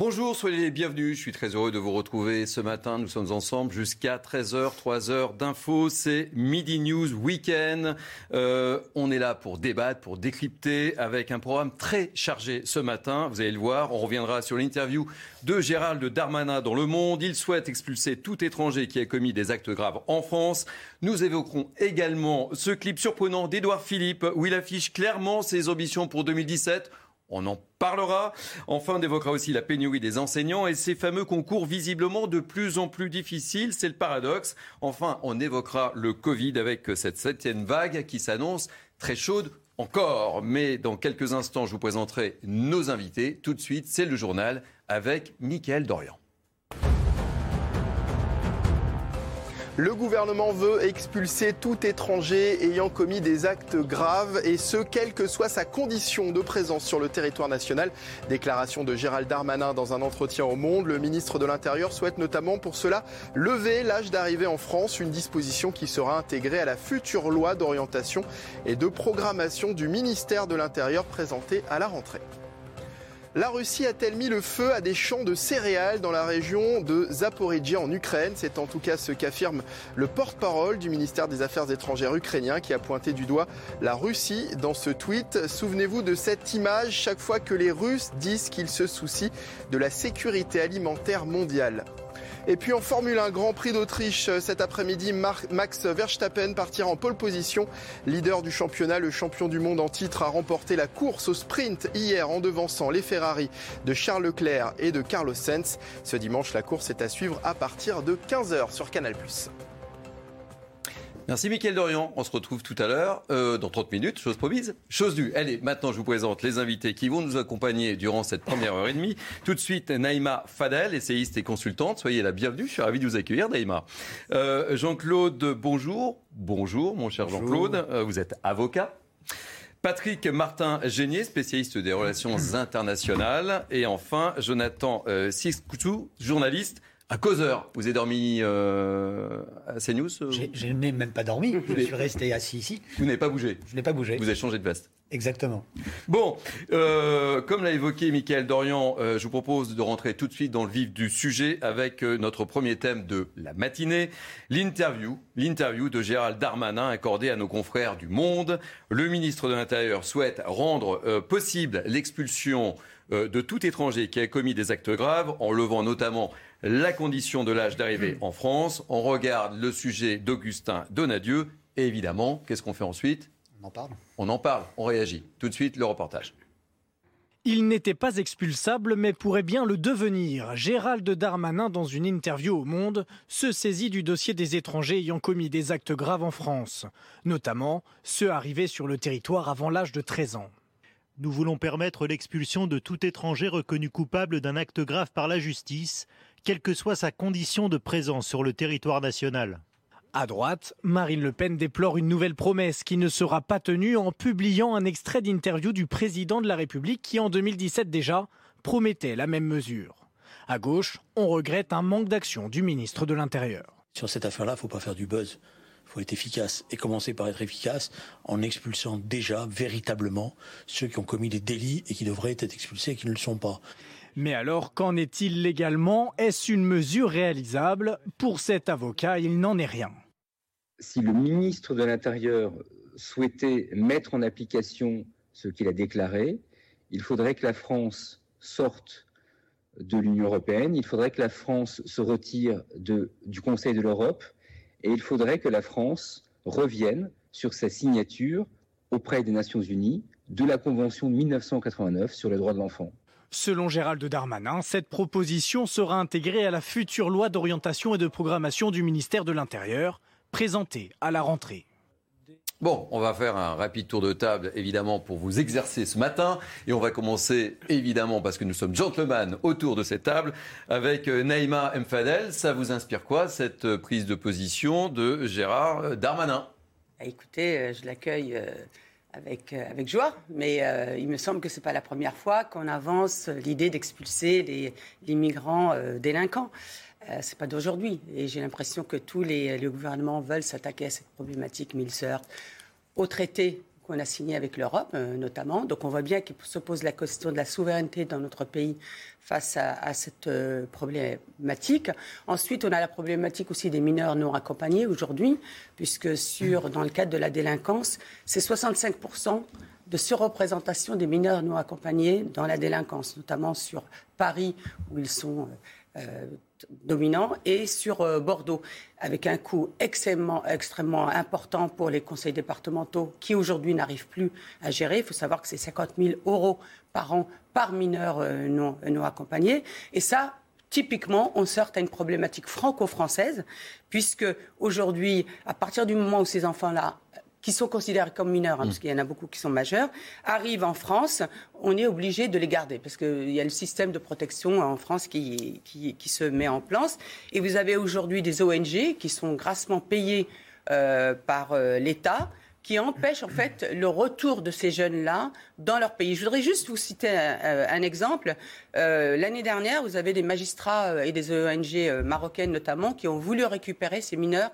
Bonjour, soyez les bienvenus. Je suis très heureux de vous retrouver ce matin. Nous sommes ensemble jusqu'à 13h, 3 heures d'infos. C'est Midi News Weekend. Euh, on est là pour débattre, pour décrypter avec un programme très chargé ce matin. Vous allez le voir. On reviendra sur l'interview de Gérald Darmanin dans Le Monde. Il souhaite expulser tout étranger qui a commis des actes graves en France. Nous évoquerons également ce clip surprenant d'Édouard Philippe où il affiche clairement ses ambitions pour 2017. On en parlera. Enfin, on évoquera aussi la pénurie des enseignants et ces fameux concours visiblement de plus en plus difficiles. C'est le paradoxe. Enfin, on évoquera le Covid avec cette septième vague qui s'annonce très chaude encore. Mais dans quelques instants, je vous présenterai nos invités. Tout de suite, c'est le journal avec Mickaël Dorian. Le gouvernement veut expulser tout étranger ayant commis des actes graves et ce, quelle que soit sa condition de présence sur le territoire national. Déclaration de Gérald Darmanin dans un entretien au Monde. Le ministre de l'Intérieur souhaite notamment pour cela lever l'âge d'arrivée en France, une disposition qui sera intégrée à la future loi d'orientation et de programmation du ministère de l'Intérieur présentée à la rentrée. La Russie a-t-elle mis le feu à des champs de céréales dans la région de Zaporizhia en Ukraine? C'est en tout cas ce qu'affirme le porte-parole du ministère des Affaires étrangères ukrainien qui a pointé du doigt la Russie dans ce tweet. Souvenez-vous de cette image chaque fois que les Russes disent qu'ils se soucient de la sécurité alimentaire mondiale. Et puis en Formule 1, Grand Prix d'Autriche cet après-midi, Max Verstappen partira en pole position. Leader du championnat, le champion du monde en titre a remporté la course au sprint hier en devançant les Ferrari de Charles Leclerc et de Carlos Sainz. Ce dimanche, la course est à suivre à partir de 15h sur Canal+. Merci Mickaël Dorian. On se retrouve tout à l'heure, euh, dans 30 minutes, chose promise, chose due. Allez, maintenant je vous présente les invités qui vont nous accompagner durant cette première heure et demie. Tout de suite, Naïma Fadel, essayiste et consultante. Soyez la bienvenue, je suis ravi de vous accueillir, Naïma. Euh, Jean-Claude, bonjour. Bonjour, mon cher Jean-Claude. Euh, vous êtes avocat. Patrick Martin Génier, spécialiste des relations internationales. Et enfin, Jonathan Siskoutou, journaliste un causeur. Vous avez dormi euh, à CNews euh Je n'ai même pas dormi. Je suis resté assis ici. Vous n'avez pas bougé Je n'ai pas bougé. Vous avez changé de veste Exactement. Bon, euh, comme l'a évoqué Michael Dorian, je vous propose de rentrer tout de suite dans le vif du sujet avec notre premier thème de la matinée, l'interview, l'interview de Gérald Darmanin accordée à nos confrères du Monde. Le ministre de l'Intérieur souhaite rendre possible l'expulsion de tout étranger qui a commis des actes graves en levant notamment la condition de l'âge d'arrivée en France. On regarde le sujet d'Augustin Donadieu. Et évidemment, qu'est-ce qu'on fait ensuite? On en parle. On en parle, on réagit. Tout de suite, le reportage. Il n'était pas expulsable, mais pourrait bien le devenir. Gérald Darmanin, dans une interview au Monde, se saisit du dossier des étrangers ayant commis des actes graves en France, notamment ceux arrivés sur le territoire avant l'âge de 13 ans. Nous voulons permettre l'expulsion de tout étranger reconnu coupable d'un acte grave par la justice, quelle que soit sa condition de présence sur le territoire national. À droite, Marine Le Pen déplore une nouvelle promesse qui ne sera pas tenue en publiant un extrait d'interview du président de la République qui, en 2017 déjà, promettait la même mesure. À gauche, on regrette un manque d'action du ministre de l'Intérieur. Sur cette affaire-là, il ne faut pas faire du buzz. Il faut être efficace et commencer par être efficace en expulsant déjà véritablement ceux qui ont commis des délits et qui devraient être expulsés et qui ne le sont pas. Mais alors, qu'en est-il légalement? Est-ce une mesure réalisable? Pour cet avocat, il n'en est rien. Si le ministre de l'Intérieur souhaitait mettre en application ce qu'il a déclaré, il faudrait que la France sorte de l'Union européenne, il faudrait que la France se retire du Conseil de l'Europe et il faudrait que la France revienne sur sa signature auprès des Nations Unies de la Convention de 1989 sur les droits de l'enfant. Selon Gérald Darmanin, cette proposition sera intégrée à la future loi d'orientation et de programmation du ministère de l'Intérieur, présentée à la rentrée. Bon, on va faire un rapide tour de table, évidemment, pour vous exercer ce matin. Et on va commencer, évidemment, parce que nous sommes gentlemen autour de cette table, avec euh, Naïma Mfadel. Ça vous inspire quoi, cette euh, prise de position de Gérard euh, Darmanin? Bah, Écoutez, je l'accueille avec, joie, mais il me semble que ce n'est pas la première fois qu'on avance l'idée d'expulser les, les, migrants délinquants. Euh, c'est pas d'aujourd'hui. Et j'ai l'impression que tous les, gouvernements veulent s'attaquer à cette problématique, heurtent au traité qu'on a signé avec l'Europe, euh, notamment. Donc on voit bien qu'il se pose la question de la souveraineté dans notre pays face à, cette euh, problématique. Ensuite, on a la problématique aussi des mineurs non accompagnés aujourd'hui, puisque sur, dans le cadre de la délinquance, c'est 65% de surreprésentation des mineurs non accompagnés dans la délinquance, notamment sur Paris, où ils sont dominant et sur euh, Bordeaux, avec un coût extrêmement, extrêmement important pour les conseils départementaux qui aujourd'hui n'arrivent plus à gérer. Il faut savoir que c'est 50 000 euros par an par mineur euh, non, non accompagné. Et ça, Typiquement, on sort à une problématique franco-française, puisque aujourd'hui, à partir du moment où ces enfants-là qui sont considérés comme mineurs, hein, parce mm. qu'il y en a beaucoup qui sont majeurs, arrivent en France, on est obligé de les garder, parce qu'il y a le système de protection en France qui, qui, se met en place. Et vous avez aujourd'hui des ONG qui sont grassement payées euh, par euh, l'État qui empêchent en fait le retour de ces jeunes-là dans leur pays. Je voudrais juste vous citer un, euh, exemple. L'année dernière, vous avez des magistrats et des ONG marocaines notamment qui ont voulu récupérer ces mineurs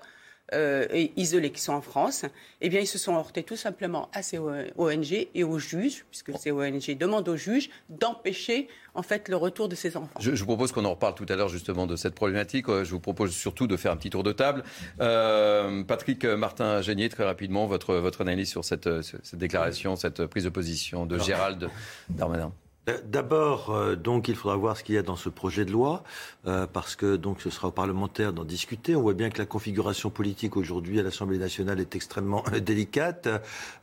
euh, isolés qui sont en France, eh bien, ils se sont heurtés tout simplement à ces ONG et aux juges, puisque ces ONG demandent aux juges d'empêcher en fait le retour de ces enfants. Je, vous propose qu'on en reparle tout à l'heure justement de cette problématique. Euh, je vous propose surtout de faire un petit tour de table. Euh, Patrick Martin Génier, très rapidement, votre, votre analyse sur cette, cette déclaration, cette prise de position de Gérald Darmanin. D'abord, euh, donc, il faudra voir ce qu'il y a dans ce projet de loi, euh, parce que donc ce sera aux parlementaires d'en discuter. On voit bien que la configuration politique aujourd'hui à l'Assemblée nationale est extrêmement délicate.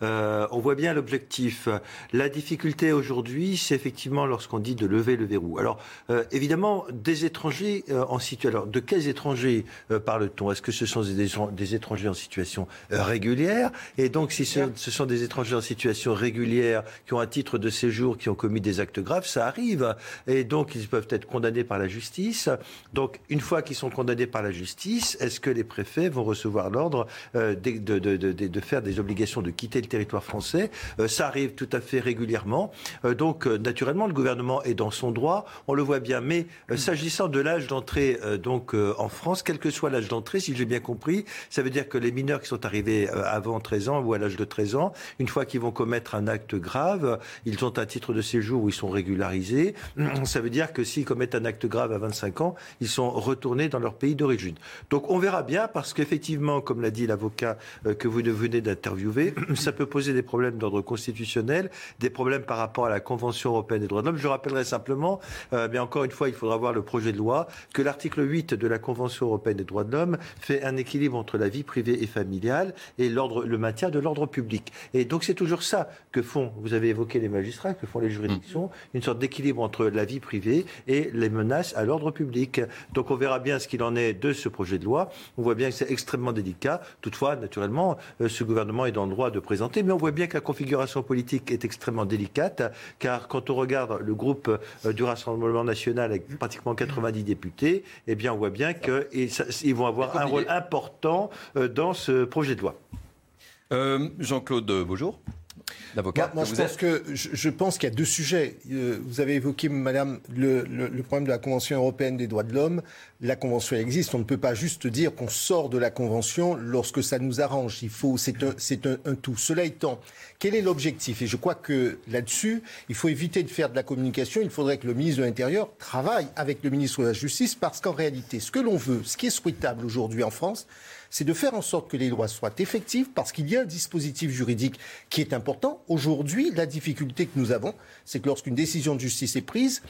Euh, on voit bien l'objectif. La difficulté aujourd'hui, c'est effectivement lorsqu'on dit de lever le verrou. Alors, évidemment, des étrangers en situation. Alors, de quels étrangers parle-t-on? Est-ce que ce sont des, des, étrangers en situation régulière? Et donc, si ce, ce sont des étrangers en situation régulière qui ont un titre de séjour, qui ont commis des actes grave, ça arrive. Et donc, ils peuvent être condamnés par la justice. Donc, une fois qu'ils sont condamnés par la justice, est-ce que les préfets vont recevoir l'ordre euh, de, de, de, de, faire des obligations de quitter le territoire français? Euh, Ça arrive tout à fait régulièrement. Euh, donc, naturellement, le gouvernement est dans son droit. On le voit bien. Mais s'agissant de l'âge d'entrée donc en France, quel que soit l'âge d'entrée, si j'ai bien compris, ça veut dire que les mineurs qui sont arrivés avant 13 ans ou à l'âge de 13 ans, une fois qu'ils vont commettre un acte grave, ils ont un titre de séjour où ils sont régularisés. Ça veut dire que s'ils commettent un acte grave à 25 ans, ils sont retournés dans leur pays d'origine. Donc on verra bien parce qu'effectivement, comme l'a dit l'avocat euh, que vous venez d'interviewer, ça peut poser des problèmes d'ordre constitutionnel, des problèmes par rapport à la Convention européenne des droits de l'homme. Je rappellerai simplement, euh, mais encore une fois, il faudra voir le projet de loi, que l'article 8 de la Convention européenne des droits de l'homme fait un équilibre entre la vie privée et familiale et l'ordre, le maintien de l'ordre public. Et donc c'est toujours ça que font, vous avez évoqué les magistrats, que font les juridictions, une sorte d'équilibre entre la vie privée et les menaces à l'ordre public. Donc on verra bien ce qu'il en est de ce projet de loi. On voit bien que c'est extrêmement délicat. Toutefois, naturellement, euh, ce gouvernement est dans le droit de présenter, mais on voit bien que la configuration politique est extrêmement délicate, car quand on regarde le groupe euh, du Rassemblement national avec pratiquement 90 députés, eh bien on voit bien qu'ils vont avoir un rôle important euh, dans ce projet de loi. Jean-Claude Beaujour moi, je, pense que, je, pense qu'il y a deux sujets. Euh, vous avez évoqué, madame, le, problème de la Convention européenne des droits de l'homme. La Convention existe. On ne peut pas juste dire qu'on sort de la Convention lorsque ça nous arrange. Il faut, c'est un, c'est un, un, tout. Cela étant, quel est l'objectif? Et je crois que là-dessus, il faut éviter de faire de la communication. Il faudrait que le ministre de l'Intérieur travaille avec le ministre de la Justice parce qu'en réalité, ce que l'on veut, ce qui est souhaitable aujourd'hui en France, c'est de faire en sorte que les lois soient effectives parce qu'il y a un dispositif juridique qui est important. Aujourd'hui, la difficulté que nous avons, c'est que lorsqu'une décision de justice est prise,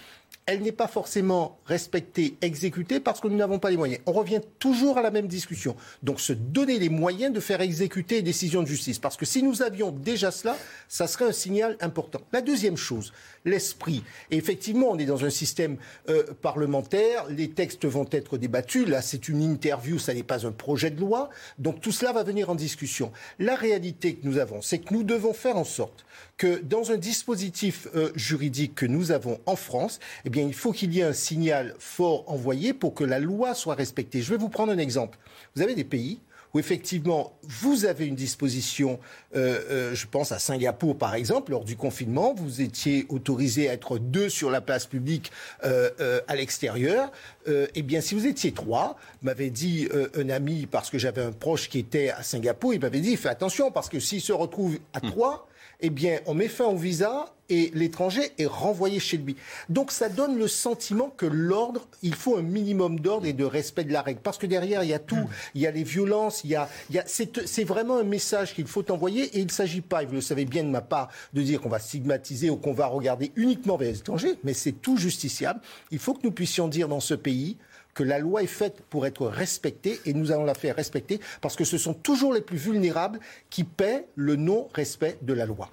elle n'est pas forcément respectée, exécutée, parce que nous n'avons pas les moyens. On revient toujours à la même discussion. Donc se donner les moyens de faire exécuter les décisions de justice. Parce que si nous avions déjà cela, ça serait un signal important. La deuxième chose, l'esprit. Effectivement, on est dans un système euh, parlementaire, les textes vont être débattus. Là, c'est une interview, ça n'est pas un projet de loi. Donc tout cela va venir en discussion. La réalité que nous avons, c'est que nous devons faire en sorte que dans un dispositif euh, juridique que nous avons en France, eh bien, il faut qu'il y ait un signal fort envoyé pour que la loi soit respectée. Je vais vous prendre un exemple. Vous avez des pays où effectivement vous avez une disposition, euh, euh, je pense à Singapour par exemple, lors du confinement, vous étiez autorisé à être deux sur la place publique euh, à l'extérieur. eh bien, si vous étiez trois, m'avait dit un ami, parce que j'avais un proche qui était à Singapour, il m'avait dit, fais attention, parce que s'il se retrouve à hmm. trois, eh bien, on met fin au visa et l'étranger est renvoyé chez lui. Donc ça donne le sentiment que l'ordre, il faut un minimum d'ordre et de respect de la règle. Parce que derrière, il y a tout. Il y a les violences, il y a, il y a c'est vraiment un message qu'il faut envoyer et il ne s'agit pas, et vous le savez bien de ma part, de dire qu'on va stigmatiser ou qu'on va regarder uniquement vers les étrangers, mais c'est tout justiciable. Il faut que nous puissions dire dans ce pays, que la loi est faite pour être respectée et nous allons la faire respecter parce que ce sont toujours les plus vulnérables qui paient le non-respect de la loi.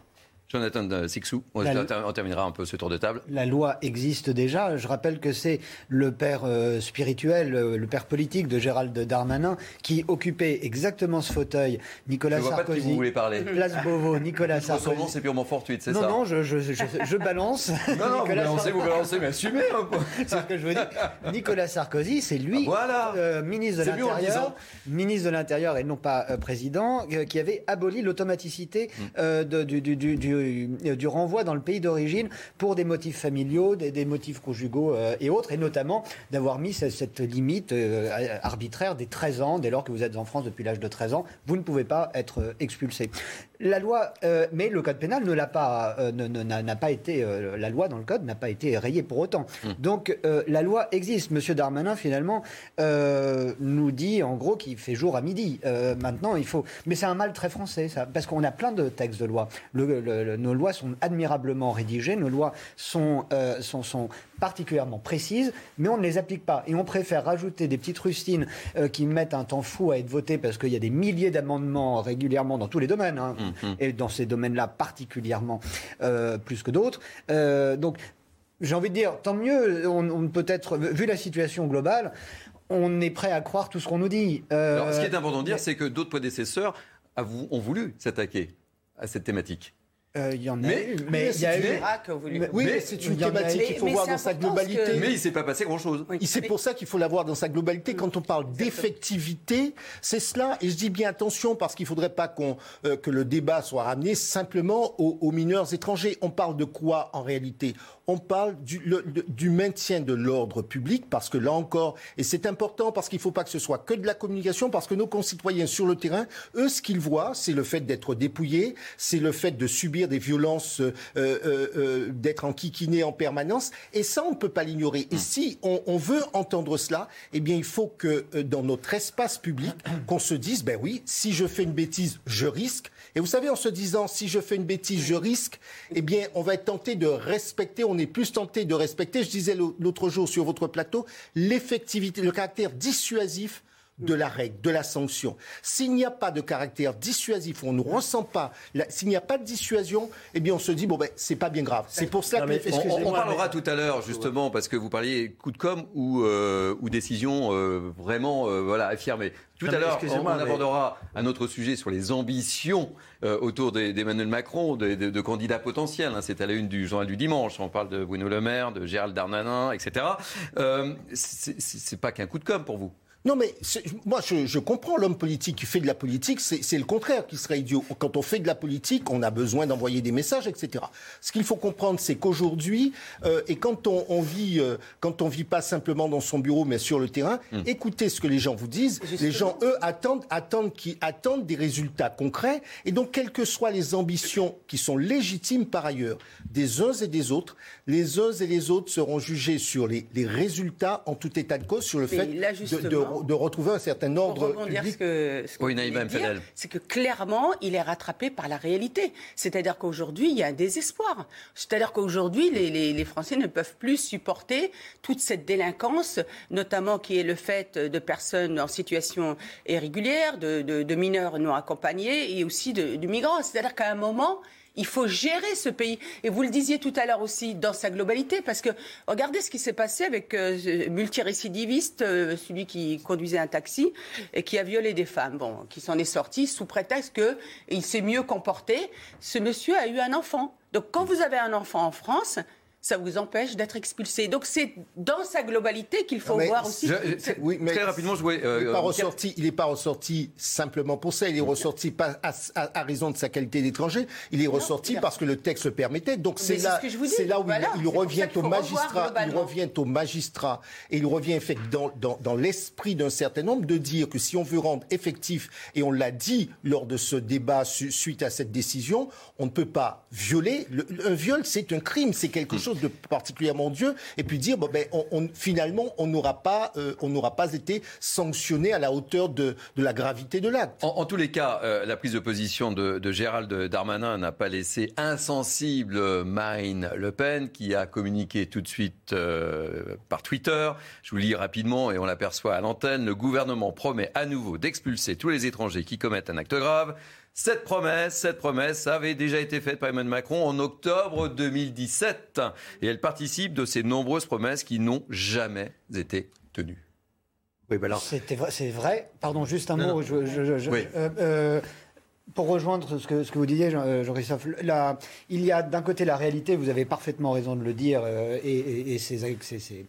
Jonathan Sixou, on, terminera un peu ce tour de table. La loi existe déjà. Je rappelle que c'est le père euh, spirituel, euh, le père politique de Gérald Darmanin qui occupait exactement ce fauteuil. Nicolas je vois Sarkozy. Pas de qui vous voulez parler. Place Beauvau, Nicolas Sarkozy. Son nom, c'est purement fortuit, c'est ça Non, non, je, je, je, balance. non, non, vous balancez, vous balancez, mais assumez un peu. c'est ce que je veux dire. Nicolas Sarkozy, c'est lui, ah, voilà. euh, ministre de l'Intérieur, ministre de l'Intérieur et non pas euh, président, qui avait aboli l'automaticité mm. du, du, du euh, du, renvoi dans le pays d'origine pour des motifs familiaux, des, motifs conjugaux euh, et autres, et notamment d'avoir mis cette, limite euh, arbitraire des 13 ans, dès lors que vous êtes en France depuis l'âge de 13 ans, vous ne pouvez pas être expulsé. La loi, mais le code pénal ne l'a pas, n'a pas été, la loi dans le code n'a pas été rayée pour autant. Hum. Donc la loi existe. Monsieur Darmanin finalement nous dit en gros qu'il fait jour à midi. maintenant il faut, mais c'est un mal très français ça, parce qu'on a plein de textes de loi. Le, nos lois sont admirablement rédigées, nos lois sont, euh, sont, sont, particulièrement précises, mais on ne les applique pas. Et on préfère rajouter des petites rustines euh, qui mettent un temps fou à être votées parce qu'il y a des milliers d'amendements régulièrement dans tous les domaines, hein, mm-hmm. et dans ces domaines-là particulièrement euh, plus que d'autres. donc, j'ai envie de dire, tant mieux, on, peut être, vu la situation globale, on est prêt à croire tout ce qu'on nous dit. Alors, ce qui est important de dire, c'est que d'autres prédécesseurs ont voulu s'attaquer à cette thématique. Euh, il y en a mais, eu, mais il y a eu. oui, mais c'est une thématique qu'il faut voir dans sa globalité. Mais il ne s'est pas passé grand-chose. C'est pour ça qu'il faut la voir dans sa globalité. Quand on parle d'effectivité, c'est cela. Et je dis bien attention parce qu'il ne faudrait pas qu'on euh, que le débat soit ramené simplement aux, aux mineurs étrangers. On parle de quoi en réalité? On parle du, maintien de l'ordre public, parce que là encore, et c'est important parce qu'il ne faut pas que ce soit que de la communication, parce que nos concitoyens sur le terrain, eux, ce qu'ils voient, c'est le fait d'être dépouillés, c'est le fait de subir des violences, euh, euh, euh, d'être enquiquinés en permanence, et ça, on ne peut pas l'ignorer. Et si on, veut entendre cela, eh bien, il faut que dans notre espace public, qu'on se dise, ben oui, si je fais une bêtise, je risque. Et vous savez, en se disant, si je fais une bêtise, je risque, eh bien, on va être tenté de respecter, est plus tenté de respecter, je disais l'autre jour sur votre plateau, l'effectivité, le caractère dissuasif de la règle, de la sanction. S'il n'y a pas de caractère dissuasif, on ne ressent pas, s'il n'y a pas de dissuasion, eh bien on se dit, bon ben c'est pas bien grave. C'est pour ça que... On, parlera tout à l'heure justement, parce que vous parliez coup de com ou, euh, ou décision euh, vraiment euh, voilà, affirmée. Tout à l'heure, on, abordera un autre sujet sur les ambitions autour d'Emmanuel Macron, de, candidats potentiels. Hein. C'est à la une du journal du dimanche. On parle de Bruno Le Maire, de Gérald Darmanin, etc. c'est pas qu'un coup de com pour vous. Non, mais moi, je, comprends l'homme politique qui fait de la politique. C'est le contraire qui serait idiot. Quand on fait de la politique, on a besoin d'envoyer des messages, etc. Ce qu'il faut comprendre, c'est qu'aujourd'hui, euh, et quand on, vit, euh, quand on vit pas simplement dans son bureau, mais sur le terrain, hmm. écoutez ce que les gens vous disent. Les gens, eux, attendent, attendent, qui attendent des résultats concrets. Et donc, quelles que soient les ambitions qui sont légitimes par ailleurs des uns et des autres, les uns et les autres seront jugés sur les, résultats en tout état de cause, sur le fait de de retrouver un certain ordre public. Ce que, ce oui, c'est que clairement, il est rattrapé par la réalité. C'est-à-dire qu'aujourd'hui, il y a un désespoir. C'est-à-dire qu'aujourd'hui, les, les, Français ne peuvent plus supporter toute cette délinquance, notamment qui est le fait de personnes en situation irrégulière, de, de, mineurs non accompagnés et aussi de, de migrants. C'est-à-dire qu'à un moment, Il faut gérer ce pays. Et vous le disiez tout à l'heure aussi, dans sa globalité, parce que regardez ce qui s'est passé avec euh, multirécidiviste, euh, celui qui conduisait un taxi et qui a violé des femmes, bon, qui s'en est sorti sous prétexte qu'il s'est mieux comporté. Ce monsieur a eu un enfant. Donc quand vous avez un enfant en France, ça vous empêche d'être expulsé. Donc c'est dans sa globalité qu'il faut voir aussi. oui, mais très rapidement, je voulais, il n'est pas, ressorti, il pas ressorti simplement pour ça. Il est ressorti pas à, raison de sa qualité d'étranger. Il est ressorti parce que le texte le permettait. Donc c'est là, c'est là où il, revient au magistrat. Il revient au magistrat et il revient dans, dans, dans l'esprit d'un certain nombre de dire que si on veut rendre effectif et on l'a dit lors de ce débat suite à cette décision, on ne peut pas violer. un viol, c'est un crime, c'est quelque chose de particulièrement Dieu, et puis dire, bon, ben, finalement, on n'aura pas, euh, on n'aura pas été sanctionné à la hauteur de, la gravité de l'acte. En, tous les cas, euh, la prise de position de, de Gérald Darmanin n'a pas laissé insensible Marine Le Pen, qui a communiqué tout de suite euh, par Twitter. Je vous lis rapidement et on l'aperçoit à l'antenne. Le gouvernement promet à nouveau d'expulser tous les étrangers qui commettent un acte grave. Cette promesse, cette promesse avait déjà été faite par Emmanuel Macron en octobre 2017 et elle participe de ces nombreuses promesses qui n'ont jamais été tenues. Oui, ben alors... C'est vrai. Pardon, juste un mot. Je, euh, euh, pour rejoindre ce que, ce que vous disiez, euh, Jean-Christophe, il y a d'un côté la réalité, vous avez parfaitement raison de le dire, et, et, et ces, ces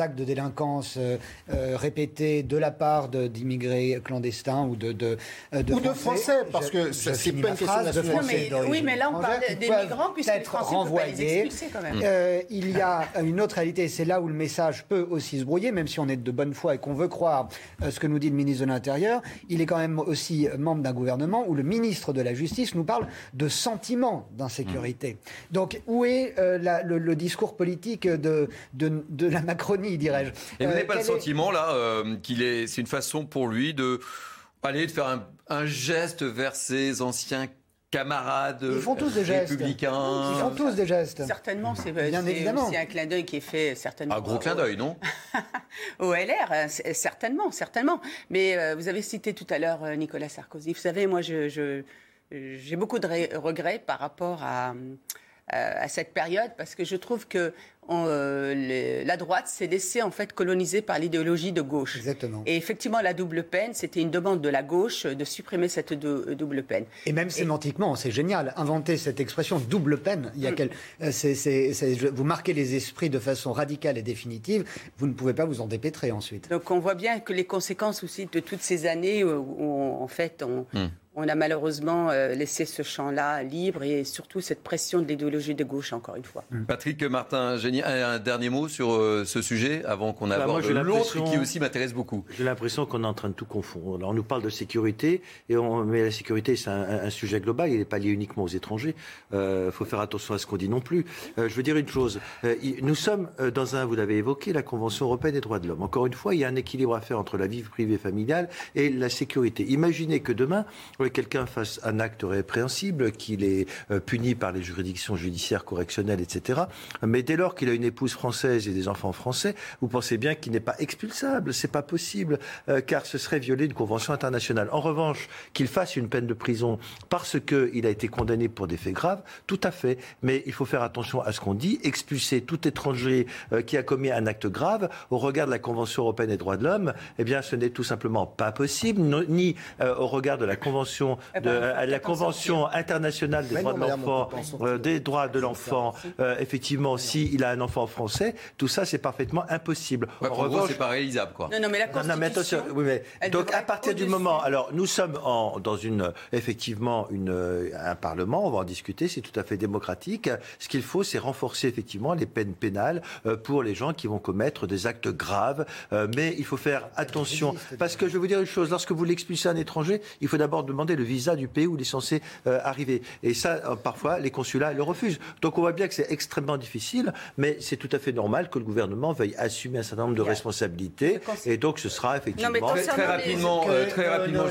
actes de délinquance euh, euh, répétés de la part d'immigrés clandestins ou de, de, euh, de, ou de Français, parce que c'est pas une question de Français. oui, mais là on parle des migrants puisque les Français renvoyés. Pas les expulser quand même. Euh, il y a une autre réalité, c'est là où le message peut aussi se brouiller, même si on est de bonne foi et qu'on veut croire ce que nous dit le ministre de l'Intérieur. Il est quand même aussi membre d'un gouvernement où le ministre de la Justice nous parle de sentiment d'insécurité. Donc où est la, le, le, discours politique de, de, de la Macron dirais-je. Et vous n'avez pas le sentiment, là, euh, qu'il est, c'est une façon pour lui de, aller de faire un, geste vers ses anciens camarades Ils font tous des gestes. républicains. Ils font tous des gestes. Certainement, c'est bien évidemment. C'est un clin d'œil qui est fait certainement. Un gros clin d'œil, non Au LR, euh, certainement, certainement. Mais euh, vous avez cité tout à l'heure Nicolas Sarkozy. Vous savez, moi, je, j'ai beaucoup de regrets par rapport à, à cette période parce que je trouve que euh, la droite s'est laissée en fait coloniser par l'idéologie de gauche. Exactement. Et effectivement, la double peine, c'était une demande de la gauche de supprimer cette double peine. Et même sémantiquement, c'est génial. Inventer cette expression double peine, il y a mm. euh, vous marquez les esprits de façon radicale et définitive, vous ne pouvez pas vous en dépêtrer ensuite. Donc on voit bien que les conséquences aussi de toutes ces années où, en fait on, mm on a malheureusement euh, laissé ce champ-là libre et surtout cette pression de l'idéologie de gauche, encore une fois. Mm. Patrick Martin, un dernier mot sur euh, ce sujet avant qu'on bah, aborde l'autre qui aussi m'intéresse beaucoup. J'ai l'impression qu'on est en train de tout confondre. on nous parle de sécurité, et on, mais la sécurité, c'est un, sujet global, il n'est pas lié uniquement aux étrangers. Il euh, faut faire attention à ce qu'on dit non plus. je veux dire une chose, nous sommes dans un, vous l'avez évoqué, la Convention européenne des droits de l'homme. Encore une fois, il y a un équilibre à faire entre la vie privée familiale et la sécurité. Imaginez que demain, quelqu'un fasse un acte répréhensible, qu'il est euh, puni par les juridictions judiciaires, correctionnelles, etc. Mais dès lors qu'il a une épouse française et des enfants français, vous pensez bien qu'il n'est pas expulsable. C'est pas possible, euh, car ce serait violer une convention internationale. En revanche, qu'il fasse une peine de prison parce qu'il a été condamné pour des faits graves, tout à fait. Mais il faut faire attention à ce qu'on dit. Expulser tout étranger euh, qui a commis un acte grave au regard de la Convention européenne des droits de l'homme, eh bien, ce n'est tout simplement pas possible, ni au regard de la Convention eh ben, de la Convention internationale des droits de l'enfant, euh, des droits de l'enfant, euh, effectivement, s'il il a un enfant français, tout ça, c'est parfaitement impossible. en revanche, c'est pas réalisable, quoi. Non, non, mais la Constitution. oui, mais, donc, à partir du moment, alors, nous sommes en, dans une, effectivement, une, un parlement, on va en discuter, c'est tout à fait démocratique. Ce qu'il faut, c'est renforcer effectivement les peines pénales euh, pour les gens qui vont commettre des actes graves. mais il faut faire attention, parce que je vais vous dire une chose, lorsque vous l'expulsez un étranger, il faut d'abord demander le visa du pays où il est censé euh, arriver. Et ça, euh, parfois, les consulats le refusent. Donc on voit bien que c'est extrêmement difficile, mais c'est tout à fait normal que le gouvernement veuille assumer un certain nombre de responsabilités. Et donc ce sera effectivement... très, très, rapidement, euh, très rapidement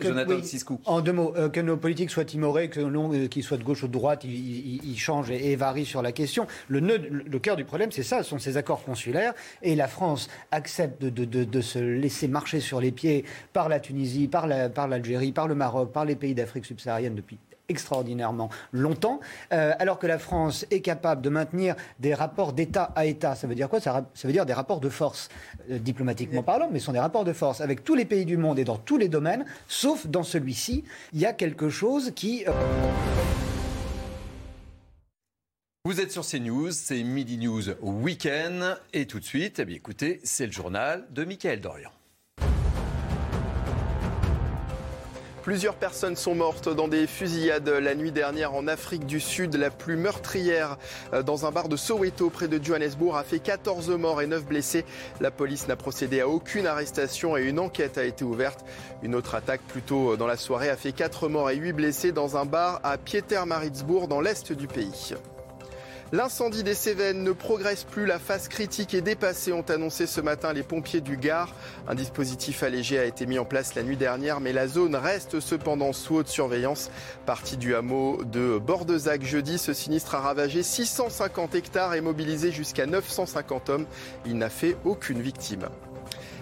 Jonathan Siscou. En deux mots, que nos politiques soient timorés, que qu'ils soient de gauche ou de droite, ils, changent et, varient sur la question. Le, le cœur du problème, c'est ça, ce sont ces accords consulaires. Et la France accepte de, de, de, se laisser marcher sur les pieds par la Tunisie, par l'Algérie, par, par le Maroc, par les pays d'Afrique subsaharienne depuis extraordinairement longtemps, euh, alors que la France est capable de maintenir des rapports d'État à État. Ça veut dire quoi? Ça, veut dire des rapports de force, euh, diplomatiquement parlant, mais ce sont des rapports de force avec tous les pays du monde et dans tous les domaines, sauf dans celui-ci, il y a quelque chose qui... Euh, vous êtes sur CNews, c'est Midi News Weekend, et tout de suite, eh bien, écoutez, c'est le journal de Mickaël Dorian. Plusieurs personnes sont mortes dans des fusillades la nuit dernière en Afrique du Sud. La plus meurtrière euh, dans un bar de Soweto près de Johannesburg a fait 14 morts et 9 blessés. La police n'a procédé à aucune arrestation et une enquête a été ouverte. Une autre attaque plus tôt dans la soirée a fait 4 morts et 8 blessés dans un bar à Pietermaritzburg dans l'est du pays. L'incendie des Cévennes ne progresse plus. La phase critique est dépassée, ont annoncé ce matin les pompiers du Gard. Un dispositif allégé a été mis en place la nuit dernière, mais la zone reste cependant sous haute surveillance. Parti du hameau de Bordezac jeudi, ce sinistre a ravagé 650 hectares et mobilisé jusqu'à 950 hommes. Il n'a fait aucune victime.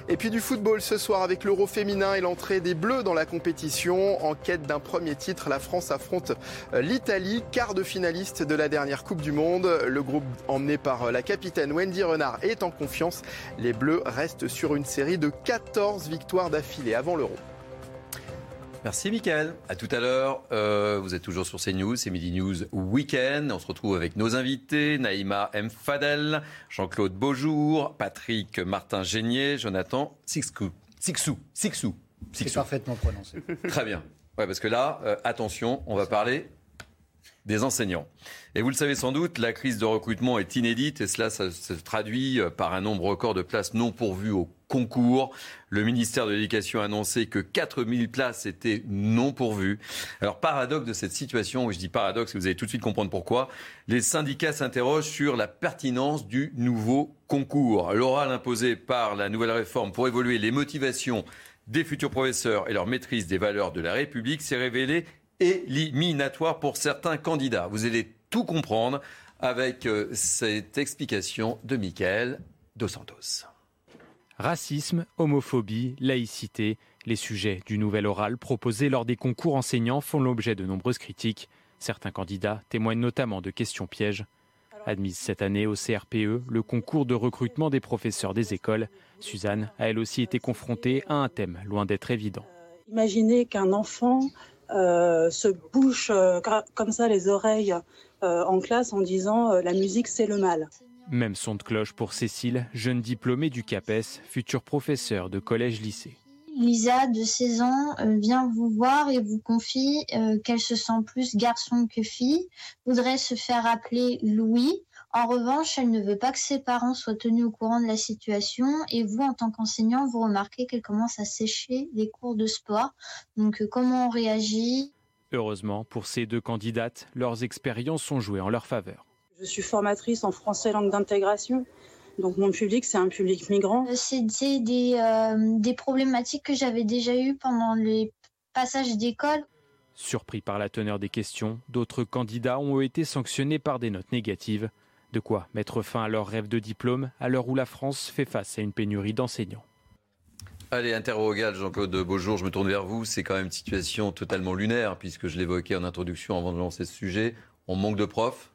Et puis du football ce soir avec l'Euro féminin et l'entrée des Bleus dans la compétition. En quête d'un premier titre, la France affronte euh, l'Italie, quart de finaliste de la dernière Coupe du Monde. Le groupe emmené par euh, la capitaine Wendy Renard est en confiance. Les Bleus restent sur une série de 14 victoires d'affilée avant l'Euro. Merci Mickaël. À tout à l'heure. Euh, vous êtes toujours sur CNews, c'est Midi News Weekend. On se retrouve avec nos invités, Naïma M. Fadel, Jean-Claude Beaujour, Patrick Martin-Génier, Jonathan Sixou. Sixou. Sixou. C'est parfaitement prononcé. Très bien. Ouais, parce que là, euh, attention, on va parler des enseignants. Et vous le savez sans doute, la crise de recrutement est inédite et cela se traduit euh, par un nombre record de places non pourvues au Le ministère de l'Éducation a annoncé que 4000 places étaient non pourvues. Alors paradoxe de cette situation, je dis paradoxe, vous allez tout de suite comprendre pourquoi, les syndicats s'interrogent sur la pertinence du nouveau concours. L'oral imposé par la nouvelle réforme pour évoluer les motivations des futurs professeurs et leur maîtrise des valeurs de la République s'est révélé éliminatoire pour certains candidats. Vous allez tout comprendre avec euh, cette explication de Michael Dos Santos. Racisme, homophobie, laïcité, les sujets du nouvel oral proposé lors des concours enseignants font l'objet de nombreuses critiques. Certains candidats témoignent notamment de questions pièges. Admise cette année au CRPE, le concours de recrutement des professeurs des écoles, Suzanne a elle aussi été confrontée à un thème loin d'être évident. imaginez qu'un enfant euh, se bouche euh, comme ça les oreilles euh, en classe en disant la musique c'est le mal. Même son de cloche pour Cécile, jeune diplômée du CAPES, futur professeur de collège-lycée. Lisa, de 16 ans, vient vous voir et vous confie qu'elle se sent plus garçon que fille, voudrait se faire appeler Louis, en revanche, elle ne veut pas que ses parents soient tenus au courant de la situation et vous, en tant qu'enseignant, vous remarquez qu'elle commence à sécher les cours de sport. Donc, euh, comment on réagit? Heureusement, pour ces deux candidates, leurs expériences sont jouées en leur faveur. Je suis formatrice en français langue d'intégration. Donc mon public, c'est un public migrant. C'était des, euh, des problématiques que j'avais déjà eues pendant les passages d'école. Surpris par la teneur des questions, d'autres candidats ont été sanctionnés par des notes négatives. De quoi mettre fin à leur rêve de diplôme à l'heure où la France fait face à une pénurie d'enseignants. Allez, interrogale Jean-Claude Beaujour, je me tourne vers vous. C'est quand même une situation totalement lunaire, puisque je l'évoquais en introduction avant de lancer ce sujet. On manque de profs.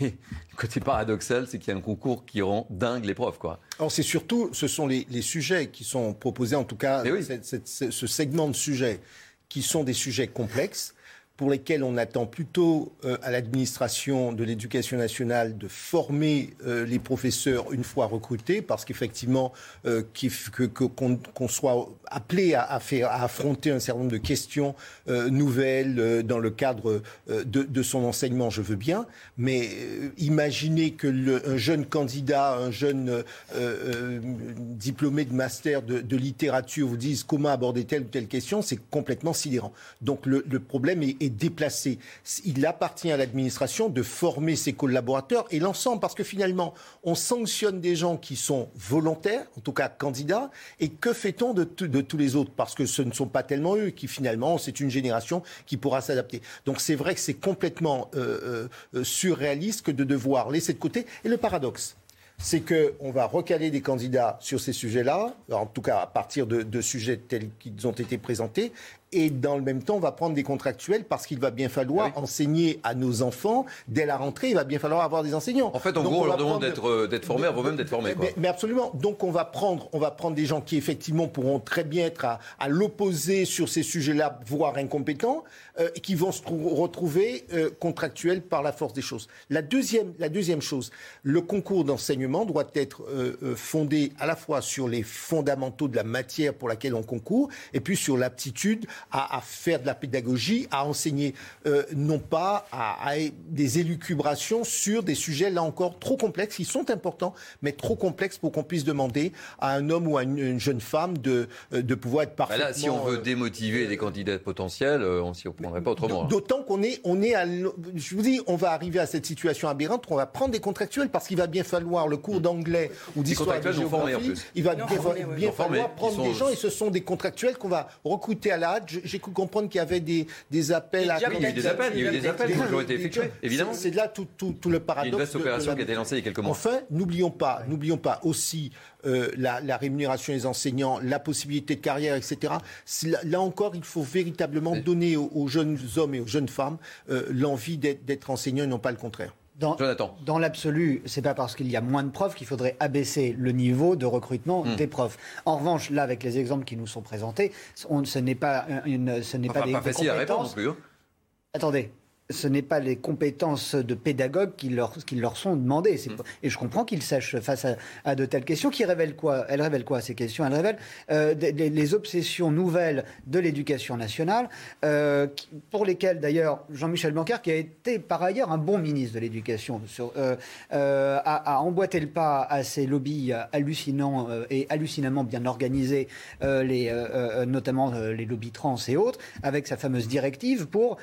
Et le côté paradoxal, c'est qu'il y a un concours qui rend dingue les profs. Quoi. Alors c'est surtout, ce sont les, sujets qui sont proposés, en tout cas, ce segment de sujets, qui sont des sujets complexes pour lesquels on attend plutôt euh, à l'administration de l'éducation nationale de former euh, les professeurs une fois recrutés, parce qu'effectivement, euh, qu'on soit appelé à, faire, à affronter un certain nombre de questions nouvelles dans le cadre de, son enseignement, je veux bien, mais imaginez que un jeune candidat, un jeune diplômé de master de, littérature vous dise comment aborder telle ou telle question, c'est complètement sidérant. Donc le, problème est déplacé. Il appartient à l'administration de former ses collaborateurs et l'ensemble, parce que finalement, on sanctionne des gens qui sont volontaires, en tout cas candidats, et que fait-on de, tous les autres? Parce que ce ne sont pas tellement eux qui, finalement, c'est une génération qui pourra s'adapter. Donc c'est vrai que c'est complètement euh, euh, surréaliste que de devoir laisser de côté. Et le paradoxe, c'est qu'on va recaler des candidats sur ces sujets-là, en tout cas à partir de sujets tels qu'ils ont été présentés, et dans le même temps, on va prendre des contractuels parce qu'il va bien falloir ah enseigner à nos enfants dès la rentrée. Il va bien falloir avoir des enseignants. En fait, en gros, on, leur demande d'être euh, d'être formés avant même d'être formés. Mais, absolument. Donc, on va prendre on va prendre des gens qui effectivement pourront très bien être à, à l'opposé sur ces sujets-là, voire incompétents, euh, et qui vont se retrouver euh, contractuels par la force des choses. La deuxième la deuxième chose, le concours d'enseignement doit être fondé à la fois sur les fondamentaux de la matière pour laquelle on concourt, et puis sur l'aptitude à, faire de la pédagogie, à enseigner, euh, non pas à, des élucubrations sur des sujets là encore trop complexes. Ils sont importants, mais trop complexes pour qu'on puisse demander à un homme ou à une, jeune femme de, euh, de pouvoir être parfaitement. Bah là, si on veut euh, démotiver des candidats potentiels, on s'y reprendrait pas autrement. Hein. D'autant qu'on est, on est à, je vous dis, on va arriver à cette situation aberrante on va prendre des contractuels parce qu'il va bien falloir le cours d'anglais ou d'histoire de géographie. Il va bien, falloir prendre des gens et ce sont des contractuels qu'on va recruter à la j'ai cru comprendre qu'il y avait des, des appels à. Il y a eu des appels, il y a eu des appels qui ont été effectués, évidemment. C'est là tout, tout, tout, le paradoxe. Il y a une vaste opération qui a été lancée il y a quelques mois. Enfin, n'oublions pas, n'oublions pas aussi euh, la, la, rémunération des enseignants, la possibilité de carrière, etc. Là, encore, il faut véritablement donner aux, jeunes hommes et aux jeunes femmes euh, l'envie d'être enseignants et non pas le contraire. Dans, dans l'absolu, c'est pas parce qu'il y a moins de profs qu'il faudrait abaisser le niveau de recrutement hmm. des profs. En revanche, là, avec les exemples qui nous sont présentés, on, ce n'est pas une, ce n'est pas des, facile à répondre non plus. Hein. Attendez, ce n'est pas les compétences de pédagogue qui leur, qui leur sont demandées. Mm. Et je comprends qu'ils sachent face à, de telles questions qui révèlent quoi? Elles révèlent quoi ces questions? Elles révèlent euh, les, obsessions nouvelles de l'éducation nationale, euh, pour lesquelles d'ailleurs Jean-Michel Blanquer, qui a été par ailleurs un bon ministre de l'éducation, euh, a, emboîté le pas à ces lobbies hallucinants et hallucinamment bien organisés, les, notamment les lobbies trans et autres, avec sa fameuse directive pour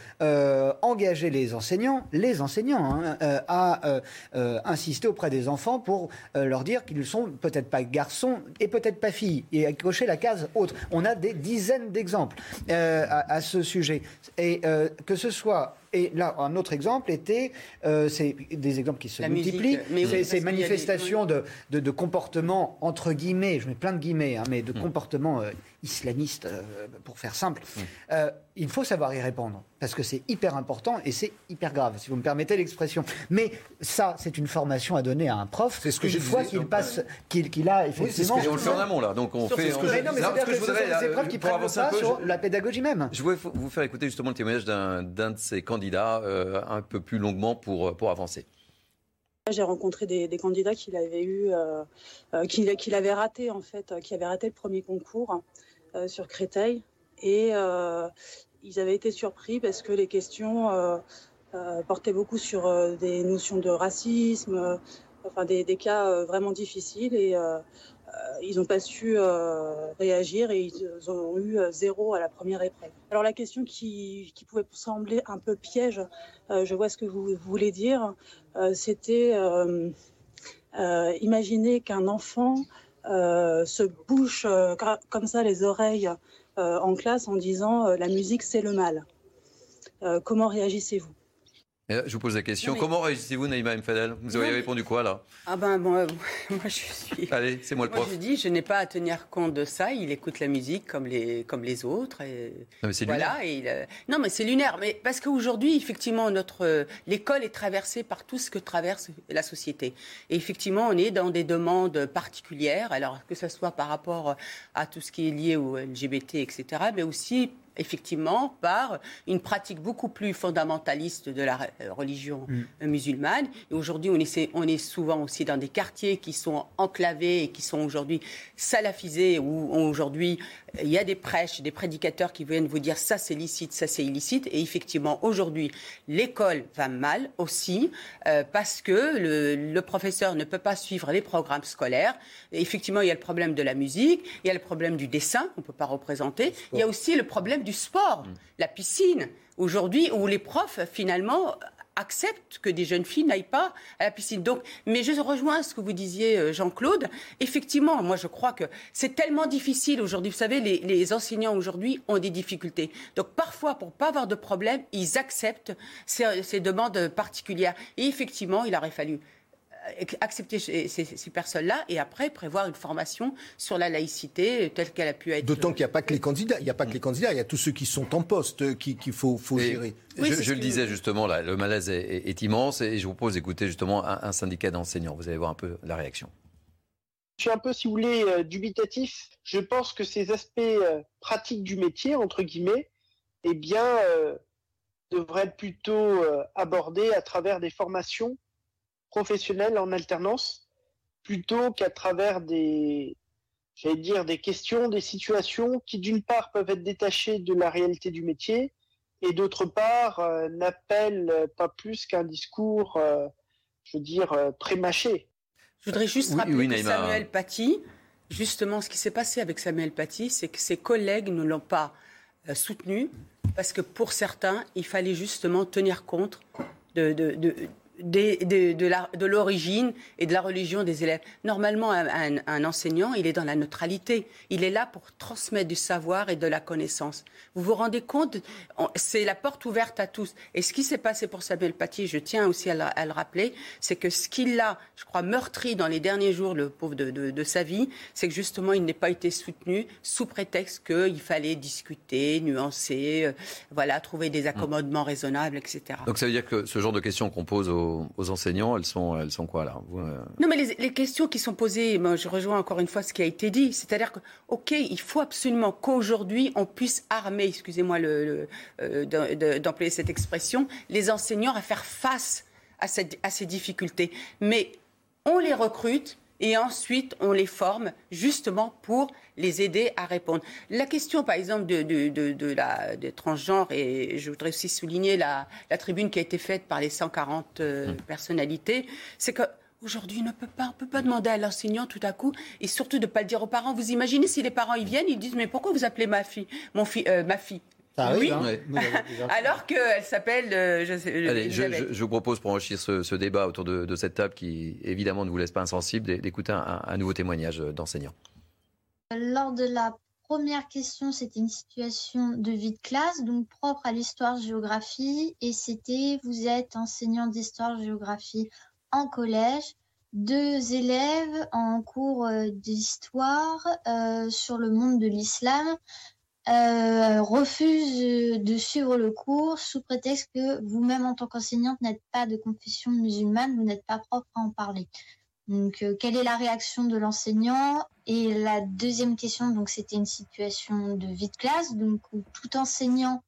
engager les enseignants, les enseignants, hein, euh, à euh, euh, insister auprès des enfants pour leur dire qu'ils sont peut-être pas garçons et peut-être pas filles, et à cocher la case autre. On a des dizaines d'exemples à, ce sujet. Et que ce soit et là, un autre exemple était, euh, c'est des exemples qui se multiplient, ces manifestations de, de, comportement, entre guillemets, je mets plein de guillemets, hein, mais de mm. comportement euh, islamiste, euh, pour faire simple. Mm. il faut savoir y répondre, parce que c'est hyper important et c'est hyper grave, si vous me permettez l'expression. Mais ça, c'est une formation à donner à un prof, c'est ce que une fois qu'il passe, qu'il a effectivement... Oui, c'est ce on le fait en amont, là. Donc on fait... Ce que mais non, mais c'est que, que des épreuves qui prennent le pas sur la pédagogie même. Je voulais vous faire écouter justement le témoignage d'un de ces candidats euh, un peu plus longuement pour, pour avancer. J'ai rencontré des, candidats qu'il avait eu, euh, euh, qu'il avait raté en fait, qui avaient raté le premier concours sur Créteil, et ils avaient été surpris parce que les questions portaient beaucoup sur des notions de racisme, enfin des, des cas vraiment difficiles, et euh, ils n'ont pas su euh, réagir et ils ont eu euh, zéro à la première épreuve. Alors la question qui, pouvait sembler un peu piège, je vois ce que vous voulez dire, c'était imaginer qu'un enfant se bouche comme ça les oreilles en classe en disant la musique c'est le mal. comment réagissez-vous? Je vous pose la question. Comment réagissez-vous, Naïma Mfadel Vous avez répondu quoi, là? Ah ben, euh, moi, je suis... Allez, c'est moi le prof. Moi, je dis, je n'ai pas à tenir compte de ça. Il écoute la musique comme les, comme les autres. Et... Non, mais c'est voilà, lunaire. Euh, non, mais c'est lunaire. Mais parce qu'aujourd'hui, effectivement, notre... Euh, l'école est traversée par tout ce que traverse la société. Et effectivement, on est dans des demandes particulières. Alors, que ce soit par rapport à tout ce qui est lié au LGBT, etc., mais aussi effectivement par une pratique beaucoup plus fondamentaliste de la religion mm. musulmane. Et aujourd'hui, on, on est souvent aussi dans des quartiers qui sont enclavés et qui sont aujourd'hui salafisés, où aujourd'hui il y a des prêches, des prédicateurs qui viennent vous dire ça c'est licite, ça c'est illicite. Et effectivement, aujourd'hui, l'école va mal aussi euh, parce que le, professeur ne peut pas suivre les programmes scolaires. effectivement, il y a le problème de la musique, il y a le problème du dessin qu'on ne peut pas représenter. Il y a aussi le problème du sport, mm. la piscine. Aujourd'hui, où les profs, finalement, acceptent que des jeunes filles n'aillent pas à la piscine. Donc, mais je rejoins ce que vous disiez, euh, Jean-Claude. Effectivement, moi, je crois que c'est tellement difficile aujourd'hui. Vous savez, les, enseignants aujourd'hui ont des difficultés. Donc, parfois, pour pas avoir de problème, ils acceptent ces, demandes particulières. Et effectivement, il aurait fallu accepter ces, personnes-là et après prévoir une formation sur la laïcité telle qu'elle a pu être. D'autant qu'il n'y a pas que les candidats, il n'y a pas que les candidats, il y a tous ceux qui sont en poste qu'il faut, faut gérer. je, le disais justement, là, le malaise est, immense et je vous propose d'écouter justement un, syndicat d'enseignants. Vous allez voir un peu la réaction. Je suis un peu, si vous voulez, euh, dubitatif. Je pense que ces aspects euh, pratiques du métier, entre guillemets, eh bien, euh, devraient être plutôt abordés à travers des formations professionnels en alternance plutôt qu'à travers des, j'allais dire, des questions, des situations qui d'une part peuvent être détachées de la réalité du métier et d'autre part euh, n'appellent pas plus qu'un discours, euh, je veux dire, euh, prémâché. Je voudrais juste rappeler que Samuel Paty, justement, ce qui s'est passé avec Samuel Paty, c'est que ses collègues ne l'ont pas soutenu parce que pour certains, il fallait justement tenir compte de, de, l'origine et de la religion des élèves. Normalement, un, enseignant, il est dans la neutralité. Il est là pour transmettre du savoir et de la connaissance. Vous vous rendez compte C'est la porte ouverte à tous. Et ce qui s'est passé pour Samuel Paty, je tiens aussi à, le rappeler, c'est que ce qui l'a, je crois, meurtri dans les derniers jours, le pauvre de, sa vie, c'est que justement, il n'est pas été soutenu sous prétexte qu'il fallait discuter, nuancer, euh, voilà, trouver des accommodements raisonnables, etc. Donc ça veut dire que ce genre de questions qu'on pose aux aux, enseignants, elles sont, elles sont quoi là? Euh Non, mais les, questions qui sont posées, moi, je rejoins encore une fois ce qui a été dit, c'est-à-dire que, ok, il faut absolument qu'aujourd'hui on puisse armer, excusez-moi euh, d'employer cette expression, les enseignants à faire face à ces difficultés. Mais on les recrute et ensuite on les forme justement pour les aider à répondre. La question, par exemple, de, de, la, des transgenres, et je voudrais aussi souligner la, tribune qui a été faite par les 140 euh, mmh. personnalités, c'est que Aujourd'hui, on ne peut pas, on peut pas demander à l'enseignant tout à coup, et surtout de ne pas le dire aux parents. Vous imaginez si les parents ils viennent, ils disent mais pourquoi vous appelez ma fille, mon fille, euh, ma fille? Oui. Hein. Alors qu'elle s'appelle. Euh, je, Allez, je, vous propose pour enrichir ce, débat autour de, cette table qui évidemment ne vous laisse pas insensible d'écouter un, nouveau témoignage d'enseignant. Lors de la première question, c'était une situation de vie de classe, donc propre à l'histoire-géographie, et c'était vous êtes enseignant d'histoire-géographie en collège, deux élèves en cours euh, d'histoire euh, sur le monde de l'islam euh, refuse de suivre le cours sous prétexte que vous-même en tant qu'enseignante n'êtes pas de confession musulmane, vous n'êtes pas propre à en parler. Donc, euh, quelle est la réaction de l'enseignant? Et la deuxième question, donc, c'était une situation de vie de classe, donc où tout enseignant,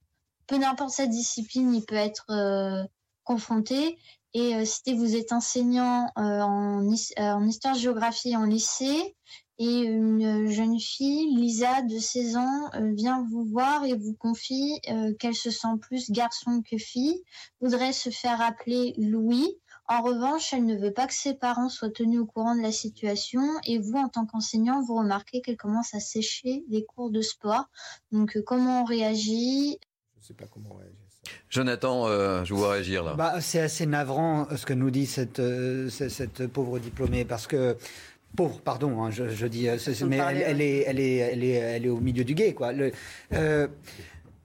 peu n'importe sa discipline, il peut être euh, confronté. Et si vous êtes enseignant en, en histoire-géographie en lycée, et une jeune fille, Lisa, de 16 ans, euh, vient vous voir et vous confie euh, qu'elle se sent plus garçon que fille, voudrait se faire appeler Louis. En revanche, elle ne veut pas que ses parents soient tenus au courant de la situation et vous, en tant qu'enseignant, vous remarquez qu'elle commence à sécher les cours de sport. Donc, euh, comment on réagit? Je ne sais pas comment on réagit. Jonathan, je vous vois réagir là. Bah, c'est assez navrant ce que nous dit cette, cette pauvre diplômée parce que pauvre, pardon, hein, je, dis, euh, mais elle, est, elle, est, elle, est, elle est au milieu du guet, quoi. Le, euh,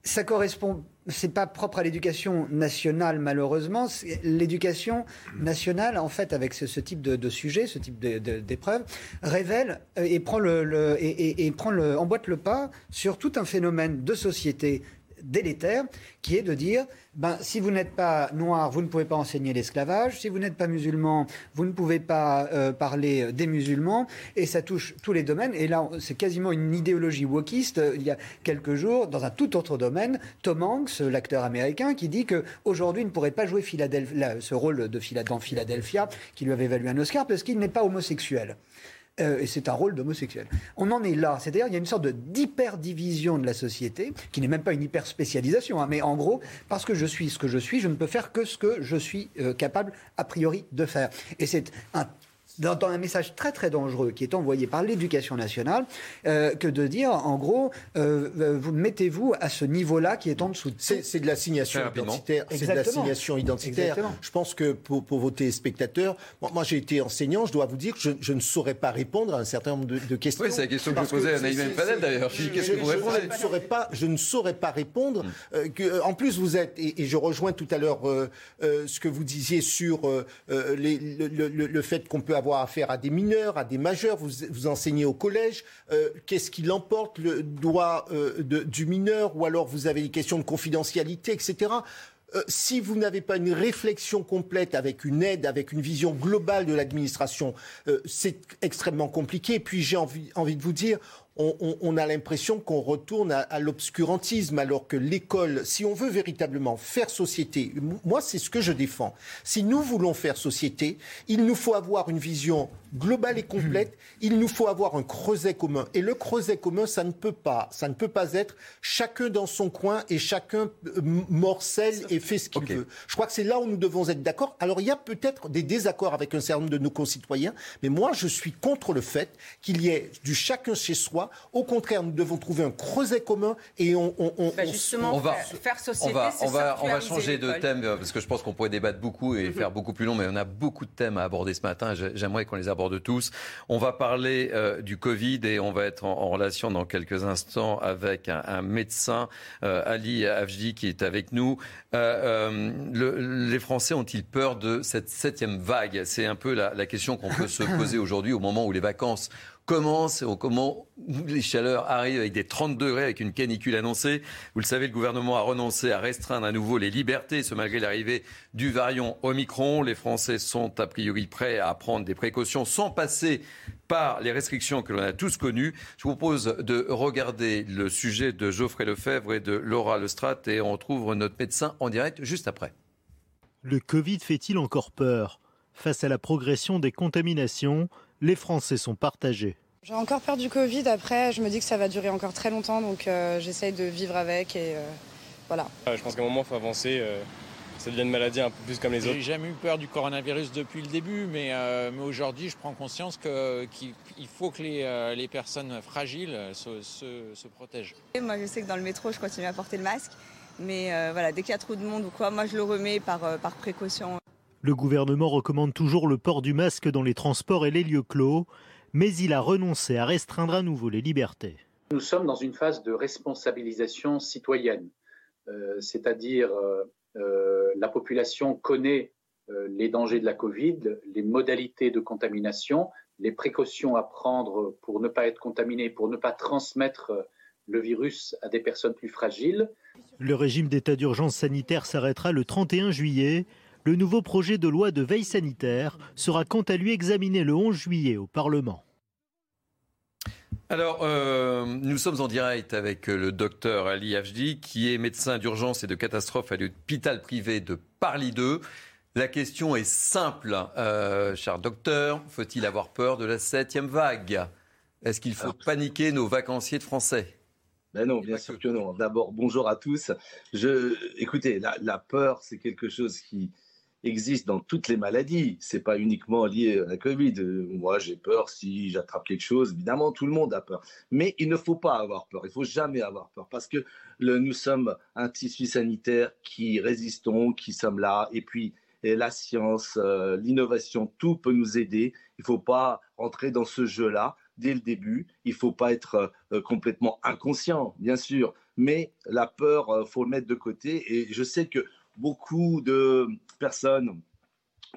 ça correspond, c'est pas propre à l'éducation nationale malheureusement. L'éducation nationale, en fait, avec ce, type de, sujet, ce type d'épreuve, révèle euh, et prend le, et, et, prend le, emboîte le pas sur tout un phénomène de société délétère, qui est de dire, ben, si vous n'êtes pas noir, vous ne pouvez pas enseigner l'esclavage, si vous n'êtes pas musulman, vous ne pouvez pas euh, parler des musulmans, et ça touche tous les domaines. Et là, c'est quasiment une idéologie wokiste. Il y a quelques jours, dans un tout autre domaine, Tom Hanks, l'acteur américain, qui dit qu'aujourd'hui, il ne pourrait pas jouer ce rôle de Philadelphia, qui lui avait valu un Oscar, parce qu'il n'est pas homosexuel. Euh, et c'est un rôle d'homosexuel. On en est là, c'est-à-dire il y a une sorte d'hyper-division de la société, qui n'est même pas une hyper-spécialisation, hein, mais en gros, parce que je suis ce que je suis, je ne peux faire que ce que je suis euh, capable a priori de faire. Et c'est un dans, un message très très dangereux qui est envoyé par l'éducation nationale euh, que de dire en gros euh, euh, vous mettez-vous à ce niveau-là qui est en dessous de c'est de l'assignation identitaire. C'est de l'assignation identitaire. Je pense que pour, pour vos téléspectateurs moi, j'ai été enseignant je dois vous dire que je, ne saurais pas répondre à un certain nombre de, questions. Oui c'est la question que je posais à Naïm Fadel d'ailleurs. qu'est-ce que vous répondez je ne saurais pas je ne saurais pas répondre hmm. que, en plus vous êtes et, je rejoins tout à l'heure ce que vous disiez sur les, le, le, fait qu'on peut avoir avoir affaire à des mineurs, à des majeurs. Vous, vous enseignez au collège. Euh, qu'est-ce qui l'emporte, le droit euh, du mineur? Ou alors vous avez des questions de confidentialité, etc. Euh, si vous n'avez pas une réflexion complète avec une aide, avec une vision globale de l'administration, c'est extrêmement compliqué. Et puis j'ai envie, envie de vous dire, on, a l'impression qu'on retourne à, l'obscurantisme, alors que l'école, si on veut véritablement faire société, moi c'est ce que je défends, si nous voulons faire société, il nous faut avoir une vision globale et complète, il nous faut avoir un creuset commun. Et le creuset commun, ça ne peut pas, ça ne peut pas être chacun dans son coin et chacun euh, morcelle et fait ce qu'il veut. Je crois que c'est là où nous devons être d'accord. Alors il y a peut-être des désaccords avec un certain nombre de nos concitoyens, mais moi je suis contre le fait qu'il y ait du chacun chez soi au contraire, nous devons trouver un creuset commun et on, bah, justement va faire société. On va, on va, on va changer de thème euh, parce que je pense qu'on pourrait débattre beaucoup et mhm. faire beaucoup plus long, mais on a beaucoup de thèmes à aborder ce matin. J'aimerais qu'on les aborde tous. On va parler euh, du Covid et on va être en, relation dans quelques instants avec un, médecin, euh, Ali Afji, qui est avec nous. les Français ont-ils peur de cette septième vague? C'est un peu la, la question qu'on peut se poser aujourd'hui au moment où les vacances comment, comment les chaleurs arrivent avec des 30 degrés, avec une canicule annoncée. Vous le savez, le gouvernement a renoncé à restreindre à nouveau les libertés, ce malgré l'arrivée du variant Omicron. Les Français sont a priori prêts à prendre des précautions sans passer par les restrictions que l'on a tous connues. Je vous propose de regarder le sujet de Geoffrey Lefebvre et de Laura Lestrade et on retrouve notre médecin en direct juste après. Le Covid fait-il encore peur? Face à la progression des contaminations, les Français sont partagés. J'ai encore peur du Covid. Après, je me dis que ça va durer encore très longtemps, donc euh, j'essaye de vivre avec et euh, voilà. je pense qu'à un moment, il faut avancer. Euh, ça devient une maladie un peu plus comme les autres. J'ai jamais eu peur du coronavirus depuis le début, mais, mais aujourd'hui, je prends conscience qu'il faut que les, les personnes fragiles se, se, protègent. moi, je sais que dans le métro, je continue à porter le masque, mais voilà, dès qu'il y a trop de monde ou quoi, moi, je le remets par, par précaution. Le gouvernement recommande toujours le port du masque dans les transports et les lieux clos, mais il a renoncé à restreindre à nouveau les libertés. Nous sommes dans une phase de responsabilisation citoyenne, euh, c'est-à-dire euh, euh, la population connaît les dangers de la Covid, les modalités de contamination, les précautions à prendre pour ne pas être contaminé, pour ne pas transmettre le virus à des personnes plus fragiles. Le régime d'état d'urgence sanitaire s'arrêtera le 31 juillet le nouveau projet de loi de veille sanitaire sera quant à lui examiné le 11 juillet au Parlement. Alors, euh, nous sommes en direct avec le docteur Ali Hajdi, qui est médecin d'urgence et de catastrophe à l'hôpital privé de Paris 2. La question est simple, euh, cher docteur. Faut-il avoir peur de la septième vague? Est-ce qu'il faut paniquer nos vacanciers de français? Ben non, bien sûr que non. D'abord, bonjour à tous. Je, écoutez, la peur, c'est quelque chose qui, existe dans toutes les maladies. C'est pas uniquement lié à la Covid. Moi, j'ai peur si j'attrape quelque chose. Évidemment, tout le monde a peur. Mais il ne faut pas avoir peur. Il faut jamais avoir peur parce que nous sommes un tissu sanitaire qui résistons, qui sommes là. Et puis, la science, euh, l'innovation, tout peut nous aider. Il ne faut pas rentrer dans ce jeu-là dès le début. Il ne faut pas être euh, complètement inconscient, bien sûr. Mais la peur, il euh, faut le mettre de côté. Et je sais que beaucoup de personnes,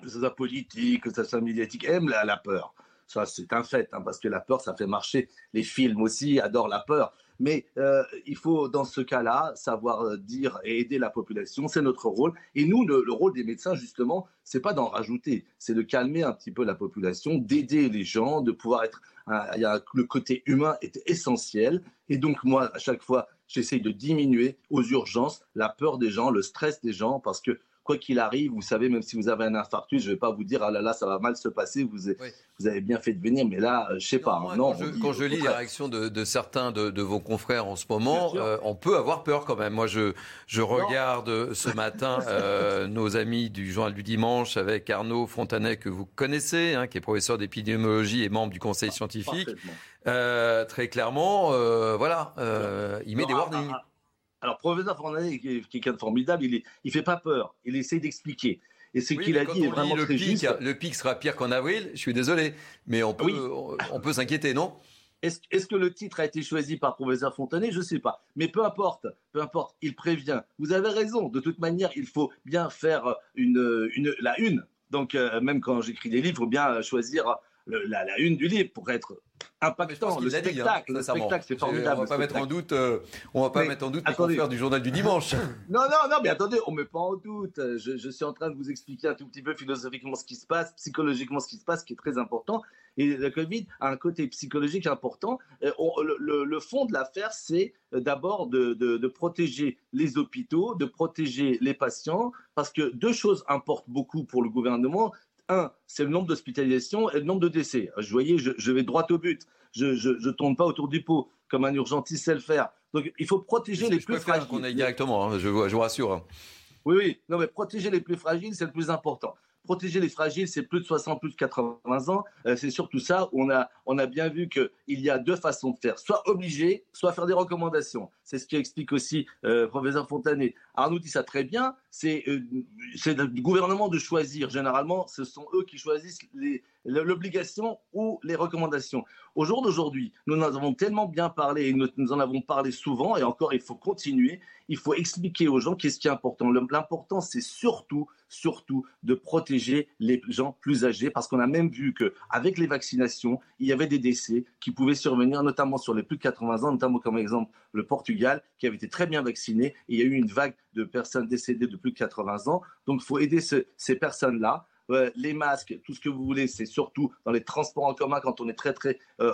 que ce soit politique, que ce soit médiatique, aiment la, peur. Ça, c'est un fait, hein, parce que la peur, ça fait marcher. Les films aussi adorent la peur. Mais euh, il faut, dans ce cas-là, savoir euh, dire et aider la population. C'est notre rôle. Et nous, le, rôle des médecins, justement, c'est pas d'en rajouter. C'est de calmer un petit peu la population, d'aider les gens, de pouvoir être. y a, le côté humain est essentiel. Et donc, moi, à chaque fois, j'essaye de diminuer aux urgences la peur des gens, le stress des gens, parce que quoi qu'il arrive, vous savez, même si vous avez un infarctus, je ne vais pas vous dire, ah là là, ça va mal se passer, vous, vous avez bien fait de venir, mais là, je sais pas. non, quand, je, lis les réactions de, certains de, vos confrères en ce moment, on peut avoir peur quand même. Moi, je, je regarde ce matin nos amis du journal du dimanche avec Arnaud Fontanet, que vous connaissez, hein, qui est professeur d'épidémiologie et membre du conseil scientifique. Euh, très clairement, euh, voilà, euh, il met des warnings. Ah, ah, alors, professeur Fontanet, qui est quelqu'un de formidable, il ne fait pas peur, il essaie d'expliquer. Et ce qu'il a dit est vraiment le très pic, Le pic sera pire qu'en avril, je suis désolé, mais on peut, on peut s'inquiéter, non? Est-ce que le titre a été choisi par professeur Fontanet? Je ne sais pas. Mais peu importe, peu importe, il prévient. Vous avez raison, de toute manière, il faut bien faire une, une la une. Donc, même quand j'écris des livres, il faut bien choisir la, la, une du livre pour être impactant. Le spectacle, le spectacle, c'est formidable. On va pas mettre en doute, euh, on va pas mettre en doute les du journal du dimanche. non, non, non, mais attendez, on met pas en doute. Je, je, suis en train de vous expliquer un tout petit peu philosophiquement ce qui se passe, psychologiquement ce qui se passe, qui est très important. Et le Covid a un côté psychologique important. Euh, le, le, fond de l'affaire, c'est euh, d'abord de, de, de, protéger les hôpitaux, de protéger les patients, parce que deux choses importent beaucoup pour le gouvernement un, c'est le nombre d'hospitalisations et le nombre de décès. Je voyais, je, vais droit au but. Je ne tourne pas autour du pot, comme un urgentiste sait le faire. Donc, il faut protéger les plus fragiles. qu'on aille directement, hein, je, vous rassure. Hein. Oui, oui. Non, mais protéger les plus fragiles, c'est le plus important protéger les fragiles, c'est plus de 60, plus de 80 ans. Euh, c'est surtout ça. On a, on a bien vu qu'il y a deux façons de faire. Soit obliger, soit faire des recommandations. C'est ce qui explique aussi euh, professeur Fontanet. Arnaud dit ça très bien. C'est euh, le gouvernement de choisir. Généralement, ce sont eux qui choisissent l'obligation ou les recommandations. Au jour d'aujourd'hui, nous en avons tellement bien parlé et nous, nous, en avons parlé souvent, et encore, il faut continuer. Il faut expliquer aux gens qu'est-ce qui est important. L'important, c'est surtout surtout de protéger les gens plus âgés, parce qu'on a même vu qu'avec les vaccinations, il y avait des décès qui pouvaient survenir, notamment sur les plus de 80 ans, notamment comme exemple le Portugal, qui avait été très bien vacciné, et il y a eu une vague de personnes décédées de plus de 80 ans. Donc il faut aider ces personnes-là les masques, tout ce que vous voulez, c'est surtout dans les transports en commun quand on est très très euh,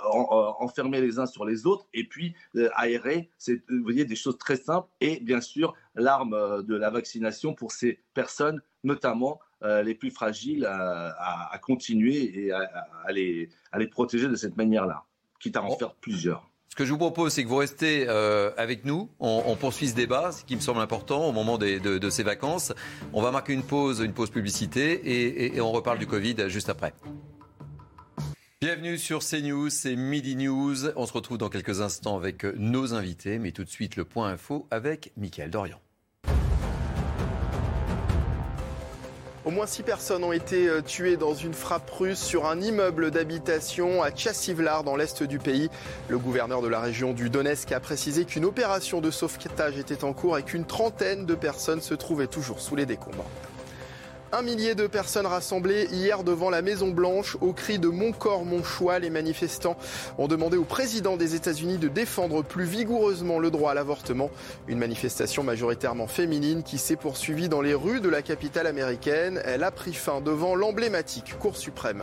enfermés les uns sur les autres. Et puis euh, aérer, c'est vous voyez des choses très simples. Et bien sûr l'arme euh, de la vaccination pour ces personnes, notamment les plus fragiles, à, continuer et à, les, à les protéger de cette manière-là, quitte à en faire plusieurs. Ce que je vous propose, c'est que vous restez euh, avec nous. On, poursuit ce débat, ce qui me semble important au moment de, ces vacances. On va marquer une pause, une pause publicité, et, on reparle du Covid juste après. Bienvenue sur CNews, c'est Midi News. On se retrouve dans quelques instants avec nos invités, mais tout de suite le point info avec Mickaël Dorian. Au moins six personnes ont été euh, tuées dans une frappe russe sur un immeuble d'habitation à Tchassivlar dans l'est du pays. Le gouverneur de la région du Donetsk a précisé qu'une opération de sauvetage était en cours et qu'une trentaine de personnes se trouvaient toujours sous les décombres. Un millier de personnes rassemblées hier devant la Maison Blanche au cri de Mon corps, mon choix. Les manifestants ont demandé au président des États-Unis de défendre plus vigoureusement le droit à l'avortement. Une manifestation majoritairement féminine qui s'est poursuivie dans les rues de la capitale américaine. Elle a pris fin devant l'emblématique Cour suprême.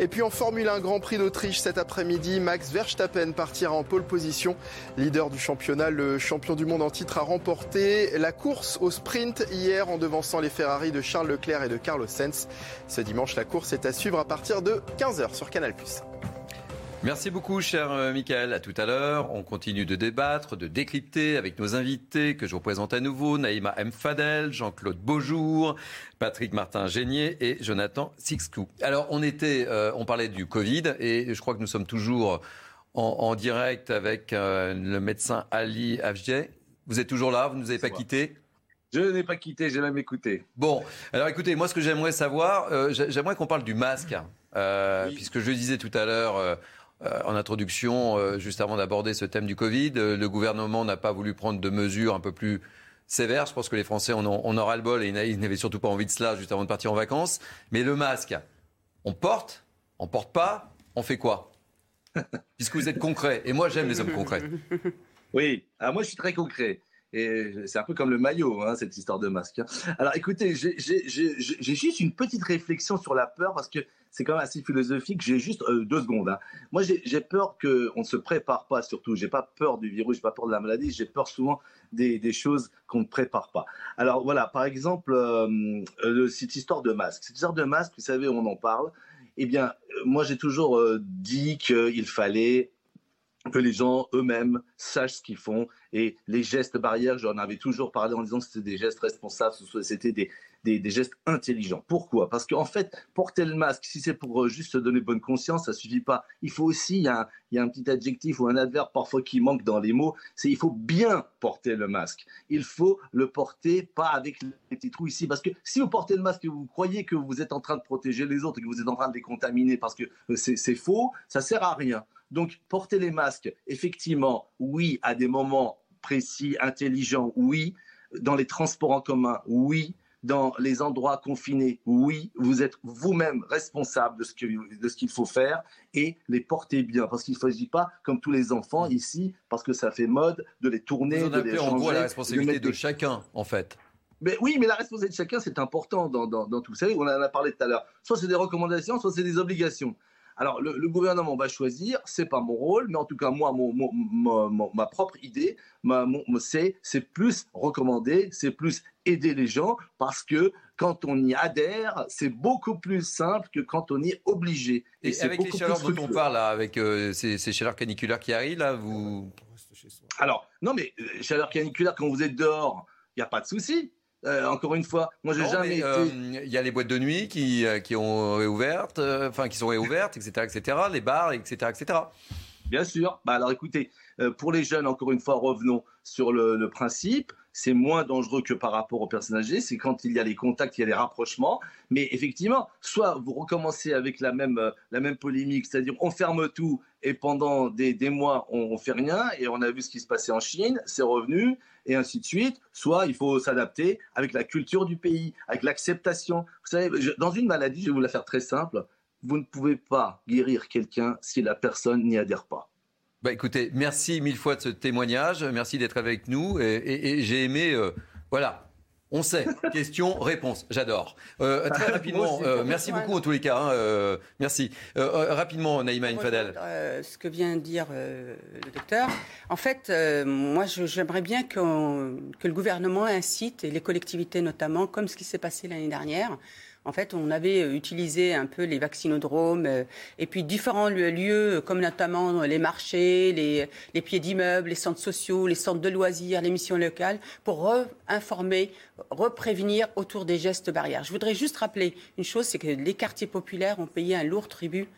Et puis en Formule 1 Grand Prix d'Autriche cet après-midi, Max Verstappen partira en pole position. Leader du championnat, le champion du monde en titre a remporté la course au sprint hier en devançant les Ferrari de Charles Leclerc et de Carlos Sainz. Ce dimanche, la course est à suivre à partir de 15h sur Canal+. Merci beaucoup, cher euh, Michael. À tout à l'heure. On continue de débattre, de décrypter avec nos invités que je vous présente à nouveau. Naïma M. Fadel, Jean-Claude Beaujour, Patrick Martin-Génier et Jonathan Sixcou. Alors, on était, euh, on parlait du Covid et je crois que nous sommes toujours en, direct avec euh, le médecin Ali Afjeh. Vous êtes toujours là, vous ne nous avez pas quittés? Je n'ai pas quitté, j'ai même écouté. Bon, alors écoutez, moi ce que j'aimerais savoir, j'aimerais qu'on parle du masque, puisque je disais tout à l'heure, euh, en introduction, euh, juste avant d'aborder ce thème du Covid. Euh, le gouvernement n'a pas voulu prendre de mesures un peu plus sévères. Je pense que les Français en ont, on aura le bol et ils n'avaient surtout pas envie de cela juste avant de partir en vacances. Mais le masque, on porte, on porte pas, on fait quoi? Puisque vous êtes concret. Et moi, j'aime les hommes concrets. Oui, moi, je suis très concret. Et c'est un peu comme le maillot, hein, cette histoire de masque. Hein. Alors écoutez, j'ai juste une petite réflexion sur la peur parce que c'est quand même assez philosophique. J'ai juste euh, deux secondes. Hein. Moi, j'ai peur qu'on ne se prépare pas, surtout. J'ai pas peur du virus, j'ai pas peur de la maladie. J'ai peur souvent des, choses qu'on ne prépare pas. Alors voilà, par exemple, euh, cette histoire de masque. Cette histoire de masque, vous savez, on en parle. Eh bien, moi, j'ai toujours euh, dit qu'il fallait que les gens eux-mêmes sachent ce qu'ils font. Et les gestes barrières, j'en avais toujours parlé en disant que c'était des gestes responsables, c'était des, des, gestes intelligents. Pourquoi? Parce qu'en fait, porter le masque, si c'est pour euh, juste se donner bonne conscience, ça suffit pas. Il faut aussi, il y, a un, petit adjectif ou un adverbe parfois qui manque dans les mots, c'est il faut bien porter le masque. Il faut le porter pas avec les petits trous ici. Parce que si vous portez le masque et vous croyez que vous êtes en train de protéger les autres que vous êtes en train de les contaminer parce que euh, c'est faux, ça sert à rien. Donc, porter les masques, effectivement, oui, à des moments précis, intelligents, oui. Dans les transports en commun, oui dans les endroits confinés, oui, vous êtes vous-même responsable de ce qu'il faut faire et les porter bien. Parce qu'il ne s'agit pas, comme tous les enfants ici, parce que ça fait mode, de les tourner, vous en de les en gros la responsabilité de, chacun, en fait. Mais oui, mais la responsabilité de chacun, c'est important dans, dans, tout. Vous savez, on en a parlé tout à l'heure. Soit c'est des recommandations, soit c'est des obligations. Alors, le, gouvernement va choisir, c'est pas mon rôle, mais en tout cas, moi, mon, ma propre idée, c'est plus recommander, c'est plus aider les gens, parce que quand on y adhère, c'est beaucoup plus simple que quand on y est obligé. Et, avec les chaleurs dont on parle, là, avec euh, ces, chaleurs caniculaires qui arrivent, là, vous... Alors, non, mais euh, chaleur caniculaire, quand vous êtes dehors, il n'y a pas de souci. Euh, encore une fois, moi j'ai jamais été. Il y a les boîtes de nuit qui, qui ont réouvertes, enfin qui sont réouvertes, etc., etc. Les bars, etc., etc. Bien sûr. Bah alors écoutez, pour les jeunes, encore une fois, revenons sur le principe c'est moins dangereux que par rapport aux personnes âgées. C'est quand il y a les contacts, il y a les rapprochements. Mais effectivement, soit vous recommencez avec la même, euh, la même polémique, c'est-à-dire on ferme tout et pendant des, mois, on ne fait rien. Et on a vu ce qui se passait en Chine, c'est revenu, et ainsi de suite. Soit il faut s'adapter avec la culture du pays, avec l'acceptation. Vous savez, dans une maladie, je vais vous la faire très simple, vous ne pouvez pas guérir quelqu'un si la personne n'y adhère pas. Bah écoutez, merci mille fois de ce témoignage, merci d'être avec nous et, j'ai aimé, euh, voilà, on sait, question, réponse, j'adore. Euh, très rapidement, euh, merci beaucoup en tous les cas, hein, merci. rapidement, Naïma Infadel. ce que vient de dire le docteur, en fait, moi j'aimerais bien que le gouvernement incite, et les collectivités notamment, comme ce qui s'est passé l'année dernière, en fait, on avait euh, utilisé un peu les vaccinodromes euh, et puis différents lieux, comme notamment les marchés, les, pieds d'immeubles, les centres sociaux, les centres de loisirs, les missions locales, pour informer, reprévenir autour des gestes barrières. Je voudrais juste rappeler une chose, c'est que les quartiers populaires ont payé un lourd tribut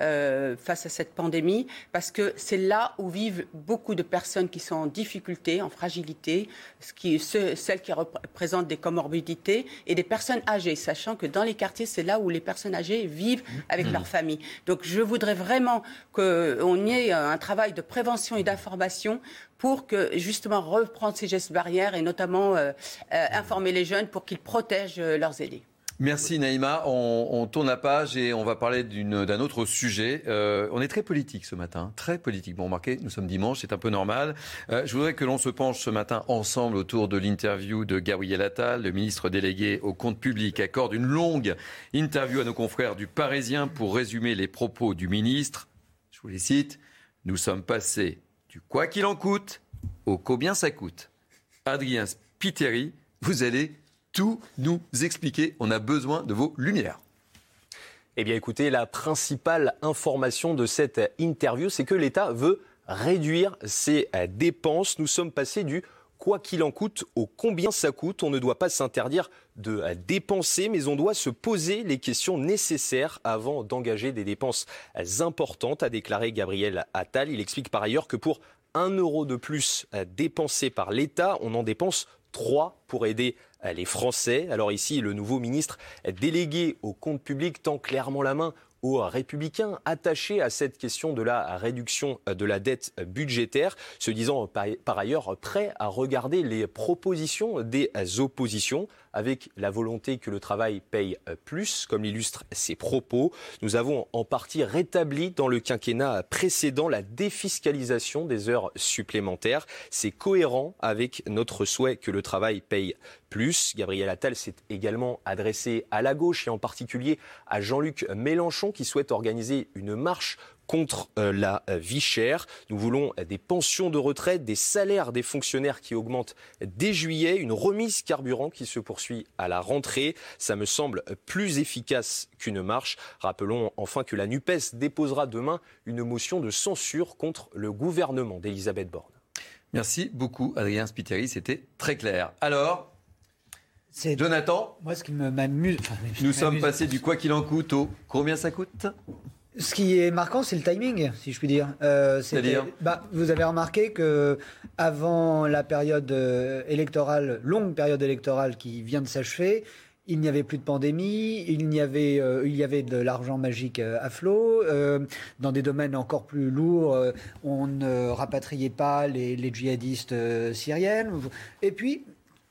euh, face à cette pandémie, parce que c'est là où vivent beaucoup de personnes qui sont en difficulté, en fragilité, ce qui, celles qui représentent des comorbidités et des personnes âgées, sachant que dans les quartiers, c'est là où les personnes âgées vivent avec mmh. leur famille. Donc je voudrais vraiment qu'on y ait un travail de prévention et d'information pour que justement reprendre ces gestes barrières et notamment euh, euh, informer les jeunes pour qu'ils protègent leurs aînés. Merci Naïma. On, tourne la page et on va parler d'un autre sujet. Euh, on est très politique ce matin, très politique. Bon, remarquez, nous sommes dimanche, c'est un peu normal. Euh, je voudrais que l'on se penche ce matin ensemble autour de l'interview de Gabriel Attal, le ministre délégué au compte public, accorde une longue interview à nos confrères du Parisien pour résumer les propos du ministre. Je vous les cite. Nous sommes passés du quoi qu'il en coûte au combien ça coûte. Adrien Spiteri, vous allez tout nous expliquer. On a besoin de vos lumières. Eh bien écoutez, la principale information de cette interview, c'est que l'État veut réduire ses dépenses. Nous sommes passés du quoi qu'il en coûte au combien ça coûte. On ne doit pas s'interdire de dépenser, mais on doit se poser les questions nécessaires avant d'engager des dépenses importantes, a déclaré Gabriel Attal. Il explique par ailleurs que pour un euro de plus dépensé par l'État, on en dépense trois pour aider les Français. Alors ici, le nouveau ministre délégué au compte public tend clairement la main aux républicains attachés à cette question de la réduction de la dette budgétaire, se disant par ailleurs prêts à regarder les propositions des oppositions. Avec la volonté que le travail paye plus, comme l'illustrent ses propos. Nous avons en partie rétabli dans le quinquennat précédent la défiscalisation des heures supplémentaires. C'est cohérent avec notre souhait que le travail paye plus. Gabriel Attal s'est également adressé à la gauche et en particulier à Jean-Luc Mélenchon qui souhaite organiser une marche contre euh, la euh, vie chère. Nous voulons des pensions de retraite, des salaires des fonctionnaires qui augmentent dès juillet, une remise carburant qui se poursuit à la rentrée. Ça me semble plus efficace qu'une marche. Rappelons enfin que la NUPES déposera demain une motion de censure contre le gouvernement d'Elisabeth Borne. Merci beaucoup, Adrien Spiteri. C'était très clair. Alors, Jonathan Moi, ce qui m'amuse. nous sommes passés du quoi qu'il en coûte au combien ça coûte? Ce qui est marquant, c'est le timing, si je puis dire. Euh, C'est-à-dire bah, Vous avez remarqué que avant la période euh, électorale, longue période électorale qui vient de s'achever, il n'y avait plus de pandémie, il y avait, euh, il y avait de l'argent magique à flot. dans des domaines encore plus lourds, on ne rapatriait pas les, les djihadistes syriennes. Et puis,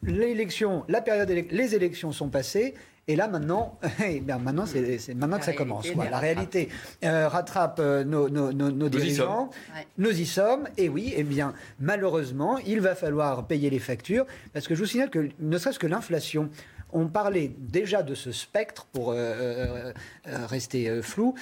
l'élection, la période, les élections sont passées et là, maintenant, eh maintenant c'est maintenant que ça commence. la réalité euh, rattrape euh, nos, nos, dirigeants. Nous y sommes. Et oui, eh bien, malheureusement, il va falloir payer les factures. Parce que je vous signale que, ne serait-ce que l'inflation, on parlait déjà de ce spectre, pour euh, rester flou,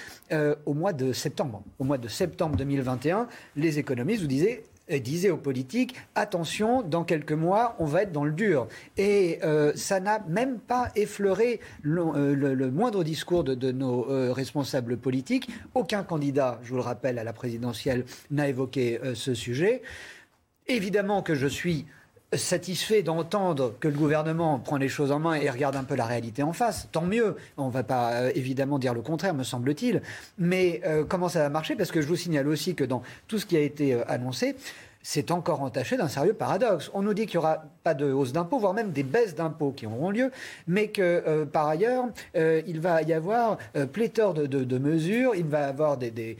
au mois de septembre. Au mois de septembre 2021, les économistes vous disaient disait aux politiques attention, dans quelques mois, on va être dans le dur. Et euh, ça n'a même pas effleuré le, euh, moindre discours de, nos euh, responsables politiques. Aucun candidat, je vous le rappelle, à la présidentielle n'a évoqué ce sujet. Évidemment que je suis satisfait d'entendre que le gouvernement prend les choses en main et regarde un peu la réalité en face. Tant mieux. On ne va pas évidemment dire le contraire, me semble-t-il. Mais comment ça va marcher? Parce que je vous signale aussi que dans tout ce qui a été annoncé, c'est encore entaché d'un sérieux paradoxe. On nous dit qu'il n'y aura pas de hausse d'impôts, voire même des baisses d'impôts qui auront lieu, mais que euh, par ailleurs, euh, il va y avoir euh, pléthore de, mesures. Il va y avoir des,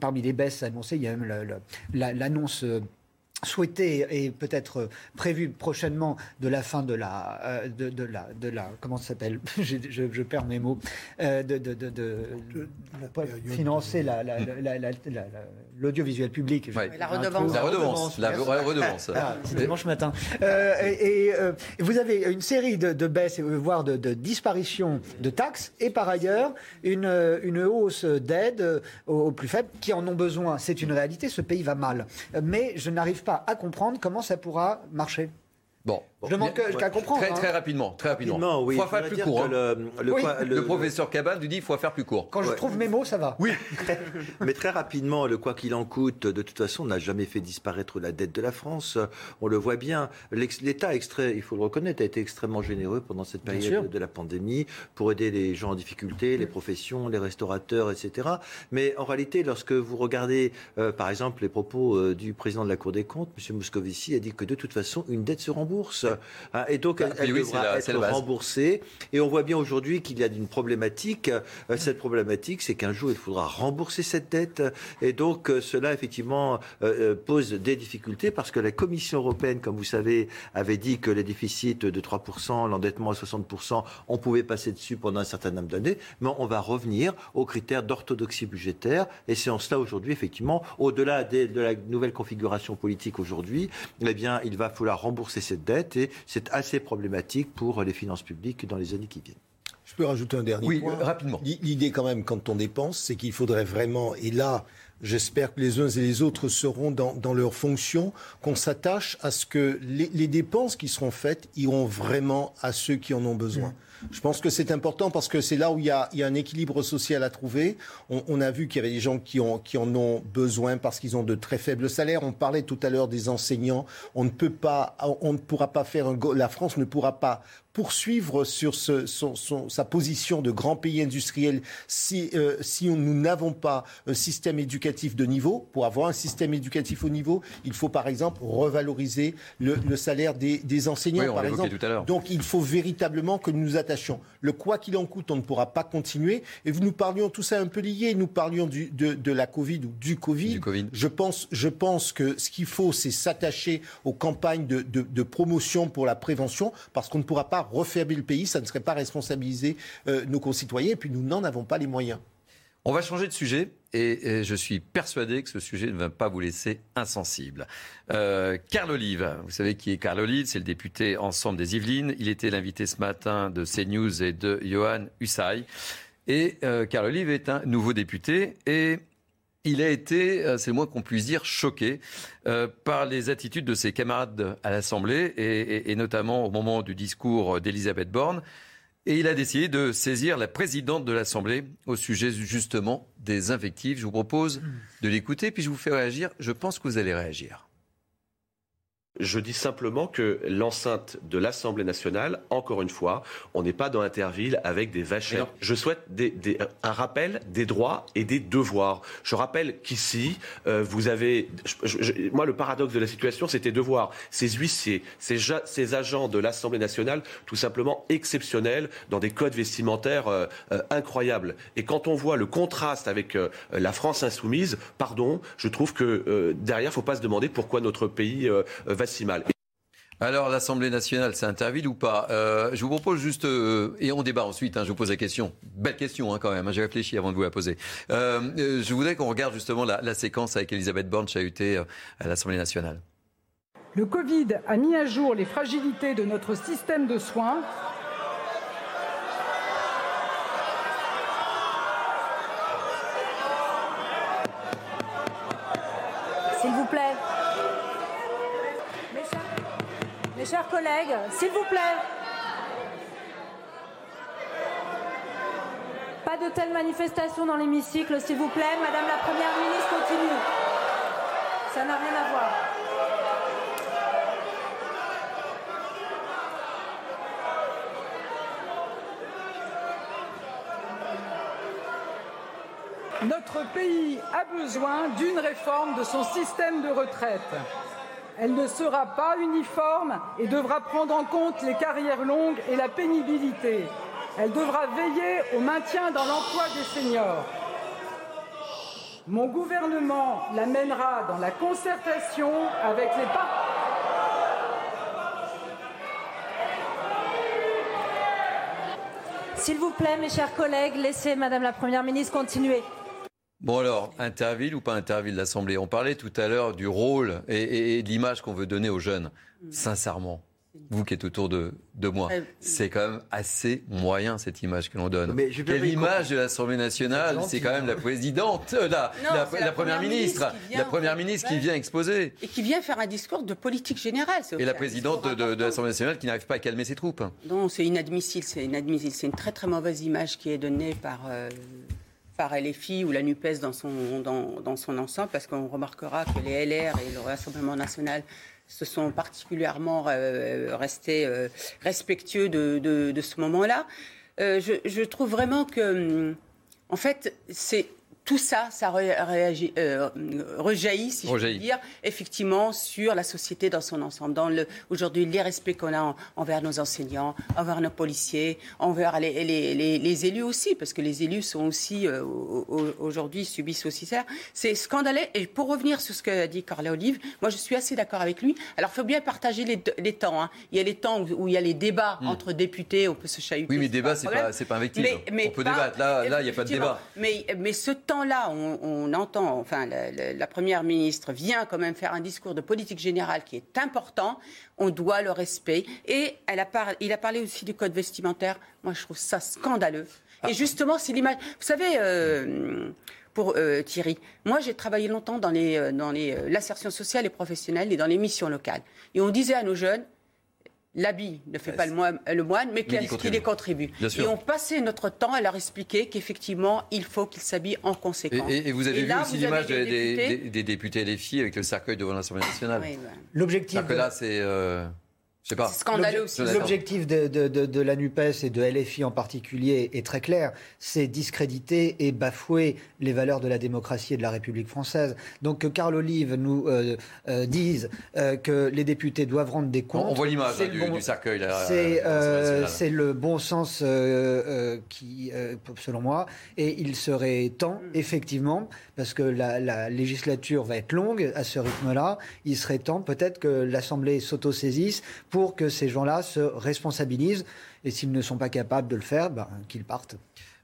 parmi les baisses annoncées, il y a même l'annonce souhaité et peut-être prévu prochainement de la fin de la euh, de, la de la comment ça s'appelle je, je, perds mes mots. Euh, de, de, de, financer la, l'audiovisuel. public. La redevance. la redevance. la redevance. Ah, c'est dimanche matin. Euh, et, vous avez une série de, baisses voire de, disparitions de taxes et par ailleurs une une hausse d'aide aux, aux plus faibles qui en ont besoin. C'est une réalité. Ce pays va mal. Mais je n'arrive pas à comprendre comment ça pourra marcher. Bon, je demande qu'à comprendre. Très, très, hein. rapidement, très rapidement. Il faut faire plus court. Hein. Le, professeur Cabane nous dit qu'il faut faire plus court. Quand je trouve mes mots, ça va. Oui. Mais très rapidement, le quoi qu'il en coûte, de toute façon, n'a jamais fait disparaître la dette de la France. On le voit bien. L'État, il faut le reconnaître, a été extrêmement généreux pendant cette période de la pandémie pour aider les gens en difficulté, les professions, les restaurateurs, etc. Mais en réalité, lorsque vous regardez, euh, par exemple, les propos euh, du président de la Cour des comptes, M. Moscovici a dit que de toute façon, une dette se rembourse. Hein, et donc, bah, elle, devra être remboursée. Et on voit bien aujourd'hui qu'il y a une problématique. Euh, cette problématique, c'est qu'un jour, il faudra rembourser cette dette. Et donc, euh, cela, effectivement, euh, pose des difficultés parce que la Commission européenne, comme vous savez, avait dit que les déficits de 3%, l'endettement à 60%, on pouvait passer dessus pendant un certain nombre d'années. Mais on va revenir aux critères d'orthodoxie budgétaire. Et c'est en cela, aujourd'hui, effectivement, au-delà de la nouvelle configuration politique aujourd'hui, eh bien, il va falloir rembourser cette dette. C'est assez problématique pour les finances publiques dans les années qui viennent. Je peux rajouter un dernier oui, point. rapidement. L'idée quand même, quand on dépense, c'est qu'il faudrait vraiment, et là, j'espère que les uns et les autres seront dans, dans leur fonction, qu'on s'attache à ce que les, dépenses qui seront faites iront vraiment à ceux qui en ont besoin. Je pense que c'est important parce que c'est là où il y, a, un équilibre social à trouver. On, a vu qu'il y avait des gens qui, ont, qui en ont besoin parce qu'ils ont de très faibles salaires. On parlait tout à l'heure des enseignants. On ne peut pas, on ne pourra pas faire un, la France ne pourra pas poursuivre sur sa position de grand pays industriel si, euh, si nous n'avons pas un système éducatif de niveau. Pour avoir un système éducatif au niveau, il faut par exemple revaloriser le, salaire des, enseignants, par exemple. Donc il faut véritablement que nous Le quoi qu'il en coûte, on ne pourra pas continuer. Et nous parlions tout ça un peu lié. Nous parlions de, la Covid ou du COVID. Je, pense, je pense que ce qu'il faut, c'est s'attacher aux campagnes de, promotion pour la prévention, parce qu'on ne pourra pas refermer le pays. Ça ne serait pas responsabiliser euh, nos concitoyens. Et puis nous n'en avons pas les moyens. On va changer de sujet et, je suis persuadé que ce sujet ne va pas vous laisser insensible. Euh, Carl Olive, vous savez qui est Carl Olive, c'est le député Ensemble des Yvelines. Il était l'invité ce matin de CNews et de Johan Hussay. Et euh, Carl Olive est un nouveau député et il a été, euh, c'est le moins qu'on puisse dire, choqué euh, par les attitudes de ses camarades à l'Assemblée et, et, notamment au moment du discours d'Elisabeth Borne. Et il a décidé de saisir la présidente de l'Assemblée au sujet justement des invectives. Je vous propose de l'écouter, puis je vous fais réagir. Je pense que vous allez réagir. Je dis simplement que l'enceinte de l'Assemblée nationale, encore une fois, on n'est pas dans Interville avec des vachettes. Je souhaite un rappel des droits et des devoirs. Je rappelle qu'ici, euh, vous avez... moi, le paradoxe de la situation, c'était de voir ces huissiers, ces, ces agents de l'Assemblée nationale, tout simplement exceptionnels, dans des codes vestimentaires euh, euh, incroyables. Et quand on voit le contraste avec la France insoumise, pardon, je trouve que derrière, il ne faut pas se demander pourquoi notre pays va Alors, l'Assemblée nationale, c'est ou pas? Euh, Je vous propose juste, euh, et on débat ensuite, hein, je vous pose la question. Belle question hein, quand même, hein, j'ai réfléchi avant de vous la poser. Euh, je voudrais qu'on regarde justement la, séquence avec Elisabeth Borne chahuté à l'Assemblée nationale. Le Covid a mis à jour les fragilités de notre système de soins. S'il vous plaît. Chers collègues, s'il vous plaît. Pas de telles manifestations dans l'hémicycle, s'il vous plaît. Madame la Première ministre, continue. Ça n'a rien à voir. Notre pays a besoin d'une réforme de son système de retraite. Elle ne sera pas uniforme et devra prendre en compte les carrières longues et la pénibilité. Elle devra veiller au maintien dans l'emploi des seniors. Mon gouvernement l'amènera dans la concertation avec les partenaires. S'il vous plaît, mes chers collègues, laissez Madame la Première ministre continuer. Bon alors, Interville ou pas Interville l'Assemblée? On parlait tout à l'heure du rôle et, de l'image qu'on veut donner aux jeunes. Sincèrement, vous qui êtes autour de, moi, c'est quand même assez moyen cette image que l'on donne. Mais Quelle image de l'Assemblée nationale? C'est quand même la présidente, euh, la, la, première, ministre, la première ministre qui vient exposer. Et qui vient faire un discours de politique générale. Et la présidente de, l'Assemblée nationale qui n'arrive pas à calmer ses troupes. Non, c'est inadmissible, c'est inadmissible. C'est une très très mauvaise image qui est donnée par... Euh, par LFI ou la NUPES dans son, dans, son ensemble, parce qu'on remarquera que les LR et le Rassemblement national se sont particulièrement euh, restés euh, respectueux de, de, ce moment-là. Euh, je, je, trouve vraiment que, hum, en fait, c'est tout ça, ça euh, rejaillit, si je veux dire, effectivement, sur la société dans son ensemble. Dans le, aujourd'hui, les respects qu'on a envers nos enseignants, envers nos policiers, envers les, les, les, élus aussi, parce que les élus sont aussi, euh, aujourd'hui, subissent aussi ça. C'est scandaleux. Et pour revenir sur ce qu'a dit Carla Olive, moi, je suis assez d'accord avec lui. Alors, il faut bien partager les, temps. Hein. Il y a les temps où, il y a les débats hmm. entre députés, on peut se chahuter. Oui, mais débat, c'est pas, pas, un Mais, on peut débattre. Là, là, il n'y a pas de débat. Mais, mais ce temps là on, entend, enfin, la, Première ministre vient quand même faire un discours de politique générale qui est important, on doit le respect. Et elle a il a parlé aussi du code vestimentaire. Moi, je trouve ça scandaleux. Et justement, c'est l'image. Vous savez, euh, pour euh, Thierry, moi, j'ai travaillé longtemps dans euh, l'insertion sociale et professionnelle et dans les missions locales. Et on disait à nos jeunes, l'habit ne fait pas le moine, mais, qu'il y contribue. Et on passait notre temps à leur expliquer qu'effectivement, il faut qu'ils s'habillent en conséquence. Et, vous avez vu aussi l'image des, des, des, députés filles avec le cercueil devant l'Assemblée nationale. Oui, L'objectif. là, c'est. Euh, C'est scandaleux aussi. L'objectif de, de, de, de, la NUPES et de LFI en particulier est très clair. C'est discréditer et bafouer les valeurs de la démocratie et de la République française. Donc que Carl Olive nous euh, euh, dise euh, que les députés doivent rendre des comptes. On, voit l'image du, du, cercueil. C'est le bon sens qui, selon moi. Et il serait temps, effectivement, parce que la, la législature va être longue à ce rythme-là, il serait temps peut-être que l'Assemblée s'autosaisisse pour que ces gens-là se responsabilisent. Et s'ils ne sont pas capables de le faire, ben, qu'ils partent.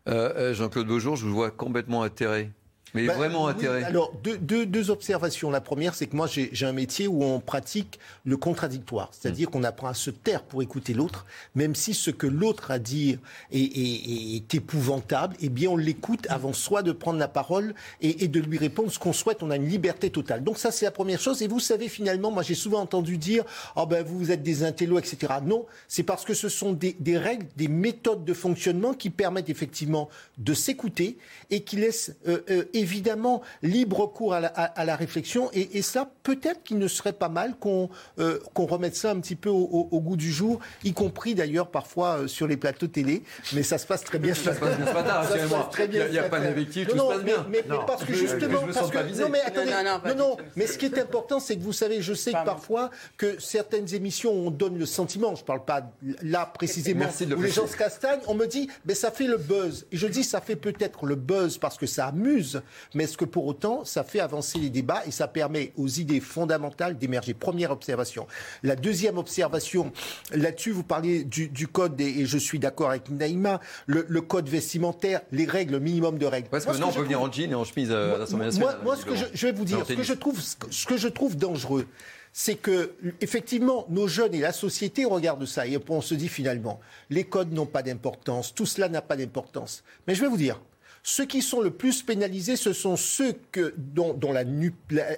Euh, euh, Jean-Claude Beaujour, je vous vois complètement atterré. Mais bah, vraiment intérêt. alors, deux, deux, observations. La première, c'est que moi, j'ai un métier où on pratique le contradictoire. C'est-à-dire mm. qu'on apprend à se taire pour écouter l'autre, même si ce que l'autre a à dire est, est, est, épouvantable, eh bien, on l'écoute avant soit de prendre la parole et, et de lui répondre ce qu'on souhaite. On a une liberté totale. Donc, ça, c'est la première chose. Et vous savez, finalement, moi, j'ai souvent entendu dire, oh ben, vous, êtes des intellos, etc. Non, c'est parce que ce sont des, des règles, des méthodes de fonctionnement qui permettent effectivement de s'écouter et qui laissent euh, euh, évidemment libre cours à la, réflexion. Et, ça, peut-être qu'il ne serait pas mal qu'on euh, qu'on remette ça un petit peu au, goût du jour, y compris d'ailleurs parfois euh, sur les plateaux télé. Mais ça se passe très bien. Ça se passe bien ce matin. Il n'y a, pas d'invective, tout se passe bien. Mais, parce que justement, parce que, non mais attendez, non, non, mais ce qui est important, c'est que vous savez, je sais que parfois que certaines émissions, on donne le sentiment, je ne parle pas là précisément, où les gens se castagnent, on me dit, mais ça fait le buzz. Et je dis, ça fait peut-être le buzz parce que ça amuse, mais est-ce que pour autant, ça fait avancer les débats et ça permet aux idées fondamentales d'émerger? Première observation. La deuxième observation, là-dessus, vous parliez du, code, et, je suis d'accord avec Naïma, le, code vestimentaire, les règles, le minimum de règles. Parce que maintenant, on peut venir en jean et en chemise euh, à l'Assemblée nationale. Moi, ce que je, vais vous dire, ce que je trouve, ce que je trouve dangereux, c'est que effectivement nos jeunes et la société regardent ça et on se dit finalement les codes n'ont pas d'importance, tout cela n'a pas d'importance. Mais je vais vous dire, ceux qui sont le plus pénalisés, ce sont ceux que, dont, la,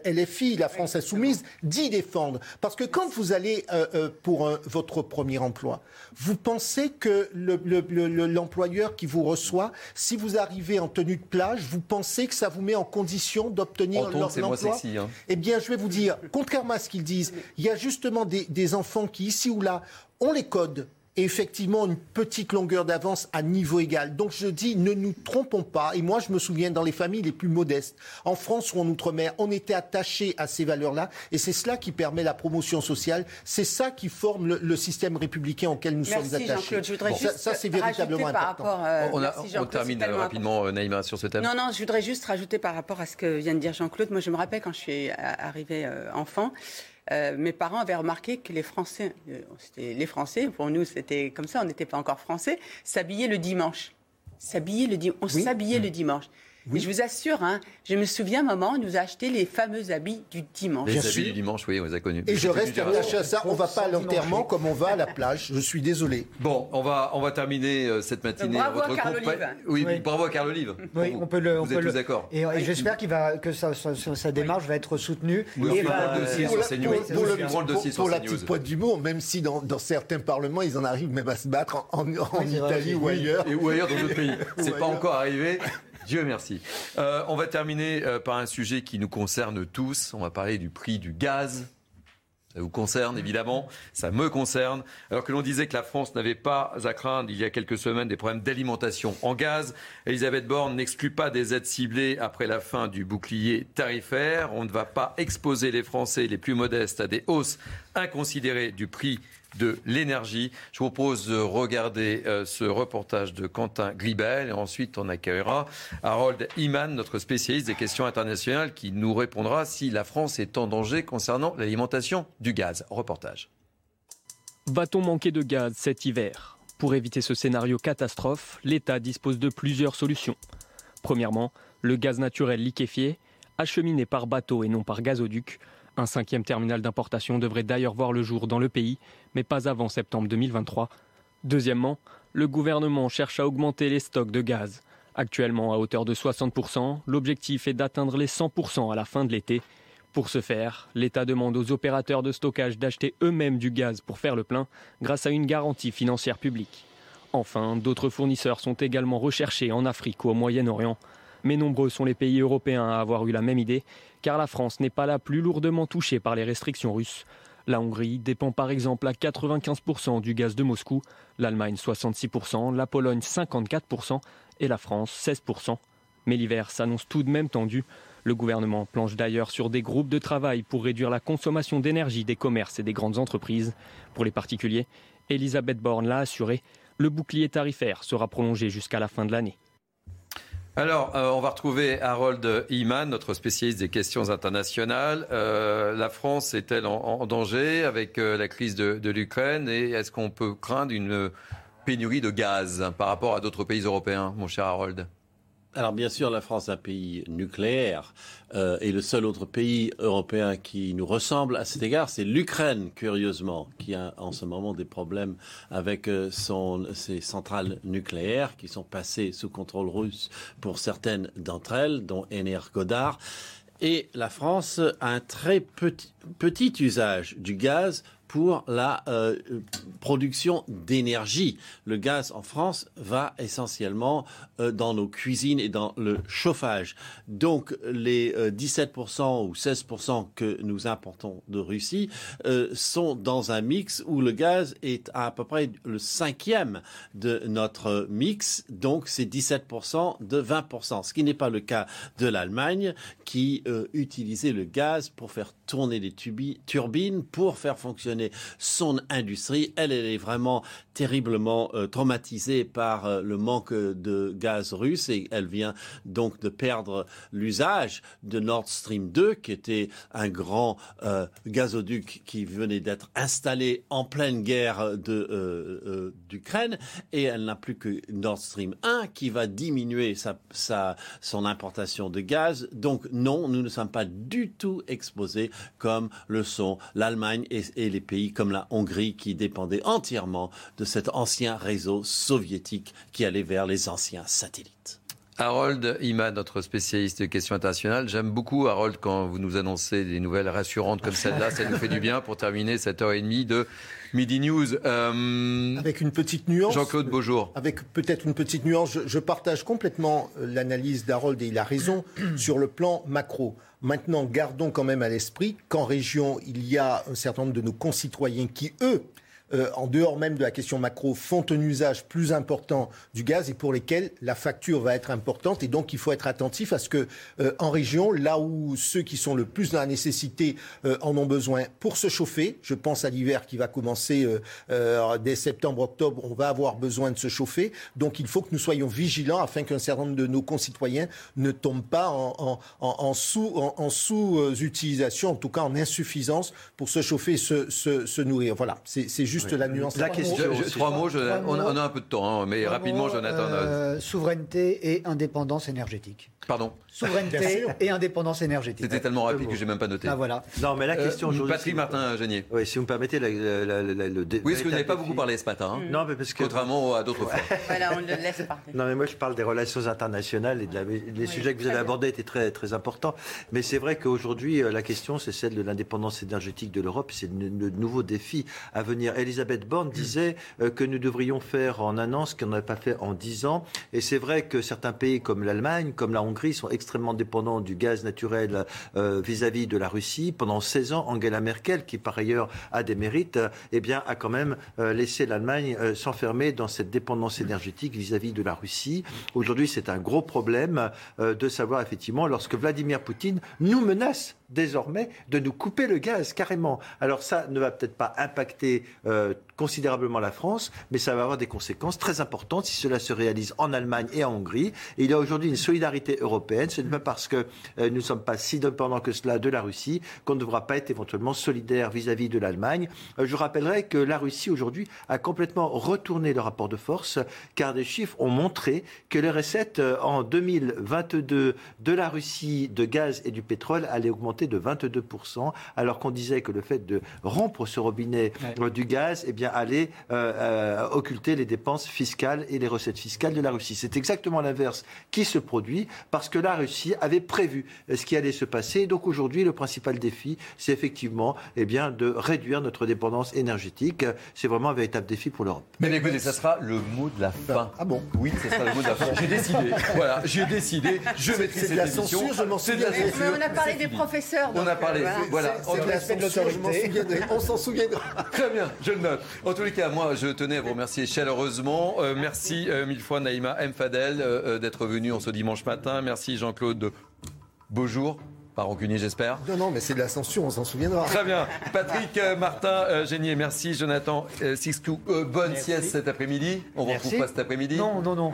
LFI, la France Insoumise, dit défendre. Parce que quand vous allez euh, euh, pour votre premier emploi, vous pensez que l'employeur qui vous reçoit, si vous arrivez en tenue de plage, vous pensez que ça vous met en condition d'obtenir l'emploi hein. Eh bien, je vais vous dire, contrairement à ce qu'ils disent, il y a justement des, des enfants qui, ici ou là, ont les codes et effectivement une petite longueur d'avance à niveau égal. Donc je dis, ne nous trompons pas. Et moi, je me souviens dans les familles les plus modestes, en France ou en Outre-mer, on était attaché à ces valeurs-là. Et c'est cela qui permet la promotion sociale. C'est ça qui forme le, système républicain auquel nous sommes attachés. ça, c'est véritablement important. Euh, on, on termine rapidement, euh, Naïma, sur ce thème. Non, non, je voudrais juste rajouter par rapport à ce que vient de dire Jean-Claude. Moi, je me rappelle quand je suis arrivée euh, enfant, euh, mes parents avaient remarqué que les Français, euh, les Français, pour nous c'était comme ça, on n'était pas encore Français, s'habillaient le dimanche. S'habiller le dimanche. On s'habillait le dimanche. Oui. je vous assure, hein, je me souviens, maman on nous a acheté les fameux habits du dimanche. Les habits du dimanche, oui, on les a connus. Et je reste attaché à ça. On ne va pas à l'enterrement comme on va à la plage. Je suis désolé. Bon, on va, on va terminer euh, cette matinée. Bravo à Carl Olive. Oui, bravo à Carl Olive. Oui, on peut le. Vous êtes tous d'accord. Et, j'espère qu'il va que sa, sa, démarche va être soutenue. Oui, et va, le dossier sur CNews. Pour, le, pour la petite pointe d'humour, même si dans, dans, certains parlements, ils en arrivent même à se battre en, en, Italie ou ailleurs. Et ou ailleurs dans d'autres pays. C'est pas encore arrivé. Dieu merci. Euh, on va terminer euh, par un sujet qui nous concerne tous. On va parler du prix du gaz. Ça vous concerne évidemment, ça me concerne. Alors que l'on disait que la France n'avait pas à craindre il y a quelques semaines des problèmes d'alimentation en gaz, Elisabeth Borne n'exclut pas des aides ciblées après la fin du bouclier tarifaire. On ne va pas exposer les Français les plus modestes à des hausses inconsidérées du prix de l'énergie. Je vous propose de regarder euh, ce reportage de Quentin Gribel et ensuite on accueillera Harold Iman, notre spécialiste des questions internationales, qui nous répondra si la France est en danger concernant l'alimentation du gaz. Reportage. Va-t-on manquer de gaz cet hiver? Pour éviter ce scénario catastrophe, l'État dispose de plusieurs solutions. Premièrement, le gaz naturel liquéfié, acheminé par bateau et non par gazoduc, un cinquième terminal d'importation devrait d'ailleurs voir le jour dans le pays, mais pas avant septembre 2023. Deuxièmement, le gouvernement cherche à augmenter les stocks de gaz. Actuellement à hauteur de 60%, l'objectif est d'atteindre les 100% à la fin de l'été. Pour ce faire, l'État demande aux opérateurs de stockage d'acheter eux-mêmes du gaz pour faire le plein grâce à une garantie financière publique. Enfin, d'autres fournisseurs sont également recherchés en Afrique ou au Moyen-Orient. Mais nombreux sont les pays européens à avoir eu la même idée car la France n'est pas la plus lourdement touchée par les restrictions russes. La Hongrie dépend par exemple à 95% du gaz de Moscou, l'Allemagne 66%, la Pologne 54% et la France 16%. Mais l'hiver s'annonce tout de même tendu. Le gouvernement planche d'ailleurs sur des groupes de travail pour réduire la consommation d'énergie des commerces et des grandes entreprises. Pour les particuliers, Elisabeth Borne l'a assuré, le bouclier tarifaire sera prolongé jusqu'à la fin de l'année. Alors, euh, on va retrouver Harold Iman, notre spécialiste des questions internationales. Euh, la France est-elle en, danger avec euh, la crise de, de l'Ukraine et est-ce qu'on peut craindre une pénurie de gaz par rapport à d'autres pays européens, mon cher Harold? Alors bien sûr, la France est un pays nucléaire euh, et le seul autre pays européen qui nous ressemble à cet égard, c'est l'Ukraine, curieusement, qui a en ce moment des problèmes avec euh, ses centrales nucléaires qui sont passées sous contrôle russe pour certaines d'entre elles, dont Energodar. Et la France a un très petit usage du gaz pour la euh, production d'énergie. Le gaz en France va essentiellement euh, dans nos cuisines et dans le chauffage. Donc les 17% euh, ou 16% que nous importons de Russie sont dans un mix où le gaz est à, à peu près le cinquième de notre mix. Donc c'est 17% de 20%, ce qui n'est pas le cas de l'Allemagne qui utilisait le gaz pour faire tourner les turbines, pour faire fonctionner son industrie. Elle, est vraiment terriblement euh, traumatisée par euh, le manque de gaz russe et elle vient donc de perdre l'usage de Nord Stream 2, qui était un grand euh, gazoduc qui venait d'être installé en pleine guerre d'Ukraine et elle n'a plus que Nord Stream 1 qui va diminuer sa, sa, son importation de gaz. Donc non, nous ne sommes pas du tout exposés comme le sont l'Allemagne et, et les pays pays comme la Hongrie qui dépendait entièrement de cet ancien réseau soviétique qui allait vers les anciens satellites. Harold Ima, notre spécialiste de questions internationales. J'aime beaucoup, Harold, quand vous nous annoncez des nouvelles rassurantes comme celle-là. Ça nous fait du bien pour terminer cette heure et demie de Midi News. Euh, avec une petite nuance. Jean-Claude Beaujour. Avec peut-être une petite nuance. Je, je partage complètement euh, l'analyse d'Harold et il a raison sur le plan macro. Maintenant, gardons quand même à l'esprit qu'en région, il y a un certain nombre de nos concitoyens qui, eux, euh, en dehors même de la question macro, font un usage plus important du gaz et pour lesquels la facture va être importante. Et donc, il faut être attentif à ce que, euh, en région, là où ceux qui sont le plus dans la nécessité euh, en ont besoin pour se chauffer, je pense à l'hiver qui va commencer dès septembre-octobre, on va avoir besoin de se chauffer. Donc, il faut que nous soyons vigilants afin qu'un certain nombre de nos concitoyens ne tombent pas en, en, sous, en, sous-utilisation, en tout cas en insuffisance pour se chauffer et se, se nourrir. Voilà, c'est juste la nuance. La question, trois mots, on, a un peu de temps, hein, mais rapidement, Jonathan. Euh, souveraineté et indépendance énergétique. Pardon Souveraineté et indépendance énergétique. C'était tellement rapide que j'ai même pas noté. Ah voilà. Non, mais la euh, question aujourd'hui. Patrick Martin Génier. Oui, si vous me permettez, le. Oui, parce que vous n'avez pas beaucoup parlé ce matin. Hein. non, mais parce que. Contrairement à d'autres fois. Voilà, on le laisse parler. Non, mais moi, je parle des relations internationales et de la... les sujets que vous avez abordés étaient très, très importants. Mais c'est vrai qu'aujourd'hui, euh, la question, c'est celle de l'indépendance énergétique de l'Europe. C'est le nouveau défi à venir. Elisabeth Borne disait euh, que nous devrions faire en un an ce qu'on n'avait pas fait en dix ans. Et c'est vrai que certains pays comme l'Allemagne, comme la Hongrie, sont extrêmement dépendants du gaz naturel euh, vis-à-vis de la Russie. Pendant 16 ans, Angela Merkel, qui par ailleurs a des mérites, eh bien, a quand même euh, laissé l'Allemagne s'enfermer dans cette dépendance énergétique vis-à-vis de la Russie. Aujourd'hui, c'est un gros problème de savoir effectivement lorsque Vladimir Poutine nous menace désormais de nous couper le gaz carrément. Alors ça ne va peut-être pas impacter euh, considérablement la France, mais ça va avoir des conséquences très importantes si cela se réalise en Allemagne et en Hongrie. Et il y a aujourd'hui une solidarité européenne. Ce n'est pas parce que euh, nous ne sommes pas si dépendants que cela de la Russie qu'on ne devra pas être éventuellement solidaire vis-à-vis de l'Allemagne. Euh, je rappellerai que la Russie aujourd'hui a complètement retourné le rapport de force, car des chiffres ont montré que les recettes en 2022 de la Russie de gaz et du pétrole allaient augmenter de 22%, alors qu'on disait que le fait de rompre ce robinet du gaz, eh bien, bien, aller occulter les dépenses fiscales et les recettes fiscales de la Russie. C'est exactement l'inverse qui se produit parce que la Russie avait prévu ce qui allait se passer. Donc aujourd'hui, le principal défi, c'est effectivement eh bien, de réduire notre dépendance énergétique. C'est vraiment un véritable défi pour l'Europe. Mais écoutez, ça sera le mot de la fin. Ah bon? Oui, ça sera le mot de la fin. J'ai décidé. Voilà, j'ai décidé. Je maîtrise cette émission. C'est de la censure, On a parlé des professeurs. On a parlé. Voilà. La censure, je m'en. On s'en souviendra. Très bien, je le note. En tous les cas, moi, je tenais à vous remercier chaleureusement. Euh, merci euh, mille fois, Naïma M. Fadel, euh, d'être venu en ce dimanche matin. Merci, Jean-Claude Beaujour. Pas rancunier, j'espère. Non, non, mais c'est de la censure, on s'en souviendra. Très bien. Patrick, euh, Martin, euh, Génier, merci. Jonathan, euh, Sixtou, bonne sieste cet après-midi. On ne retrouve pas cet après-midi. Non, non, non.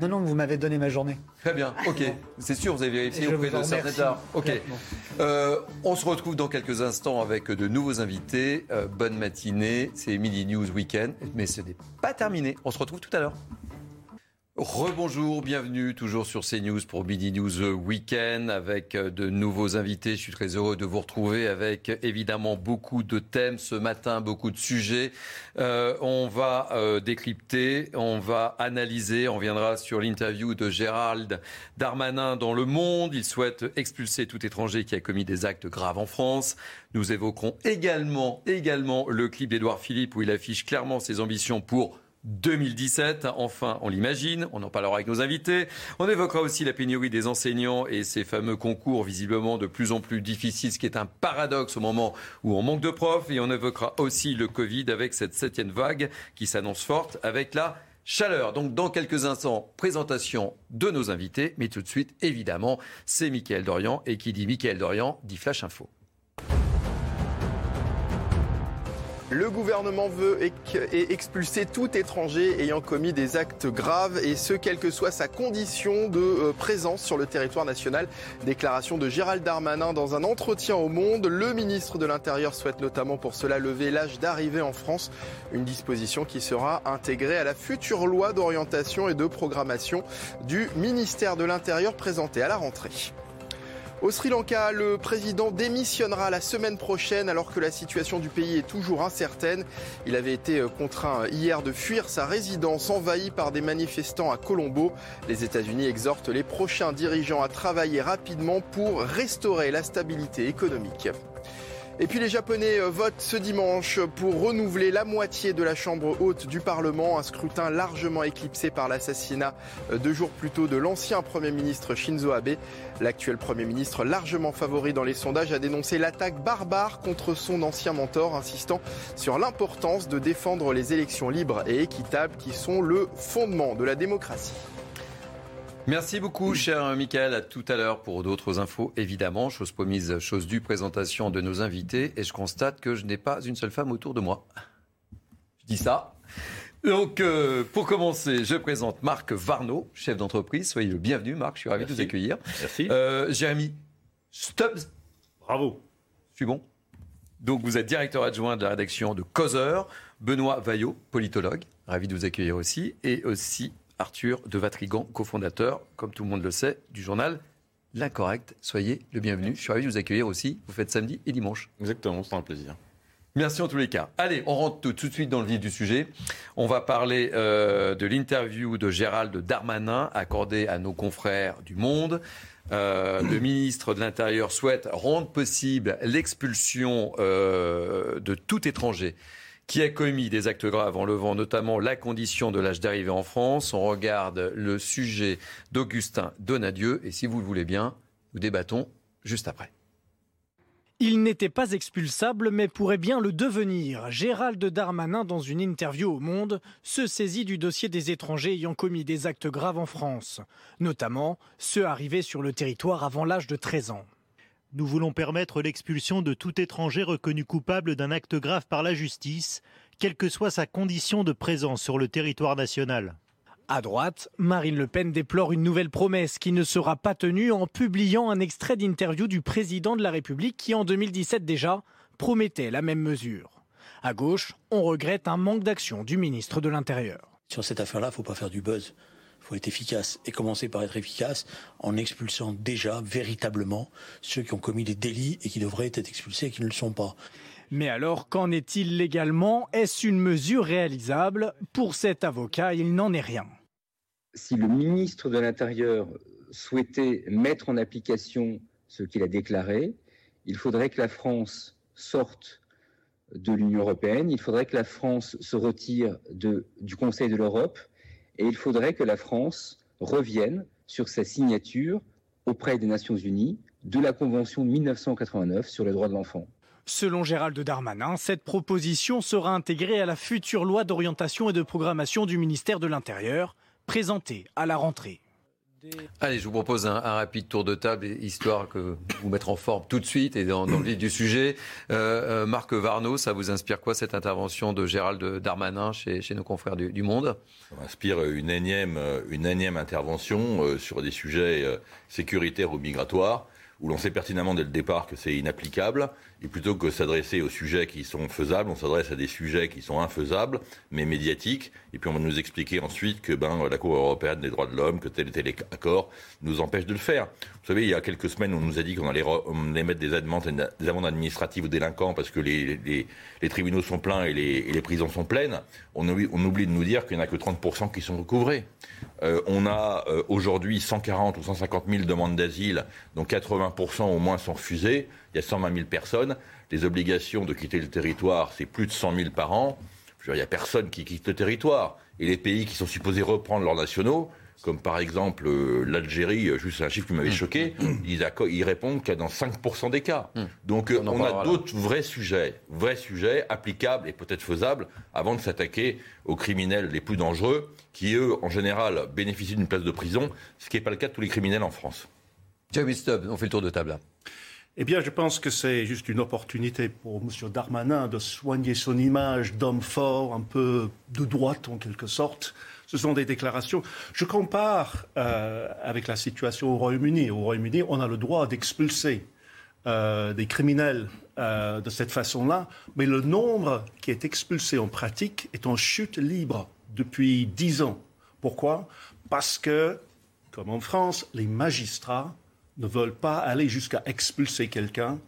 Non, non, vous m'avez donné ma journée. Très bien, ok. C'est sûr, vous avez vérifié auprès de certains Ok. on se retrouve dans quelques instants avec de nouveaux invités. bonne matinée. C'est Midi News Weekend. Mais ce n'est pas terminé. On se retrouve tout à l'heure. Rebonjour, bienvenue toujours sur CNews pour Midi News Weekend avec euh, de nouveaux invités. Je suis très heureux de vous retrouver avec évidemment beaucoup de thèmes ce matin, beaucoup de sujets. Euh, on va euh, décrypter, on va analyser, on viendra sur l'interview de Gérald Darmanin dans Le Monde. Il souhaite expulser tout étranger qui a commis des actes graves en France. Nous évoquerons également, également le clip d'Edouard Philippe où il affiche clairement ses ambitions pour 2017. Enfin, on l'imagine, on en parlera avec nos invités. On évoquera aussi la pénurie des enseignants et ces fameux concours visiblement de plus en plus difficiles, ce qui est un paradoxe au moment où on manque de profs. Et on évoquera aussi le Covid avec cette septième vague qui s'annonce forte avec la chaleur. Donc dans quelques instants, présentation de nos invités. Mais tout de suite, évidemment, c'est Mickaël Dorian. Et qui dit Mickaël Dorian dit Flash Info. Le gouvernement veut expulser tout étranger ayant commis des actes graves et ce, quelle que soit sa condition de euh, présence sur le territoire national. Déclaration de Gérald Darmanin dans un entretien au Monde. Le ministre de l'Intérieur souhaite notamment pour cela lever l'âge d'arrivée en France, une disposition qui sera intégrée à la future loi d'orientation et de programmation du ministère de l'Intérieur présentée à la rentrée. Au Sri Lanka, le président démissionnera la semaine prochaine alors que la situation du pays est toujours incertaine. Il avait été euh, contraint hier de fuir sa résidence envahie par des manifestants à Colombo. Les États-Unis exhortent les prochains dirigeants à travailler rapidement pour restaurer la stabilité économique. Et puis les Japonais euh, votent ce dimanche pour renouveler la moitié de la Chambre haute du Parlement, un scrutin largement éclipsé par l'assassinat euh, deux jours plus tôt de l'ancien Premier ministre Shinzo Abe. L'actuel Premier ministre, largement favori dans les sondages, a dénoncé l'attaque barbare contre son ancien mentor, insistant sur l'importance de défendre les élections libres et équitables qui sont le fondement de la démocratie. Merci beaucoup, cher Michael. À tout à l'heure pour d'autres infos, évidemment. Chose promise, chose due, présentation de nos invités. Et je constate que je n'ai pas une seule femme autour de moi. Je dis ça. Donc, euh, pour commencer, je présente Marc Varno, chef d'entreprise. Soyez le bienvenu, Marc. Je suis ravi de vous accueillir. Merci. Euh, Jérémy Stubbs. Bravo. Je suis bon. Donc, vous êtes directeur adjoint de la rédaction de Causeur. Benoît Vaillot, politologue. Ravi de vous accueillir aussi. Et aussi Arthur de Vatrigan, cofondateur, comme tout le monde le sait, du journal L'Incorrect. Soyez le bienvenu. Je suis ravi de vous accueillir aussi. Vous faites samedi et dimanche. Exactement, c'est un plaisir. Merci en tous les cas. Allez, on rentre tout, de suite dans le vif du sujet. On va parler euh, de l'interview de Gérald Darmanin accordée à nos confrères du Monde. Euh, le ministre de l'Intérieur souhaite rendre possible l'expulsion euh, de tout étranger qui a commis des actes graves en levant notamment la condition de l'âge d'arrivée en France. On regarde le sujet d'Augustin Donadieu et si vous le voulez bien, nous débattons juste après. Il n'était pas expulsable, mais pourrait bien le devenir. Gérald Darmanin, dans une interview au Monde, se saisit du dossier des étrangers ayant commis des actes graves en France, notamment ceux arrivés sur le territoire avant l'âge de 13 ans. Nous voulons permettre l'expulsion de tout étranger reconnu coupable d'un acte grave par la justice, quelle que soit sa condition de présence sur le territoire national. À droite, Marine Le Pen déplore une nouvelle promesse qui ne sera pas tenue en publiant un extrait d'interview du président de la République qui, en 2017 déjà, promettait la même mesure. À gauche, on regrette un manque d'action du ministre de l'Intérieur. Sur cette affaire-là, il ne faut pas faire du buzz faut être efficace et commencer par être efficace en expulsant déjà véritablement ceux qui ont commis des délits et qui devraient être expulsés et qui ne le sont pas. Mais alors, qu'en est-il légalement? Est-ce une mesure réalisable? Pour cet avocat, il n'en est rien. Si le ministre de l'Intérieur souhaitait mettre en application ce qu'il a déclaré, il faudrait que la France sorte de l'Union européenne, il faudrait que la France se retire de, du Conseil de l'Europe et il faudrait que la France revienne sur sa signature auprès des Nations Unies de la Convention de 1989 sur les droits de l'enfant. Selon Gérald Darmanin, cette proposition sera intégrée à la future loi d'orientation et de programmation du ministère de l'Intérieur, présentée à la rentrée. Allez, je vous propose un, rapide tour de table, histoire que vous mettre en forme tout de suite et dans, le vif du sujet. Euh, euh, Marc Varno, ça vous inspire quoi cette intervention de Gérald Darmanin chez, nos confrères du, Monde? Ça m'inspire une énième, une énième intervention euh, sur des sujets sécuritaires ou migratoires où l'on sait pertinemment dès le départ que c'est inapplicable, et plutôt que s'adresser aux sujets qui sont faisables, on s'adresse à des sujets qui sont infaisables, mais médiatiques, et puis on va nous expliquer ensuite que ben, la Cour européenne des droits de l'homme, que tel et tel accord nous empêche de le faire. Vous savez, il y a quelques semaines, on nous a dit qu'on allait, mettre des amendes, des amendes administratives aux délinquants parce que les, les, tribunaux sont pleins et les, les, prisons sont pleines. On, on oublie de nous dire qu'il n'y en a que 30% qui sont recouvrés. Euh, on a euh, aujourd'hui 140 ou 150 000 demandes d'asile, dont 80% au moins sont refusées. Il y a 120 000 personnes. Les obligations de quitter le territoire, c'est plus de 100 000 par an. il n'y a personne qui quitte le territoire. Et les pays qui sont supposés reprendre leurs nationaux, comme par exemple euh, l'Algérie, euh, juste un chiffre qui m'avait choqué, ils, ils, répondent qu'à dans 5% des cas. Mmh. Donc on, on a d'autres vrais sujets, vrais sujets applicables et peut-être faisables avant de s'attaquer aux criminels les plus dangereux, qui eux, en général, bénéficient d'une place de prison, ce qui n'est pas le cas de tous les criminels en France. Jamie Stubb, on fait le tour de table là. Eh bien, je pense que c'est juste une opportunité pour M. Darmanin de soigner son image d'homme fort, un peu de droite en quelque sorte. Ce sont des déclarations. Je compare euh, avec la situation au Royaume-Uni. Au Royaume-Uni, on a le droit d'expulser euh, des criminels euh, de cette façon-là, mais le nombre qui est expulsé en pratique est en chute libre depuis dix ans. Pourquoi? Parce que, comme en France, les magistrats ne veulent pas aller jusqu'à expulser quelqu'un.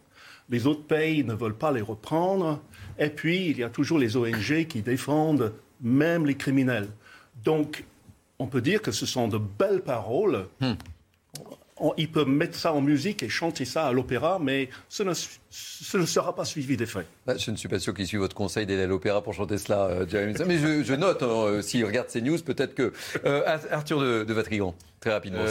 Les autres pays ne veulent pas les reprendre. Et puis, il y a toujours les ONG qui défendent même les criminels. Donc, on peut dire que ce sont de belles paroles. Hmm il peut mettre ça en musique et chanter ça à l'opéra, mais ce ne, sera pas suivi des faits. Bah, je ne suis pas sûr qu'il suive votre conseil d'aller à l'opéra pour chanter cela, euh, Jeremy. Mais je, note, hein, euh, s'il regarde ces news, peut-être que. Euh, Arthur de, de Vatrigan, très rapidement.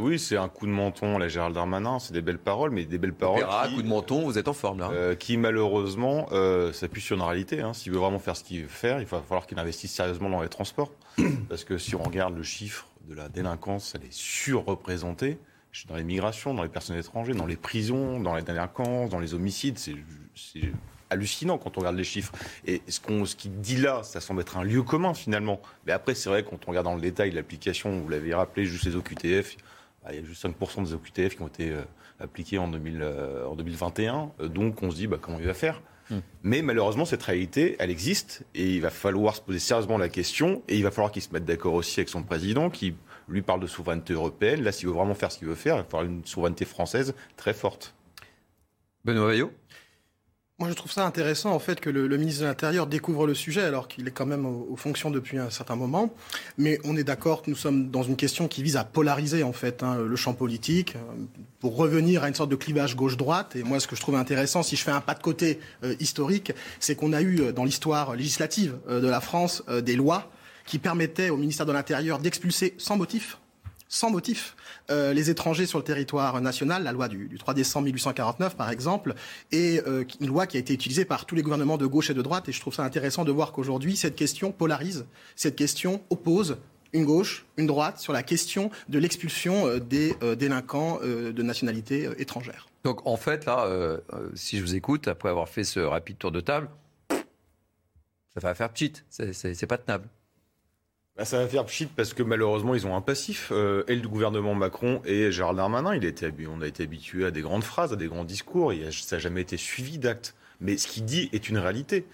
oui, c'est un coup de menton, la Gérald Darmanin, c'est des belles paroles, mais des belles paroles. Opéra, coup de menton, vous êtes en forme là. qui malheureusement s'appuie sur une réalité. Hein. S'il veut vraiment faire ce qu'il veut faire, il va falloir qu'il investisse sérieusement dans les transports. Parce que si on regarde le chiffre de la délinquance, elle est surreprésentée dans les migrations, dans les personnes étrangères, dans les prisons, dans les délinquances, dans les homicides. C'est hallucinant quand on regarde les chiffres. Et ce qu'on ce qu'il dit là, ça semble être un lieu commun finalement. Mais après, c'est vrai, quand on regarde dans le détail l'application, vous l'avez rappelé, juste les OQTF, bah, il y a juste 5% des OQTF qui ont été euh, appliqués en, 2000, euh, en 2021. Euh, donc on se dit, bah, comment il va faire? Hmm. mais malheureusement, cette réalité, elle existe et il va falloir se poser sérieusement la question et il va falloir qu'il se mette d'accord aussi avec son président qui lui parle de souveraineté européenne. Là, s'il veut vraiment faire ce qu'il veut faire, il va falloir une souveraineté française très forte. Benoît Vaillot moi, je trouve ça intéressant, en fait, que le, ministre de l'Intérieur découvre le sujet, alors qu'il est quand même aux, fonctions depuis un certain moment. Mais on est d'accord que nous sommes dans une question qui vise à polariser, en fait, hein, le champ politique, euh, pour revenir à une sorte de clivage gauche-droite. Et moi, ce que je trouve intéressant, si je fais un pas de côté euh, historique, c'est qu'on a eu, euh, dans l'histoire législative de la France, des lois qui permettait au ministère de l'Intérieur d'expulser sans motif sans motif euh, les étrangers sur le territoire national, la loi du, 3 décembre 1849 par exemple, et euh, une loi qui a été utilisée par tous les gouvernements de gauche et de droite, et je trouve ça intéressant de voir qu'aujourd'hui cette question polarise, cette question oppose une gauche, une droite sur la question de l'expulsion euh, des délinquants de nationalité étrangère. Donc en fait, là, si je vous écoute, après avoir fait ce rapide tour de table, ça va faire pchit, c'est pas tenable. Bah, ça va faire pchit parce que malheureusement, ils ont un passif. Euh, et le gouvernement Macron et Gérald Darmanin, il on a été habitué à des grandes phrases, à des grands discours. Ça n'a jamais été suivi d'actes. Mais ce qu'il dit est une réalité.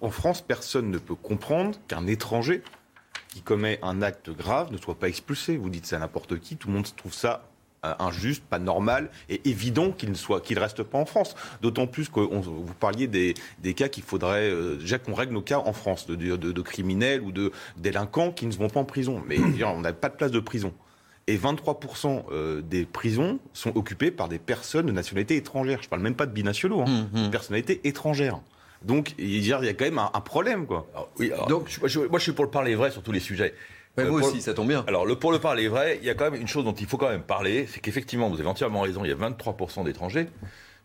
en France, personne ne peut comprendre qu'un étranger qui commet un acte grave ne soit pas expulsé. Vous dites ça à n'importe qui, tout le monde trouve ça injuste, pas normal et évident qu'il ne soit, qu'il reste pas en France. D'autant plus que vous parliez des, des cas qu'il faudrait déjà qu'on règle nos cas en France de, de, de, criminels ou de délinquants qui ne vont pas en prison. Mais on n'a pas de place de prison. Et 23% des prisons sont occupées par des personnes de nationalité étrangère. Je ne parle même pas de binationaux, hein, mmh, mmh. de personnalité étrangère. Donc, il y a quand même un, problème, quoi. oui, Donc, moi, je suis pour le parler vrai sur tous les sujets. Mais moi aussi, ça tombe bien. Alors, le, pour le parler vrai, il y a quand même une chose dont il faut quand même parler, c'est qu'effectivement, vous avez entièrement raison, il y a 23% d'étrangers,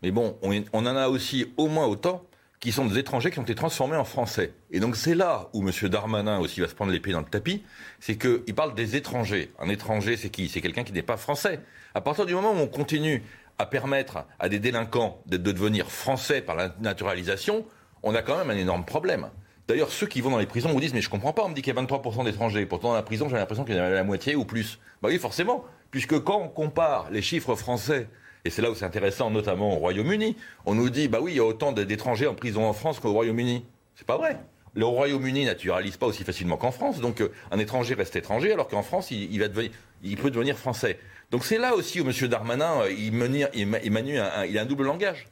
mais bon, on, on, en a aussi au moins autant qui sont des étrangers qui ont été transformés en français. Et donc c'est là où M. Darmanin aussi va se prendre les pieds dans le tapis, c'est qu'il parle des étrangers. Un étranger, c'est qui? C'est quelqu'un qui n'est pas français. À partir du moment où on continue à permettre à des délinquants de devenir français par la naturalisation, on a quand même un énorme problème. D'ailleurs, ceux qui vont dans les prisons vous disent Mais je comprends pas, on me dit qu'il y a 23% d'étrangers. Pourtant, dans la prison, j'ai l'impression qu'il y en a la moitié ou plus. Bah oui, forcément. Puisque quand on compare les chiffres français, et c'est là où c'est intéressant, notamment au Royaume-Uni, on nous dit Bah oui, il y a autant d'étrangers en prison en France qu'au Royaume-Uni. C'est pas vrai. Le Royaume-Uni naturalise pas aussi facilement qu'en France. Donc, euh, un étranger reste étranger, alors qu'en France, il, va devenir, il peut devenir français. Donc, c'est là aussi où M. Darmanin, euh, il, manie, il, un, il a un double langage.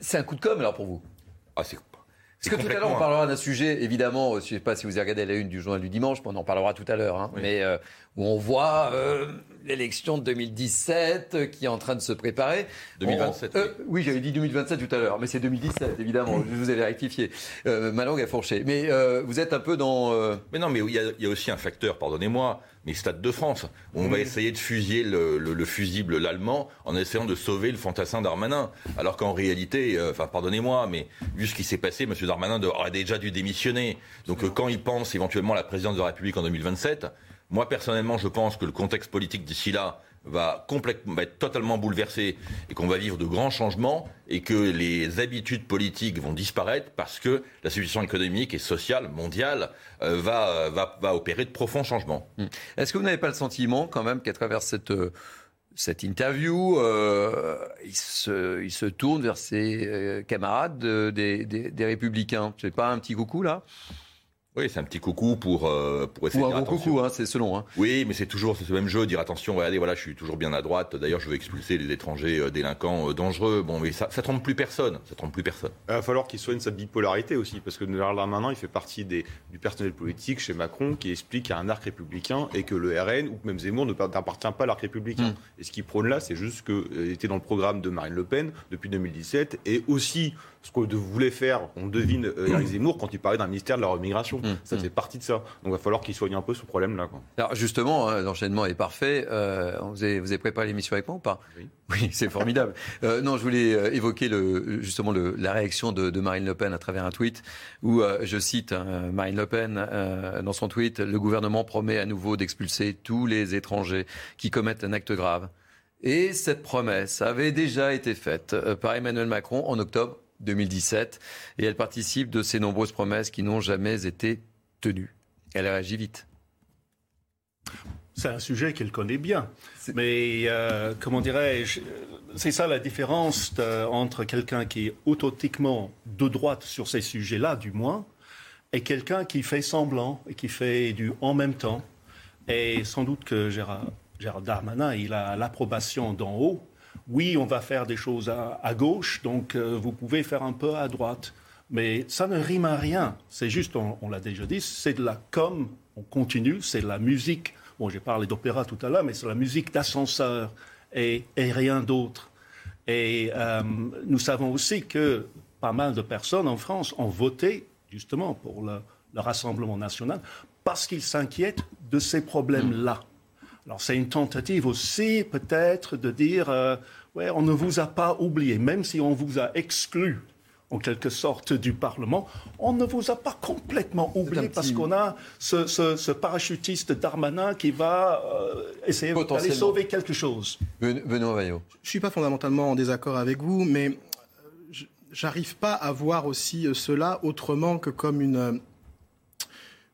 C'est un coup de com' alors pour vous? Ah, c'est parce que tout à l'heure, on parlera d'un sujet, évidemment, je ne sais pas si vous avez regardé la une du journal du dimanche, on en parlera tout à l'heure, hein, mais euh, où on voit euh, l'élection de 2017 qui est en train de se préparer. 2027. Euh, oui, j'avais dit 2027 tout à l'heure, mais c'est 2017, évidemment, je vous avais rectifié. ma langue a fourché. Mais vous êtes un peu dans... Mais non, mais il y, y, a aussi un facteur, pardonnez-moi, mais Stade de France. On va essayer de fusiller le, fusible l'allemand en essayant de sauver le fantassin Darmanin. Alors qu'en réalité, euh, enfin pardonnez-moi, mais vu ce qui s'est passé, M. Darmanin aurait déjà dû démissionner. Donc euh, quand il pense éventuellement à la présidence de la République en 2027, moi personnellement je pense que le contexte politique d'ici là va, être totalement bouleversé et qu'on va vivre de grands changements et que les habitudes politiques vont disparaître parce que la situation économique et sociale mondiale euh, va, va, va, opérer de profonds changements. Hmm. Est-ce que vous n'avez pas le sentiment quand même qu'à travers cette euh, cette interview, euh, il, se, il, se, tourne vers ses camarades des, des, des Républicains? C'est pas un petit coucou là? Oui, c'est un petit coucou pour, euh, pour essayer Ou de dire un coucou, hein, c'est selon. Hein. Oui, mais c'est toujours ce même jeu, dire attention, regardez, voilà, je suis toujours bien à droite. D'ailleurs, je veux expulser les étrangers euh, délinquants euh, dangereux. Bon, mais ça, ça trompe plus personne. Ça trompe plus personne. Il va falloir qu'il soigne sa bipolarité aussi, parce que là maintenant, il fait partie des, du personnel politique chez Macron qui explique qu'il y a un arc républicain et que le RN ou même Zemmour n'appartient pas à l'arc républicain. Mm. Et ce qu'il prône là, c'est juste qu'il était dans le programme de Marine Le Pen depuis 2017 et aussi ce que voulait faire, on devine, euh, Eric Zemmour quand il parlait d'un ministère de la remigration. Mmh, ça mmh. fait partie de ça. Donc il va falloir qu'il soigne un peu ce problème-là. Alors justement, hein, l'enchaînement est parfait. Euh, vous, avez, vous, avez, préparé l'émission avec moi ou pas? Oui. Oui, c'est formidable. euh, non, je voulais euh, évoquer le, justement le, la réaction de, de, Marine Le Pen à travers un tweet où, je cite hein, Marine Le Pen dans son tweet, le gouvernement promet à nouveau d'expulser tous les étrangers qui commettent un acte grave. Et cette promesse avait déjà été faite par Emmanuel Macron en octobre 2017 et elle participe de ces nombreuses promesses qui n'ont jamais été tenues. Elle réagit vite. C'est un sujet qu'elle connaît bien. Mais euh, comment dirais-je C'est ça la différence entre quelqu'un qui est authentiquement de droite sur ces sujets-là, du moins, et quelqu'un qui fait semblant et qui fait du en même temps. Et sans doute que Gérard, Gérard Darmanin, il a l'approbation d'en haut oui, on va faire des choses à, gauche, donc euh, vous pouvez faire un peu à droite. Mais ça ne rime à rien. C'est juste, on, l'a déjà dit, c'est de la com, on continue, c'est de la musique. Bon, j'ai parlé d'opéra tout à l'heure, mais c'est la musique d'ascenseur et, rien d'autre. Et euh, nous savons aussi que pas mal de personnes en France ont voté justement pour le, le Rassemblement national parce qu'ils s'inquiètent de ces problèmes-là. Alors c'est une tentative aussi peut-être de dire, euh, ouais, on ne vous a pas oublié, même si on vous a exclu en quelque sorte du Parlement, on ne vous a pas complètement oublié parce qu'on a ce, parachutiste Darmanin qui va euh, essayer d'aller sauver quelque chose. Benoît Vaillot. Je ne suis pas fondamentalement en désaccord avec vous, mais euh, j'arrive pas à voir aussi cela autrement que comme une,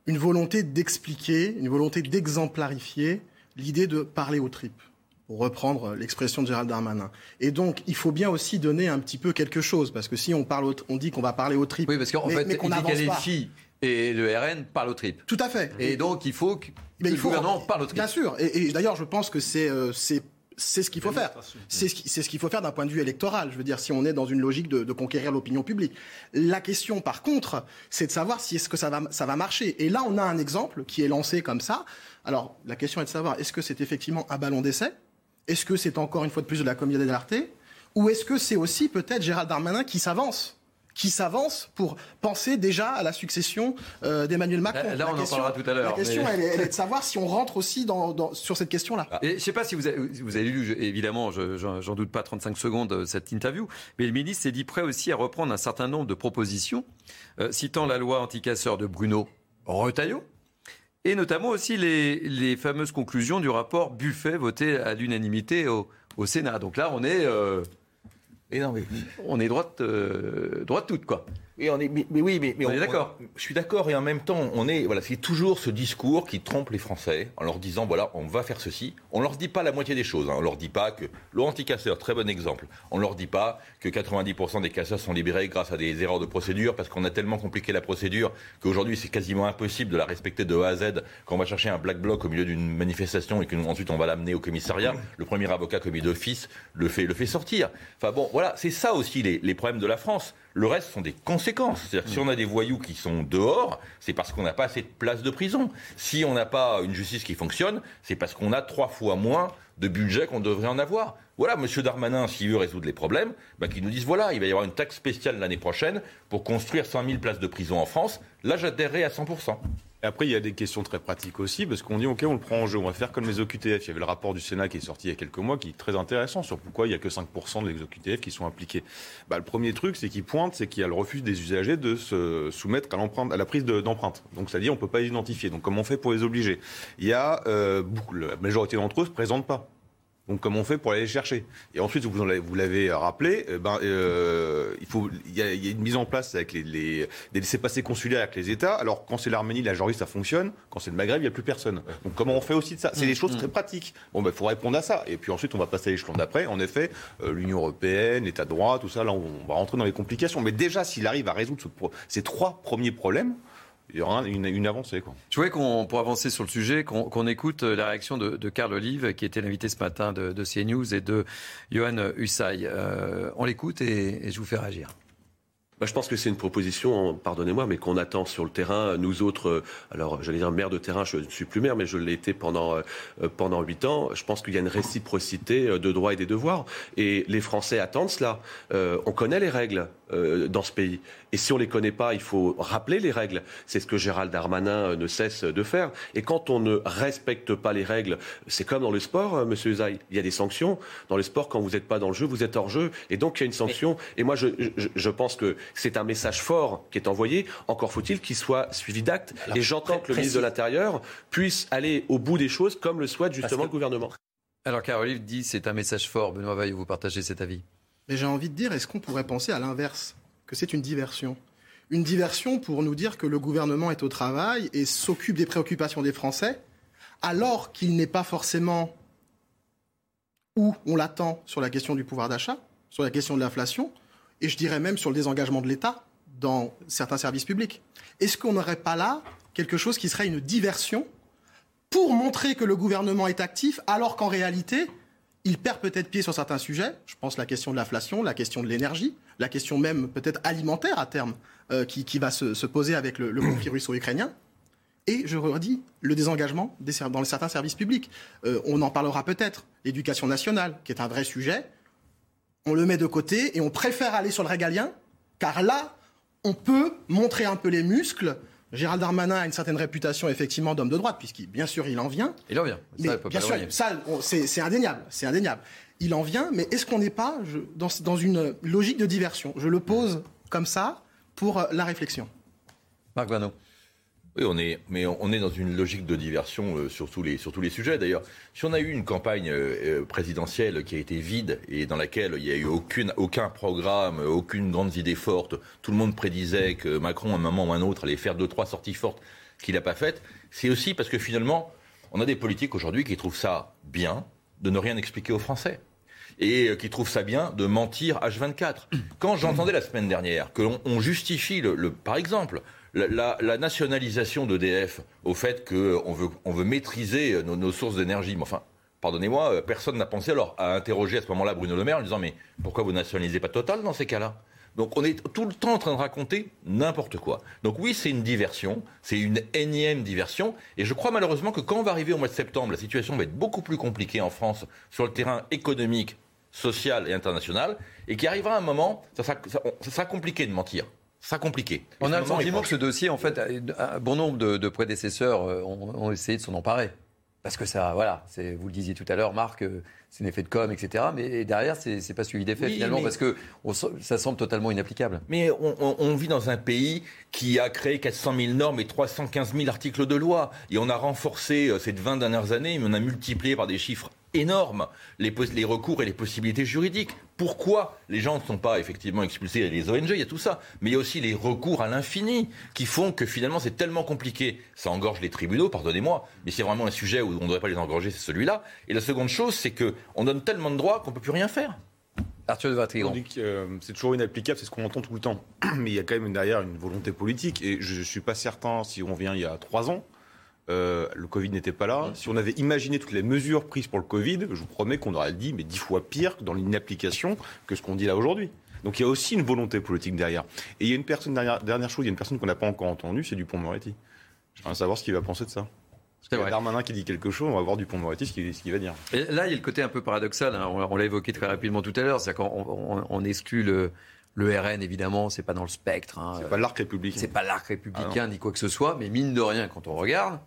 une volonté d'expliquer, une volonté d'exemplarifier l'idée de parler aux tripes pour reprendre l'expression de Gérald Darmanin. Et donc, il faut bien aussi donner un petit peu quelque chose, parce que si on, parle on dit qu'on va parler aux tripes, oui, parce qu'en fait, il dit filles et le RN parle aux tripes. Tout à fait. Et donc, il faut que le gouvernement parle aux tripes. Bien sûr. Et, d'ailleurs, je pense que c'est euh, c'est ce qu'il faut faire. C'est ce qu'il faut faire d'un point de vue électoral. Je veux dire, si on est dans une logique de, conquérir l'opinion publique. La question, par contre, c'est de savoir si est-ce que ça va, ça va marcher. Et là, on a un exemple qui est lancé comme ça. Alors, la question est de savoir est-ce que c'est effectivement un ballon d'essai Est-ce que c'est encore une fois de plus de la comédie d'arté Ou est-ce que c'est aussi peut-être Gérald Darmanin qui s'avance qui s'avance pour penser déjà à la succession euh, d'Emmanuel Macron? Là, on en parlera tout à l'heure. La question, elle, est, de savoir si on rentre aussi dans, sur cette question-là. Et je ne sais pas si vous avez, vous avez lu, évidemment, j'en doute pas 35 secondes, euh, cette interview, mais le ministre s'est dit prêt aussi à reprendre un certain nombre de propositions, euh, citant la loi anticasseur de Bruno Retailleau, et notamment aussi les, les, fameuses conclusions du rapport Buffet voté à l'unanimité au, au, Sénat. Donc là, on est... Et non, mais... On est droite, euh, droite toute, quoi. Et on est, mais, oui, mais, on, est d'accord. Je suis d'accord et en même temps, on est, voilà, c'est toujours ce discours qui trompe les Français en leur disant voilà, on va faire ceci. On leur dit pas la moitié des choses. Hein. On leur dit pas que l'anti-casseur, très bon exemple. On leur dit pas que 90% des casseurs sont libérés grâce à des erreurs de procédure parce qu'on a tellement compliqué la procédure qu'aujourd'hui c'est quasiment impossible de la respecter de A à Z. Quand on va chercher un black bloc au milieu d'une manifestation et qu'ensuite on va l'amener au commissariat, le premier avocat commis d'office le fait, le fait sortir. Enfin bon, voilà, c'est ça aussi les, les problèmes de la France. Le reste sont des conséquences. C'est-à-dire que si on a des voyous qui sont dehors, c'est parce qu'on n'a pas assez de places de prison. Si on n'a pas une justice qui fonctionne, c'est parce qu'on a trois fois moins de budget qu'on devrait en avoir. Voilà, M. Darmanin, s'il veut résoudre les problèmes, bah, qu'il nous dise voilà, il va y avoir une taxe spéciale l'année prochaine pour construire 100 000 places de prison en France. Là, j'adhérerai à 100% après, il y a des questions très pratiques aussi, parce qu'on dit, OK, on le prend en jeu, on va faire comme les OQTF. Il y avait le rapport du Sénat qui est sorti il y a quelques mois, qui est très intéressant sur pourquoi il n'y a que 5% de OQTF qui sont impliqués. Bah, le premier truc, c'est qu'il pointe, c'est qu'il y a le refus des usagers de se soumettre à, à la prise d'empreinte. Donc, c'est-à-dire, on ne peut pas les identifier. Donc, comment on fait pour les obliger? Il y a, euh, la majorité d'entre eux ne se présentent pas. Donc comment on fait pour aller les chercher Et ensuite, vous l'avez rappelé, euh, ben, euh, il, faut, il, y a, une mise en place avec les, les des laissés-passer consulaires avec les États. Alors quand c'est l'Arménie, la Géorgie, ça fonctionne. Quand c'est le Maghreb, il n'y a plus personne. Donc comment on fait aussi de ça? C'est des choses mm. très pratiques. Bon, il ben, faut répondre à ça. Et puis ensuite, on va passer à l'échelon d'après. En effet, euh, l'Union européenne, l'État de droit, tout ça, là, on va rentrer dans les complications. Mais déjà, s'il arrive à résoudre ces trois premiers problèmes, il y aura une, avancée. Je voulais qu'on, pour avancer sur le sujet, qu'on, écoute euh, la réaction de, de Carl Olive, qui était l'invité ce matin de, CNews, et de Johan Hussay. Euh, on l'écoute et je vous fais réagir. Bah, je pense que c'est une proposition, pardonnez-moi, mais qu'on attend sur le terrain. Nous autres, euh, alors j'allais dire maire de terrain, je ne suis plus maire, mais je l'ai été pendant euh, pendant huit ans. Je pense qu'il y a une réciprocité euh, de droits et des devoirs, et les Français attendent cela. on connaît les règles dans ce pays, et si on les connaît pas, il faut rappeler les règles. C'est ce que Gérald Darmanin ne cesse de faire. Et quand on ne respecte pas les règles, c'est comme dans le sport, Monsieur Usaï. Il y a des sanctions dans le sport. Quand vous n'êtes pas dans le jeu, vous êtes hors jeu, et donc il y a une sanction. Et moi, je, je, je pense que c'est un message fort qui est envoyé. Encore faut-il qu'il soit suivi d'actes. Et j'entends que le ministre de l'Intérieur puisse aller au bout des choses comme le souhaite justement le gouvernement. Alors Caroline dit c'est un message fort. Benoît Vaille, vous partagez cet avis? Mais j'ai envie de dire, est-ce qu'on pourrait penser à l'inverse? Que c'est une diversion Une diversion pour nous dire que le gouvernement est au travail et s'occupe des préoccupations des Français, alors qu'il n'est pas forcément où on l'attend sur la question du pouvoir d'achat, sur la question de l'inflation, et je dirais même sur le désengagement de l'État dans certains services publics. Est-ce qu'on n'aurait pas là quelque chose qui serait une diversion pour montrer que le gouvernement est actif, alors qu'en réalité, il perd peut-être pied sur certains sujets? Je pense la question de l'inflation, la question de l'énergie, la question même peut-être alimentaire à terme, euh, qui, va se, poser avec le, conflit russo-ukrainien. Et je redis, le désengagement dans certains services publics. Euh, on en parlera peut-être. L'éducation nationale, qui est un vrai sujet on le met de côté et on préfère aller sur le régalien, car là, on peut montrer un peu les muscles. Gérald Darmanin a une certaine réputation effectivement d'homme de droite, puisqu'il, bien sûr, il en vient. Il en vient. Ça, bien sûr, ça, c'est indéniable, c'est indéniable. Il en vient, mais est-ce qu'on n'est pas dans, une logique de diversion? Je le pose comme ça pour la réflexion. Marc Vano. Oui, on est, mais on est dans une logique de diversion euh, sur, tous les, sur tous les sujets. D'ailleurs, si on a eu une campagne euh, euh, présidentielle qui a été vide et dans laquelle il n'y a eu aucune, aucun programme, aucune grande idée forte, tout le monde prédisait que Macron, à un moment ou un autre, allait faire deux, trois sorties fortes qu'il n'a pas faites, c'est aussi parce que finalement, on a des politiques aujourd'hui qui trouvent ça bien de ne rien expliquer aux Français et qui trouvent ça bien de mentir H24. Quand j'entendais la semaine dernière que l'on justifie, le, par exemple, la, nationalisation d'EDF au fait qu'on veut, on veut maîtriser nos, sources d'énergie. Mais enfin, pardonnez-moi, euh, personne n'a pensé alors à interroger à ce moment-là Bruno Le Maire en disant mais pourquoi vous nationalisez pas Total dans ces cas-là? Donc on est tout le temps en train de raconter n'importe quoi. Donc oui, c'est une diversion, c'est une énième diversion, et je crois malheureusement que quand on va arriver au mois de septembre, la situation va être beaucoup plus compliquée en France sur le terrain économique, social et international, et qu'il arrivera un moment, ça sera compliqué de mentir. Ça compliqué. On a le sentiment que ce dossier, en fait, un bon nombre de, prédécesseurs euh, ont, essayé de s'en emparer. Parce que ça, voilà, vous le disiez tout à l'heure, Marc, euh, c'est un effet de com, etc. Mais derrière, c'est pas suivi d'effet finalement, parce que ça semble totalement inapplicable. Mais on, vit dans un pays qui a créé 400 000 normes et 315 000 articles de loi. Et on a renforcé euh, ces 20 dernières années, mais on a multiplié par des chiffres énorme, les, les, recours et les possibilités juridiques. Pourquoi les gens ne sont pas effectivement expulsés Il y a les ONG, il y a tout ça. Mais il y a aussi les recours à l'infini qui font que finalement c'est tellement compliqué. Ça engorge les tribunaux, pardonnez-moi, mais c'est vraiment un sujet où on ne devrait pas les engorger, c'est celui-là. Et la seconde chose, c'est qu'on donne tellement de droits qu'on ne peut plus rien faire. Arthur de On dit que euh, c'est toujours inapplicable, c'est ce qu'on entend tout le temps. Mais il y a quand même derrière une volonté politique. Et je ne suis pas certain, si on vient il y a trois ans, euh, le Covid n'était pas là. Si on avait imaginé toutes les mesures prises pour le Covid, je vous promets qu'on aurait dit, mais dix fois pire dans l'inapplication que ce qu'on dit là aujourd'hui. Donc il y a aussi une volonté politique derrière. Et il y a une personne, dernière, dernière chose, il y a une personne qu'on n'a pas encore entendue, c'est Dupont-Moretti. J'aimerais savoir ce qu'il va penser de ça. C'est Darmanin qui dit quelque chose, on va voir Dupont-Moretti ce qu'il va dire. Et là, il y a le côté un peu paradoxal, hein. on, l'a évoqué très rapidement tout à l'heure, c'est qu'on on, exclut le, le RN, évidemment, c'est pas dans le spectre. Hein. C'est pas l'arc républicain. C'est pas l'arc républicain ah ni quoi que ce soit, mais mine de rien, quand on regarde,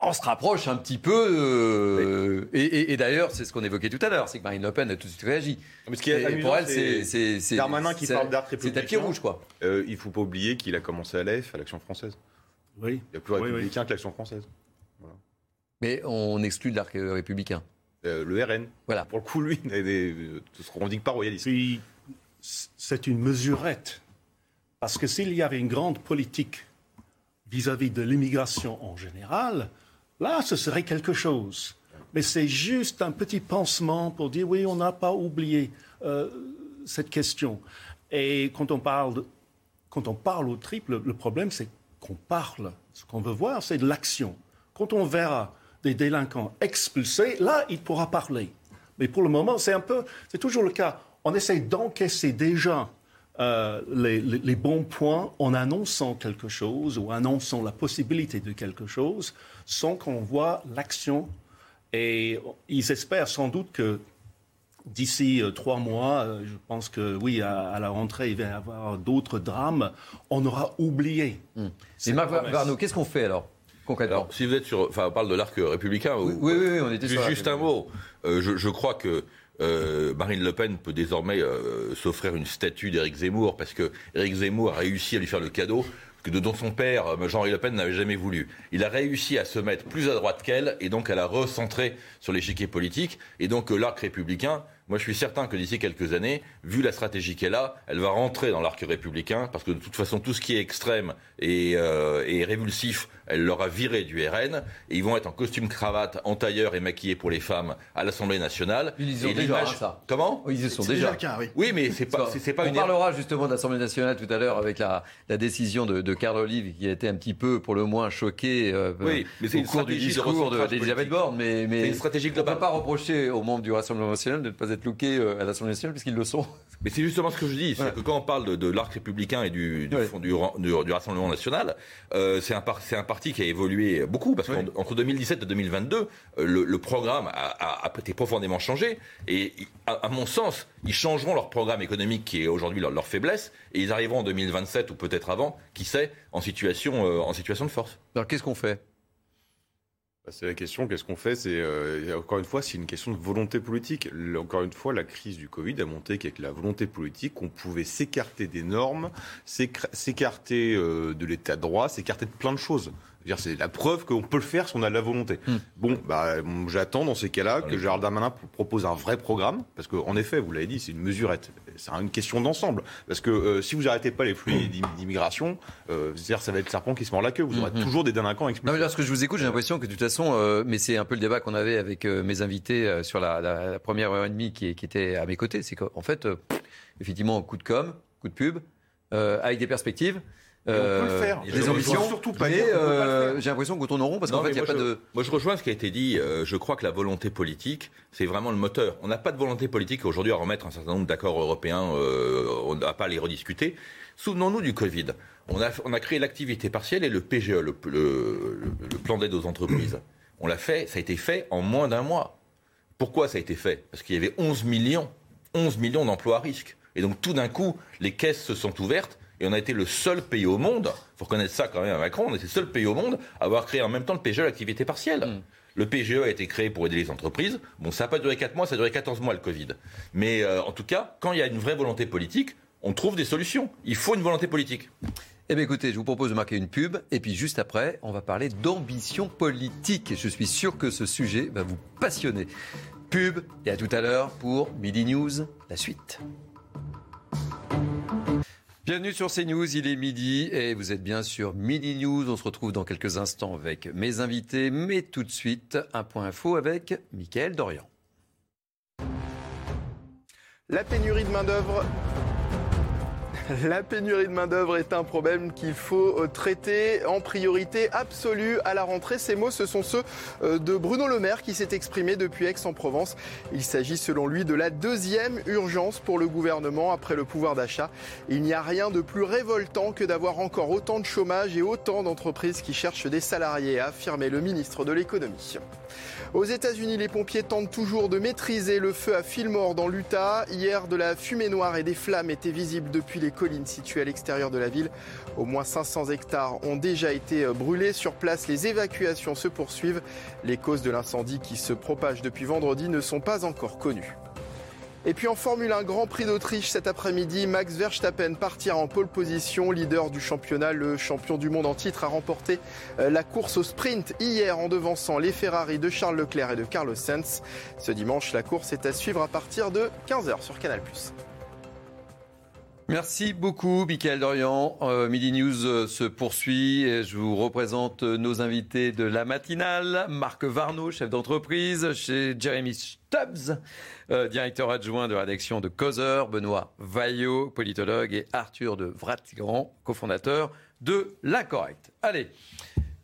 on se rapproche un petit peu. Euh, et, d'ailleurs, c'est ce qu'on évoquait tout à l'heure, c'est que Marine Le Pen a tout de suite réagi. Mais ce qui est pour elle, c'est Darmanin qui parle d'art républicain. C'est tapis rouge, quoi. Euh, il ne faut pas oublier qu'il a commencé à l'AF, à l'Action française. Oui. Il y a plus républicain que l'Action française. Mais on exclut l'arc républicain. Euh, le RN. Voilà. Pour le coup, lui, il ne se revendique pas royaliste. c'est une mesurette. Parce que s'il y avait une grande politique vis-à-vis de l'immigration en général, là, ce serait quelque chose. Mais c'est juste un petit pansement pour dire oui, on n'a pas oublié euh, cette question. Et quand on parle, quand on parle au triple, le problème, c'est qu'on parle. Ce qu'on veut voir, c'est de l'action. Quand on verra des délinquants expulsés, là, il pourra parler. Mais pour le moment, c'est un peu, c'est toujours le cas. On essaie d'encaisser déjà euh, les, bons points en annonçant quelque chose ou annonçant la possibilité de quelque chose sans qu'on voit l'action. Et ils espèrent sans doute que d'ici euh, trois mois, euh, je pense que oui, à, la rentrée, il va y avoir d'autres drames. On aura oublié. Hum. Et Marc Varno, qu'est-ce qu'on fait alors Concrètement. si vous êtes sur, enfin, on parle de l'arc républicain. Oui, oui, oui, on était sur. Juste un mot. je, je, crois que euh, Marine Le Pen peut désormais euh, s'offrir une statue d'Éric Zemmour parce que Éric Zemmour a réussi à lui faire le cadeau que dont son père, euh, Jean-Marie Le Pen, n'avait jamais voulu. Il a réussi à se mettre plus à droite qu'elle et donc à la recentrer sur l'échiquier politique. Et donc l'arc républicain, moi je suis certain que d'ici quelques années, vu la stratégie qu'elle a, elle va rentrer dans l'arc républicain parce que de toute façon tout ce qui est extrême et, et révulsif elle leur a viré du RN et ils vont être en costume cravate, en tailleur et maquillés pour les femmes à l'Assemblée nationale. Ils y sont déjà, hein, ça. Comment? Ils y sont déjà. oui. mais c'est pas, c'est pas On parlera justement de l'Assemblée nationale tout à l'heure avec la, la décision de, de Carl Olive qui a été un petit peu, pour le moins, choqué euh, oui, mais au cours du discours d'Elisabeth Borne. Mais, mais une stratégie globale. On ne peut pas reprocher aux membres du Rassemblement national de ne pas être euh, à l'Assemblée nationale puisqu'ils le sont. Mais c'est justement ce que je dis, c'est que quand on parle de, l'arc républicain et du, du, du, Rassemblement national, euh, c'est un, un parti qui a évolué beaucoup, parce qu'entre 2017 et 2022, euh, le, programme a, été profondément changé, et à, mon sens, ils changeront leur programme économique qui est aujourd'hui leur, faiblesse, et ils arriveront en 2027 ou peut-être avant, qui sait, en situation, euh, en situation de force. Alors qu'est-ce qu'on fait? C'est la question, qu'est-ce qu'on fait? C'est euh, encore une fois, c'est une question de volonté politique. Encore une fois, la crise du Covid a montré qu'avec la volonté politique, on pouvait s'écarter des normes, s'écarter euh, de l'état de droit, s'écarter de plein de choses. C'est la preuve qu'on peut le faire si on a de la volonté. Hmm. Bon, bah, j'attends dans ces cas-là que Gérald Darmanin propose un vrai programme, parce qu'en effet, vous l'avez dit, c'est une mesurette. C'est une question d'ensemble. Parce que euh, si vous n'arrêtez pas les flux d'immigration, euh, c'est-à-dire ça va être le serpent qui se mord la queue. Vous aurez hmm, hmm. toujours des délinquants expulsés. Non, mais lorsque je vous écoute, j'ai l'impression que de toute façon, euh, mais c'est un peu le débat qu'on avait avec mes invités sur la, première heure et demie qui, qui était à mes côtés, c'est qu'en fait, effectivement, coup de com, coup de pub, avec des perspectives. Euh, des ambitions, surtout pas mais euh, j'ai l'impression qu'on tourne en rond parce qu'en fait, il n'y a pas de. Moi, je rejoins ce qui a été dit. Euh, je crois que la volonté politique, c'est vraiment le moteur. On n'a pas de volonté politique aujourd'hui à remettre un certain nombre d'accords européens. on n'a pas à les rediscuter. Souvenons-nous du Covid. On a, on a créé l'activité partielle et le PGE, le, le, le plan d'aide aux entreprises. On l'a fait, ça a été fait en moins d'un mois. Pourquoi ça a été fait? Parce qu'il y avait 11 millions, 11 millions d'emplois à risque. Et donc tout d'un coup, les caisses se sont ouvertes et on a été le seul pays au monde, il faut reconnaître ça quand même à Macron, on était le seul pays au monde à avoir créé en même temps le PGE l'activité partielle. Mm. Le PGE a été créé pour aider les entreprises. Bon, ça n'a pas duré 4 mois, ça a duré 14 mois le Covid. Mais euh, en tout cas, quand il y a une vraie volonté politique, on trouve des solutions. Il faut une volonté politique. Eh bien écoutez, je vous propose de marquer une pub et puis juste après, on va parler d'ambition politique. Je suis sûr que ce sujet va vous passionner. Pub et à tout à l'heure pour Midi News, la suite. Bienvenue sur CNews, il est midi et vous êtes bien sur Midi News. On se retrouve dans quelques instants avec mes invités, mais tout de suite, un point info avec Mickaël Dorian. La pénurie de main-d'œuvre la pénurie de main-d'œuvre est un problème qu'il faut euh, traiter en priorité absolue à la rentrée. Ces mots, ce sont ceux euh, de Bruno Le Maire qui s'est exprimé depuis Aix-en-Provence. Il s'agit selon lui de la deuxième urgence pour le gouvernement après le pouvoir d'achat. Il n'y a rien de plus révoltant que d'avoir encore autant de chômage et autant d'entreprises qui cherchent des salariés, a affirmé le ministre de l'économie. Aux États-Unis, les pompiers tentent toujours de maîtriser le feu à Fillmore dans l'Utah. Hier, de la fumée noire et des flammes étaient visibles depuis les collines situées à l'extérieur de la ville. Au moins 500 hectares ont déjà été brûlés. Sur place, les évacuations se poursuivent. Les causes de l'incendie qui se propage depuis vendredi ne sont pas encore connues. Et puis en Formule 1, Grand Prix d'Autriche cet après-midi, Max Verstappen partira en pole position, leader du championnat. Le champion du monde en titre a remporté euh, la course au sprint hier en devançant les Ferrari de Charles Leclerc et de Carlos Sainz. Ce dimanche, la course est à suivre à partir de 15h sur Canal+. Merci beaucoup, Michael Dorian. Euh, Midi News euh, se poursuit. Et je vous représente euh, nos invités de la matinale. Marc Varno, chef d'entreprise chez Jeremy Stubbs, directeur adjoint de rédaction de Causeur, Benoît Vaillot, politologue, et Arthur de Vratgrand, cofondateur de L'Incorrect. Allez,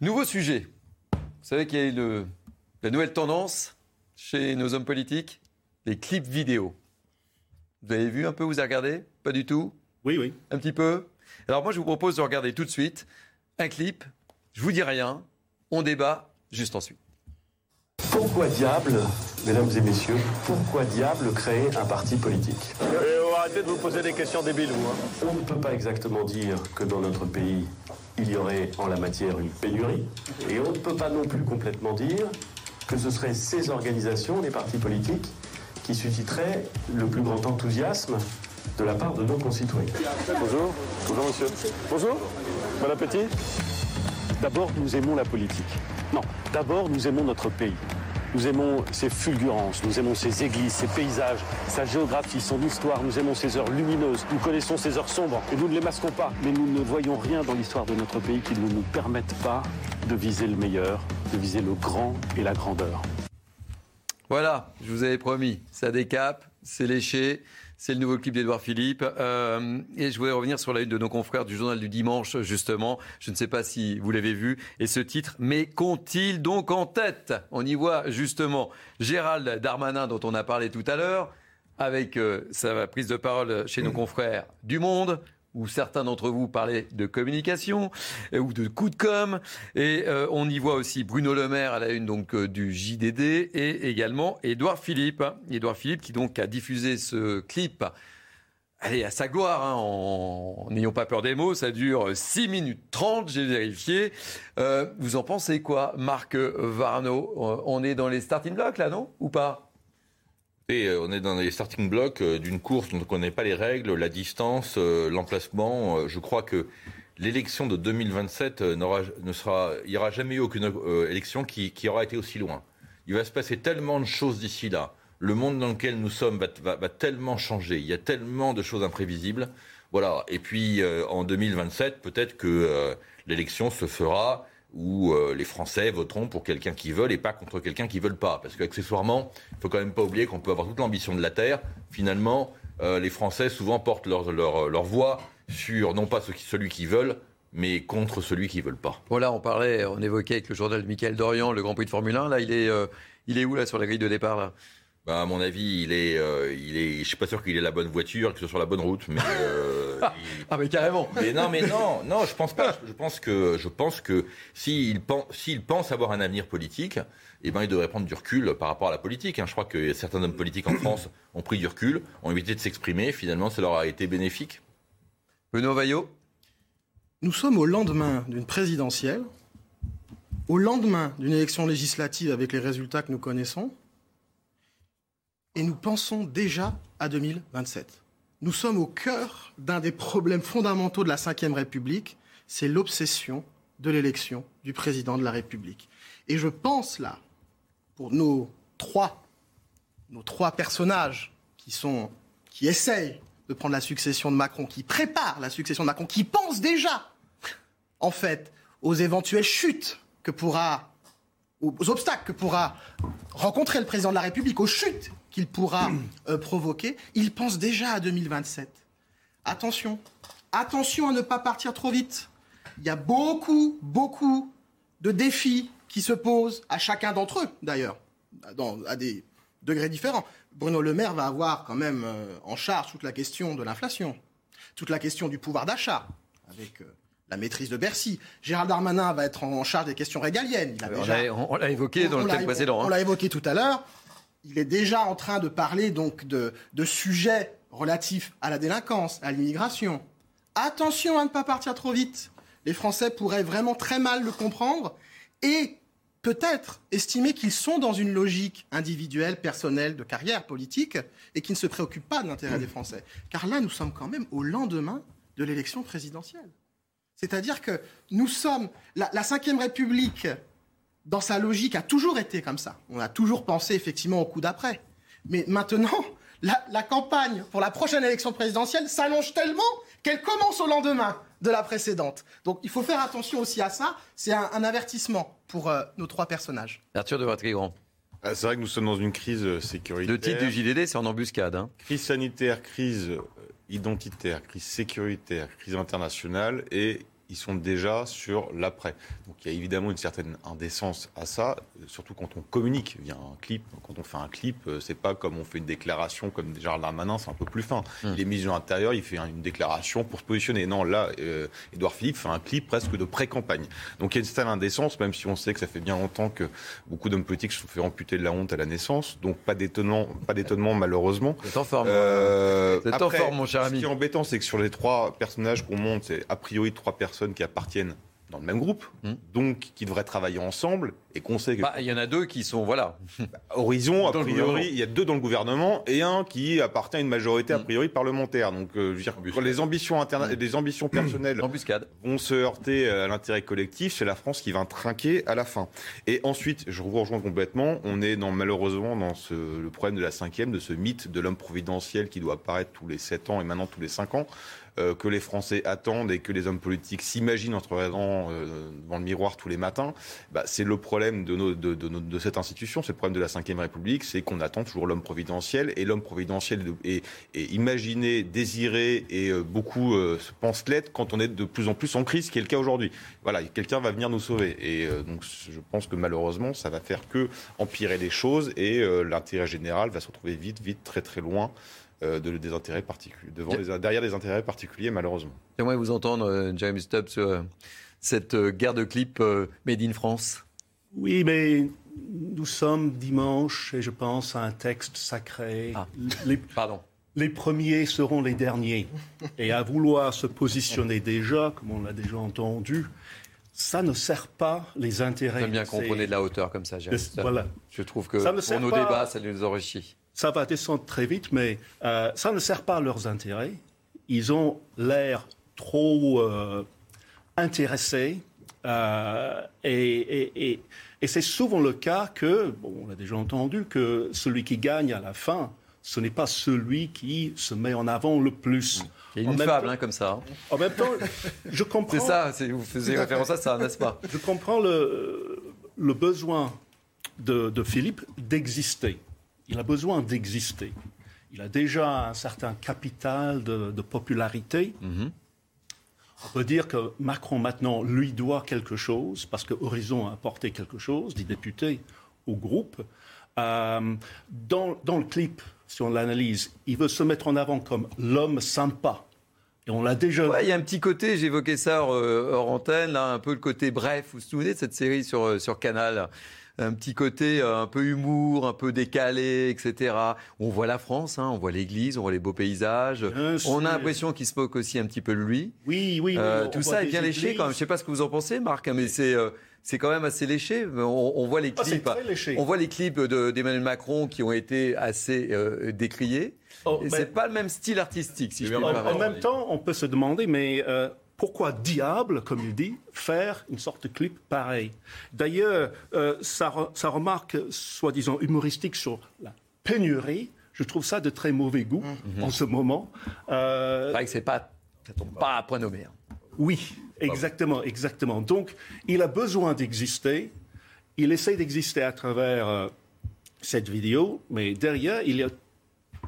nouveau sujet. Vous savez qu'il y a eu la nouvelle tendance chez nos hommes politiques? Les clips vidéo. Vous avez vu un peu, vous avez regardé? Pas du tout Oui, oui. Un petit peu Alors moi, je vous propose de regarder tout de suite un clip. Je vous dis rien. On débat juste ensuite. Pourquoi diable, mesdames et messieurs, pourquoi diable créer un parti politique euh, Arrêtez de vous poser des questions débiles, vous. Hein. On ne peut pas exactement dire que dans notre pays, il y aurait en la matière une pénurie. Et on ne peut pas non plus complètement dire que ce seraient ces organisations, les partis politiques, qui susciterait le plus grand enthousiasme de la part de nos concitoyens. Bonjour. Bonjour monsieur. Bonjour. Bon appétit. D'abord, nous aimons la politique. Non, d'abord, nous aimons notre pays. Nous aimons ses fulgurances, nous aimons ses églises, ses paysages, sa géographie, son histoire, nous aimons ses heures lumineuses, nous connaissons ses heures sombres et nous ne les masquons pas. Mais nous ne voyons rien dans l'histoire de notre pays qui ne nous permette pas de viser le meilleur, de viser le grand et la grandeur. Voilà, je vous avais promis, ça décape, c'est léché. C'est le nouveau clip d'Edouard Philippe. Euh, et je voulais revenir sur la une de nos confrères du journal du dimanche, justement. Je ne sais pas si vous l'avez vu. Et ce titre, mais qu'ont-ils donc en tête? On y voit justement Gérald Darmanin, dont on a parlé tout à l'heure, avec euh, sa prise de parole chez nos confrères du Monde, où certains d'entre vous parlaient de communication euh, ou de coup de com. Et euh, on y voit aussi Bruno Le Maire à la une donc euh, du JDD et également Édouard Philippe. Édouard Philippe qui donc a diffusé ce clip. Allez, à sa gloire, hein, en n'ayons pas peur des mots, ça dure 6 minutes 30, j'ai vérifié. vous en pensez quoi, Marc Varno? On est dans les starting blocks là, non? Ou pas? Euh, on est dans les starting blocks euh, d'une course dont on ne connaît pas les règles, la distance, euh, l'emplacement. Je crois que l'élection de 2027 ne sera, il n'y aura jamais eu aucune élection qui, aura été aussi loin. Il va se passer tellement de choses d'ici là. Le monde dans lequel nous sommes va, tellement changer. Il y a tellement de choses imprévisibles. Voilà. Et puis en 2027, peut-être que l'élection se fera où euh, les Français voteront pour quelqu'un qui veulent et pas contre quelqu'un qui ne veulent pas. Parce qu'accessoirement, il faut quand même pas oublier qu'on peut avoir toute l'ambition de la Terre. Finalement, euh, les Français souvent portent leur, leur, voix sur non pas celui qui veulent, mais contre celui qui ne veulent pas. Voilà, on parlait, on évoquait avec le journal de Michael Dorian le Grand Prix de Formule 1. Là, il est, euh, il est où là sur la grille de départ là? Bah, à mon avis, il est, euh, il est, je suis pas sûr qu'il ait la bonne voiture, que ce soit sur la bonne route, mais. Euh, ah mais carrément. Mais non, mais non, non, je pense pas. Je pense que, je pense que s'il pense, s'il pense avoir un avenir politique, eh ben, il devrait prendre du recul par rapport à la politique. Hein. Je crois que certains hommes politiques en France ont pris du recul, ont évité de s'exprimer. Finalement, ça leur a été bénéfique. Benoît Vaillot Nous sommes au lendemain d'une présidentielle, au lendemain d'une élection législative avec les résultats que nous connaissons et nous pensons déjà à 2027. Nous sommes au cœur d'un des problèmes fondamentaux de la Ve République, c'est l'obsession de l'élection du président de la République. Et je pense là, pour nos trois, nos trois personnages qui sont, qui essayent de prendre la succession de Macron, qui préparent la succession de Macron, qui pensent déjà, en fait, aux éventuelles chutes que pourra aux obstacles que pourra rencontrer le président de la République, aux chutes qu'il pourra euh, provoquer, il pense déjà à 2027. Attention, attention à ne pas partir trop vite. Il y a beaucoup, beaucoup de défis qui se posent à chacun d'entre eux, d'ailleurs, à des degrés différents. Bruno Le Maire va avoir quand même euh, en charge toute la question de l'inflation, toute la question du pouvoir d'achat, avec euh, la maîtrise de Bercy. Gérald Darmanin va être en charge des questions régaliennes. on l'a évoqué dans le thème précédent. On, hein. l'a évoqué tout à l'heure. Il est déjà en train de parler donc de, sujets relatifs à la délinquance, à l'immigration. Attention à ne pas partir trop vite. Les Français pourraient vraiment très mal le comprendre et peut-être estimer qu'ils sont dans une logique individuelle, personnelle, de carrière politique et qui ne se préoccupent pas de l'intérêt des Français. Car là, nous sommes quand même au lendemain de l'élection présidentielle. C'est-à-dire que nous sommes. La, Ve République, dans sa logique, a toujours été comme ça. On a toujours pensé effectivement au coup d'après. Mais maintenant, la, campagne pour la prochaine élection présidentielle s'allonge tellement qu'elle commence au lendemain de la précédente. Donc il faut faire attention aussi à ça. C'est un, avertissement pour euh, nos trois personnages. Arthur de Vatrigan. Ah, c'est vrai que nous sommes dans une crise euh, sécuritaire. Le titre du JDD, c'est en embuscade. Hein. Crise sanitaire, crise euh, identitaire, crise sécuritaire, crise internationale et ils sont déjà sur l'après. Donc il y a évidemment une certaine indécence à ça, surtout quand on communique via un clip. Quand on fait un clip, euh, c'est pas comme on fait une déclaration comme Gérald Darmanin, c'est un peu plus fin. Hum. Il est mis à l'intérieur, il fait une déclaration pour se positionner. Non, là, euh, Édouard Philippe fait un clip presque de pré-campagne. Donc il y a une certaine indécence, même si on sait que ça fait bien longtemps que beaucoup d'hommes politiques se sont fait amputer de la honte à la naissance. Donc pas d'étonnement, pas d'étonnement malheureusement. C'est en forme. Euh, en forme, mon cher ami. Ce qui est embêtant, c'est que sur les trois personnages qu'on monte, c'est a priori trois personnes qui appartiennent dans le même groupe, hmm. donc qui devraient travailler ensemble, et qu'on sait que... Bah, il y en a deux qui sont, voilà. Bah, Horizon, a priori, il y a deux dans le gouvernement, et un qui appartient à une majorité, a hmm. priori, parlementaire. Donc, euh, je veux dire, les ambitions, interna... Hmm. les ambitions personnelles vont se heurter à l'intérêt collectif, c'est la France qui va trinquer à la fin. Et ensuite, je vous rejoins complètement, on est dans, malheureusement dans ce, le problème de la cinquième, de ce mythe de l'homme providentiel qui doit apparaître tous les sept ans et maintenant tous les cinq ans. Euh, que les Français attendent et que les hommes politiques s'imaginent entre raisons euh, devant le miroir tous les matins, bah, c'est le problème de, nos, de, de, de, cette institution, c'est le problème de la Ve République, c'est qu'on attend toujours l'homme providentiel et l'homme providentiel est, imaginé, désiré et euh, beaucoup se pensent l'être quand on est de plus en plus en crise, ce qui est le cas aujourd'hui. Voilà, quelqu'un va venir nous sauver et donc je pense que malheureusement ça va faire que empirer les choses et l'intérêt général va se retrouver vite, vite, très très loin euh, de, des intérêts particuliers, devant derrière des intérêts particuliers, malheureusement. J'aimerais vous entendre, euh, James Stubbs, sur euh, cette guerre de clips Made in France. Oui, mais nous sommes dimanche et je pense à un texte sacré. Ah. Les, Pardon. Les premiers seront les derniers. Et à vouloir se positionner déjà, comme on l'a déjà entendu, ça ne sert pas les intérêts. J'aime bien qu'on prenait de la hauteur comme ça, James. Voilà. Je trouve que pour nos débats, ça nous enrichit ça va descendre très vite, mais euh, ça ne sert pas à leurs intérêts. Ils ont l'air trop euh, intéressés. Euh, et, c'est souvent le cas que, bon, on a déjà entendu, que celui qui gagne à la fin, ce n'est pas celui qui se met en avant le plus. Il y a une fable hein, comme ça. Hein. En même temps, je comprends. C'est ça, vous faisiez référence à ça, n'est-ce pas? Je comprends le, le besoin de, de Philippe d'exister il a besoin d'exister. Il a déjà un certain capital de, popularité. Mhm. On peut dire que Macron maintenant lui doit quelque chose, parce que Horizon a apporté quelque chose, des députés au groupe. Euh, dans, dans, le clip, si on l'analyse, il veut se mettre en avant comme l'homme sympa. Et on l'a déjà. il y a un petit côté, j'évoquais ça hors, antenne, là, un peu le côté bref. Vous vous souvenez de cette série sur, euh, sur Canal? Un petit côté euh, un peu humour, un peu décalé, etc. On voit la France, hein, on voit l'église, on voit les beaux paysages. on a l'impression qu'il se moque aussi un petit peu de lui. Oui, oui. oui tout ça est bien léché quand même. Je ne sais pas ce que vous en pensez, Marc, hein, mais c'est c'est quand même assez léché. On, voit les ah, clips, on voit les clips d'Emmanuel Macron qui ont été assez euh, décriés. Oh, Ce c'est pas le même style artistique, si je puis En, en même temps, on peut se demander, mais euh, pourquoi diable, comme il dit, faire une sorte de clip pareil? D'ailleurs, euh, sa, remarque, soi-disant humoristique sur la pénurie, je trouve ça de très mauvais goût mhm. en ce moment. Euh, c'est vrai que c'est pas, ça tombe pas à point nommé. Hein. Oui, Exactement, exactement. Donc, il a besoin d'exister. Il essaie d'exister à travers euh, cette vidéo, mais derrière, il y a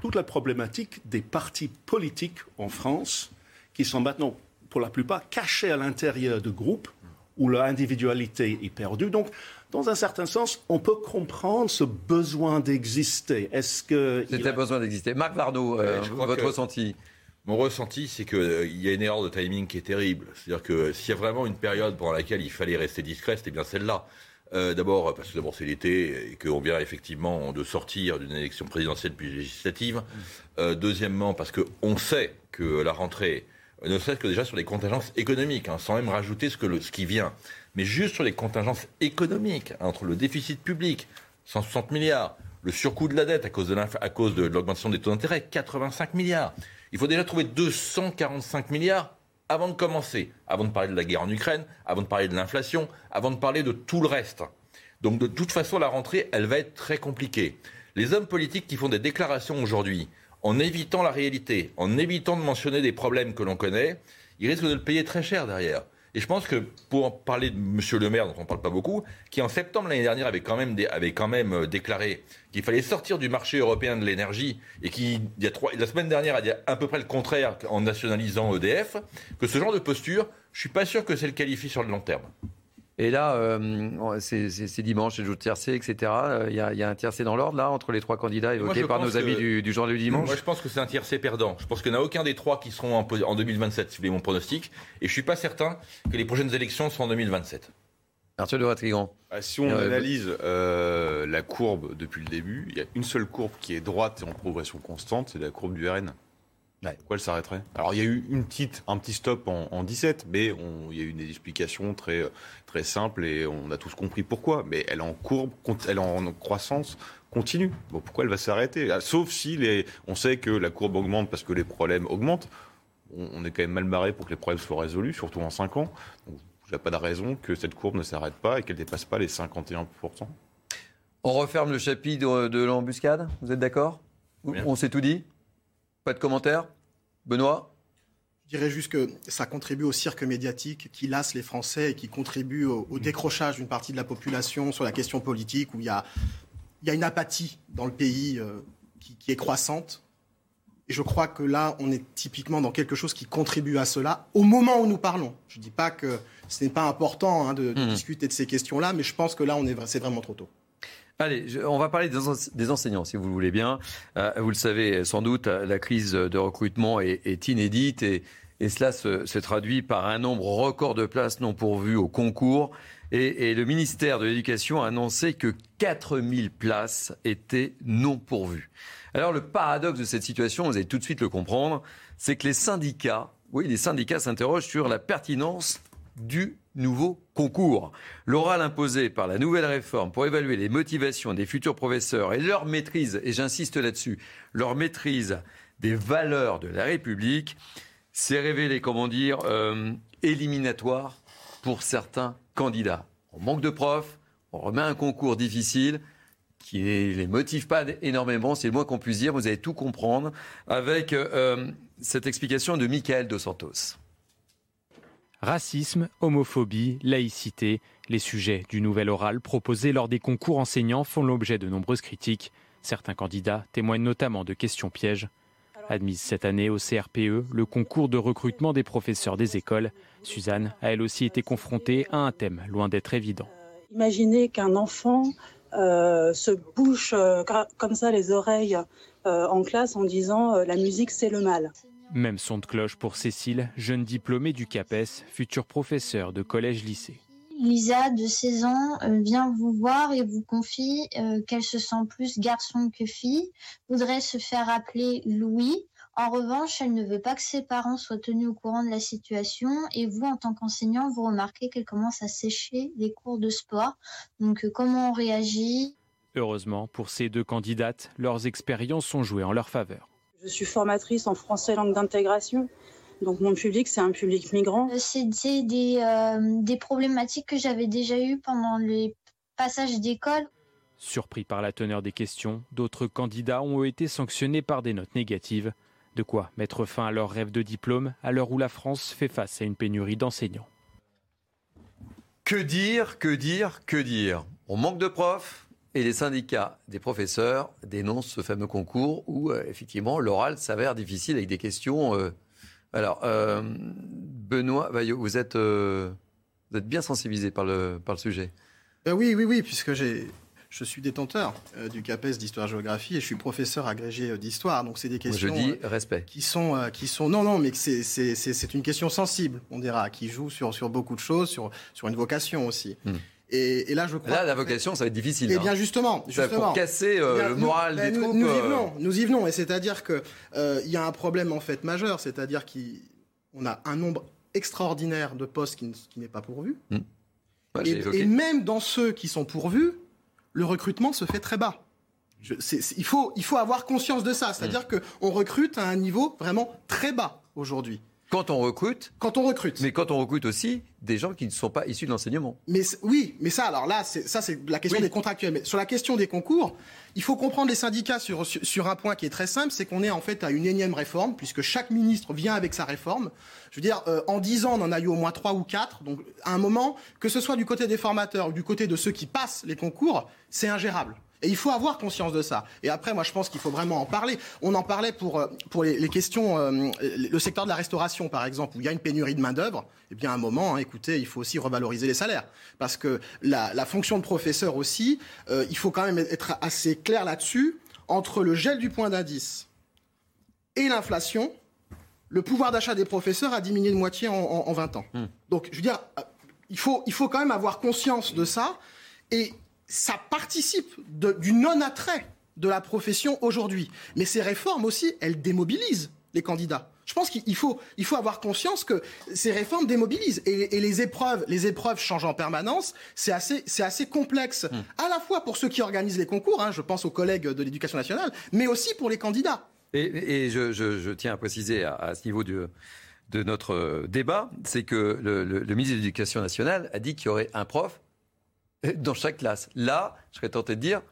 toute la problématique des partis politiques en France qui sont maintenant, pour la plupart, cachés à l'intérieur de groupes où leur individualité est perdue. Donc, dans un certain sens, on peut comprendre ce besoin d'exister. Est-ce que... C'était besoin d'exister. Marc Varno, euh, votre ressenti? mon ressenti, c'est qu'il euh, y a une erreur de timing qui est terrible. C'est-à-dire que s'il y a vraiment une période pendant laquelle il fallait rester discret, c'était bien celle-là. Euh, d'abord, parce que d'abord c'est l'été et qu'on vient effectivement de sortir d'une élection présidentielle puis législative. Euh, deuxièmement, parce qu'on sait que la rentrée, ne serait-ce que déjà sur les contingences économiques, hein, sans même rajouter ce, qui vient, mais juste sur les contingences économiques, entre le déficit public, 160 milliards, le surcoût de la dette à cause de l'augmentation des taux d'intérêt, 85 milliards. Il faut déjà trouver 245 milliards avant de commencer, avant de parler de la guerre en Ukraine, avant de parler de l'inflation, avant de parler de tout le reste. Donc de toute façon, la rentrée, elle va être très compliquée. Les hommes politiques qui font des déclarations aujourd'hui, en évitant la réalité, en évitant de mentionner des problèmes que l'on connaît, ils risquent de le payer très cher derrière. Et je pense que pour parler de M. Le Maire, dont on ne parle pas beaucoup, qui en septembre l'année dernière avait quand même, euh, déclaré qu'il fallait sortir du marché européen de l'énergie et qui, il la semaine dernière, a dit à peu près le contraire en nationalisant EDF, que ce genre de posture, je ne suis pas sûr que c'est le qualifie sur le long terme. Et là, euh, c'est dimanche, c'est le jour de tiercé, etc. Il y, a, un tiercé dans l'ordre, là, entre les trois candidats évoqués par nos amis du, du jour du dimanche Moi, je pense que c'est un tiercé perdant. Je pense qu'il n'y en a aucun des trois qui seront en, en 2027, si vous voulez mon pronostic. Et je ne suis pas certain que les prochaines élections seront en 2027. Arthur de Vatrigan. Bah, si on euh, analyse euh, la courbe depuis le début, il y a une seule courbe qui est droite et en progression constante, c'est la courbe du RN. Pourquoi elle s'arrêterait? Alors il y a eu une petite, un petit stop en, 17, mais il y a eu des explications très, très simples et on a tous compris pourquoi. Mais elle est en courbe, elle est en croissance continue. Bon, pourquoi elle va s'arrêter? Ah, Sauf si les, on sait que la courbe augmente parce que les problèmes augmentent. On, est quand même mal barré pour que les problèmes soient résolus, surtout en 5 ans. Donc, il n'y a pas de raison que cette courbe ne s'arrête pas et qu'elle ne dépasse pas les 51%. On referme le chapitre de l'embuscade, vous êtes d'accord? On s'est tout dit? Pas de commentaires? Benoît? Je dirais juste que ça contribue au cirque médiatique qui lasse les Français et qui contribue au, décrochage d'une partie de la population sur la question politique où il y a, il y a une apathie dans le pays euh, qui, est croissante. Et je crois que là, on est typiquement dans quelque chose qui contribue à cela au moment où nous parlons. Je ne dis pas que ce n'est pas important hein, de, mmh. discuter de ces questions-là, mais je pense que là, c'est vraiment trop tôt. Allez, on va parler des, enseignants, si vous le voulez bien. Euh, vous le savez sans doute, la crise de recrutement est, inédite et, cela se, traduit par un nombre record de places non pourvues au concours. Et, le ministère de l'Éducation a annoncé que 4000 places étaient non pourvues. Alors le paradoxe de cette situation, vous allez tout de suite le comprendre, c'est que les syndicats, oui, les syndicats s'interrogent sur la pertinence du nouveau concours. L'oral imposé par la nouvelle réforme pour évaluer les motivations des futurs professeurs et leur maîtrise, et j'insiste là-dessus, leur maîtrise des valeurs de la République, s'est révélé, comment dire, euh, éliminatoire pour certains candidats. On manque de profs, on remet un concours difficile qui ne les motive pas énormément, c'est le moins qu'on puisse dire, vous allez tout comprendre, avec euh, cette explication de Michael Dos Santos. Racisme, homophobie, laïcité, les sujets du nouvel oral proposé lors des concours enseignants font l'objet de nombreuses critiques. Certains candidats témoignent notamment de questions pièges. Admise cette année au CRPE, le concours de recrutement des professeurs des écoles, Suzanne a elle aussi été confrontée à un thème loin d'être évident. Imaginez qu'un enfant euh, se bouche euh, comme ça les oreilles euh, en classe en disant la musique c'est le mal. Même son de cloche pour Cécile, jeune diplômée du CAPES, futur professeur de collège-lycée. Lisa, de 16 ans, vient vous voir et vous confie qu'elle se sent plus garçon que fille, voudrait se faire appeler Louis. En revanche, elle ne veut pas que ses parents soient tenus au courant de la situation et vous, en tant qu'enseignant, vous remarquez qu'elle commence à sécher les cours de sport. Donc, comment on réagit? Heureusement, pour ces deux candidates, leurs expériences sont jouées en leur faveur. Je suis formatrice en français langue d'intégration. Donc mon public, c'est un public migrant. C'était des, euh, des problématiques que j'avais déjà eues pendant les passages d'école. Surpris par la teneur des questions, d'autres candidats ont été sanctionnés par des notes négatives. De quoi mettre fin à leur rêve de diplôme à l'heure où la France fait face à une pénurie d'enseignants. Que dire, que dire, que dire? On manque de profs et les syndicats des professeurs dénoncent ce fameux concours où euh, effectivement l'oral s'avère difficile avec des questions. Euh, alors, euh, Benoît vous êtes, vous êtes bien sensibilisé par le, par le sujet. oui, oui, oui, puisque j'ai je suis détenteur euh, du CAPES d'histoire-géographie et je suis professeur agrégé euh, d'histoire. Donc c'est des questions. Je dis euh, respect. Qui sont, qui sont. Non, non, mais c'est une question sensible, on dira, qui joue sur, sur beaucoup de choses, sur, sur une vocation aussi. Hmm. Et, là, je crois. Là, la vocation, ça va être difficile. Eh bien, justement, justement. Pour casser le moral des nous, troupes. Nous y venons, nous y venons. Et c'est-à-dire qu'il il y a un problème en fait majeur, c'est-à-dire qu'on a un nombre extraordinaire de postes qui, n'est pas pourvu. Hmm. et, même dans ceux qui sont pourvus, le recrutement se fait très bas. il, faut, il faut avoir conscience de ça. C'est-à-dire mm. qu'on recrute à un niveau vraiment très bas aujourd'hui. Quand on recrute Quand on recrute. Mais quand on recrute aussi des gens qui ne sont pas issus de l'enseignement. Mais oui, mais ça, alors là, ça c'est la question des contractuels. Mais sur la question des concours, il faut comprendre les syndicats sur, sur, un point qui est très simple, c'est qu'on est en fait à une énième réforme, puisque chaque ministre vient avec sa réforme. Je veux dire, euh, en dix ans, on en a eu au moins trois ou quatre. Donc, à un moment, que ce soit du côté des formateurs ou du côté de ceux qui passent les concours, c'est ingérable. Et il faut avoir conscience de ça. Et après, moi, je pense qu'il faut vraiment en parler. On en parlait pour, euh, pour les, questions, euh, le secteur de la restauration, par exemple, où il y a une pénurie de main-d'œuvre. Eh bien, à un moment, hein, écoutez, il faut aussi revaloriser les salaires. Parce que la, fonction de professeur aussi, euh, il faut quand même être assez clair là-dessus. Entre le gel du point d'indice et l'inflation, le pouvoir d'achat des professeurs a diminué de moitié en, 20 ans. Hmm. Donc, je veux dire, il faut, il faut quand même avoir conscience de ça. Et ça participe du non-attrait de la profession aujourd'hui. Mais ces réformes aussi, elles démobilisent les candidats. Je pense qu'il faut, il faut avoir conscience que ces réformes démobilisent et, les épreuves, les épreuves changent en permanence. C'est assez, c'est assez complexe, hmm. à la fois pour ceux qui organisent les concours, hein, je pense aux collègues de l'Éducation nationale, mais aussi pour les candidats. Et, je, tiens à préciser à, ce niveau de notre débat, c'est que le, le ministre de l'Éducation nationale a dit qu'il y aurait un prof dans chaque classe. Là, je serais tenté de dire,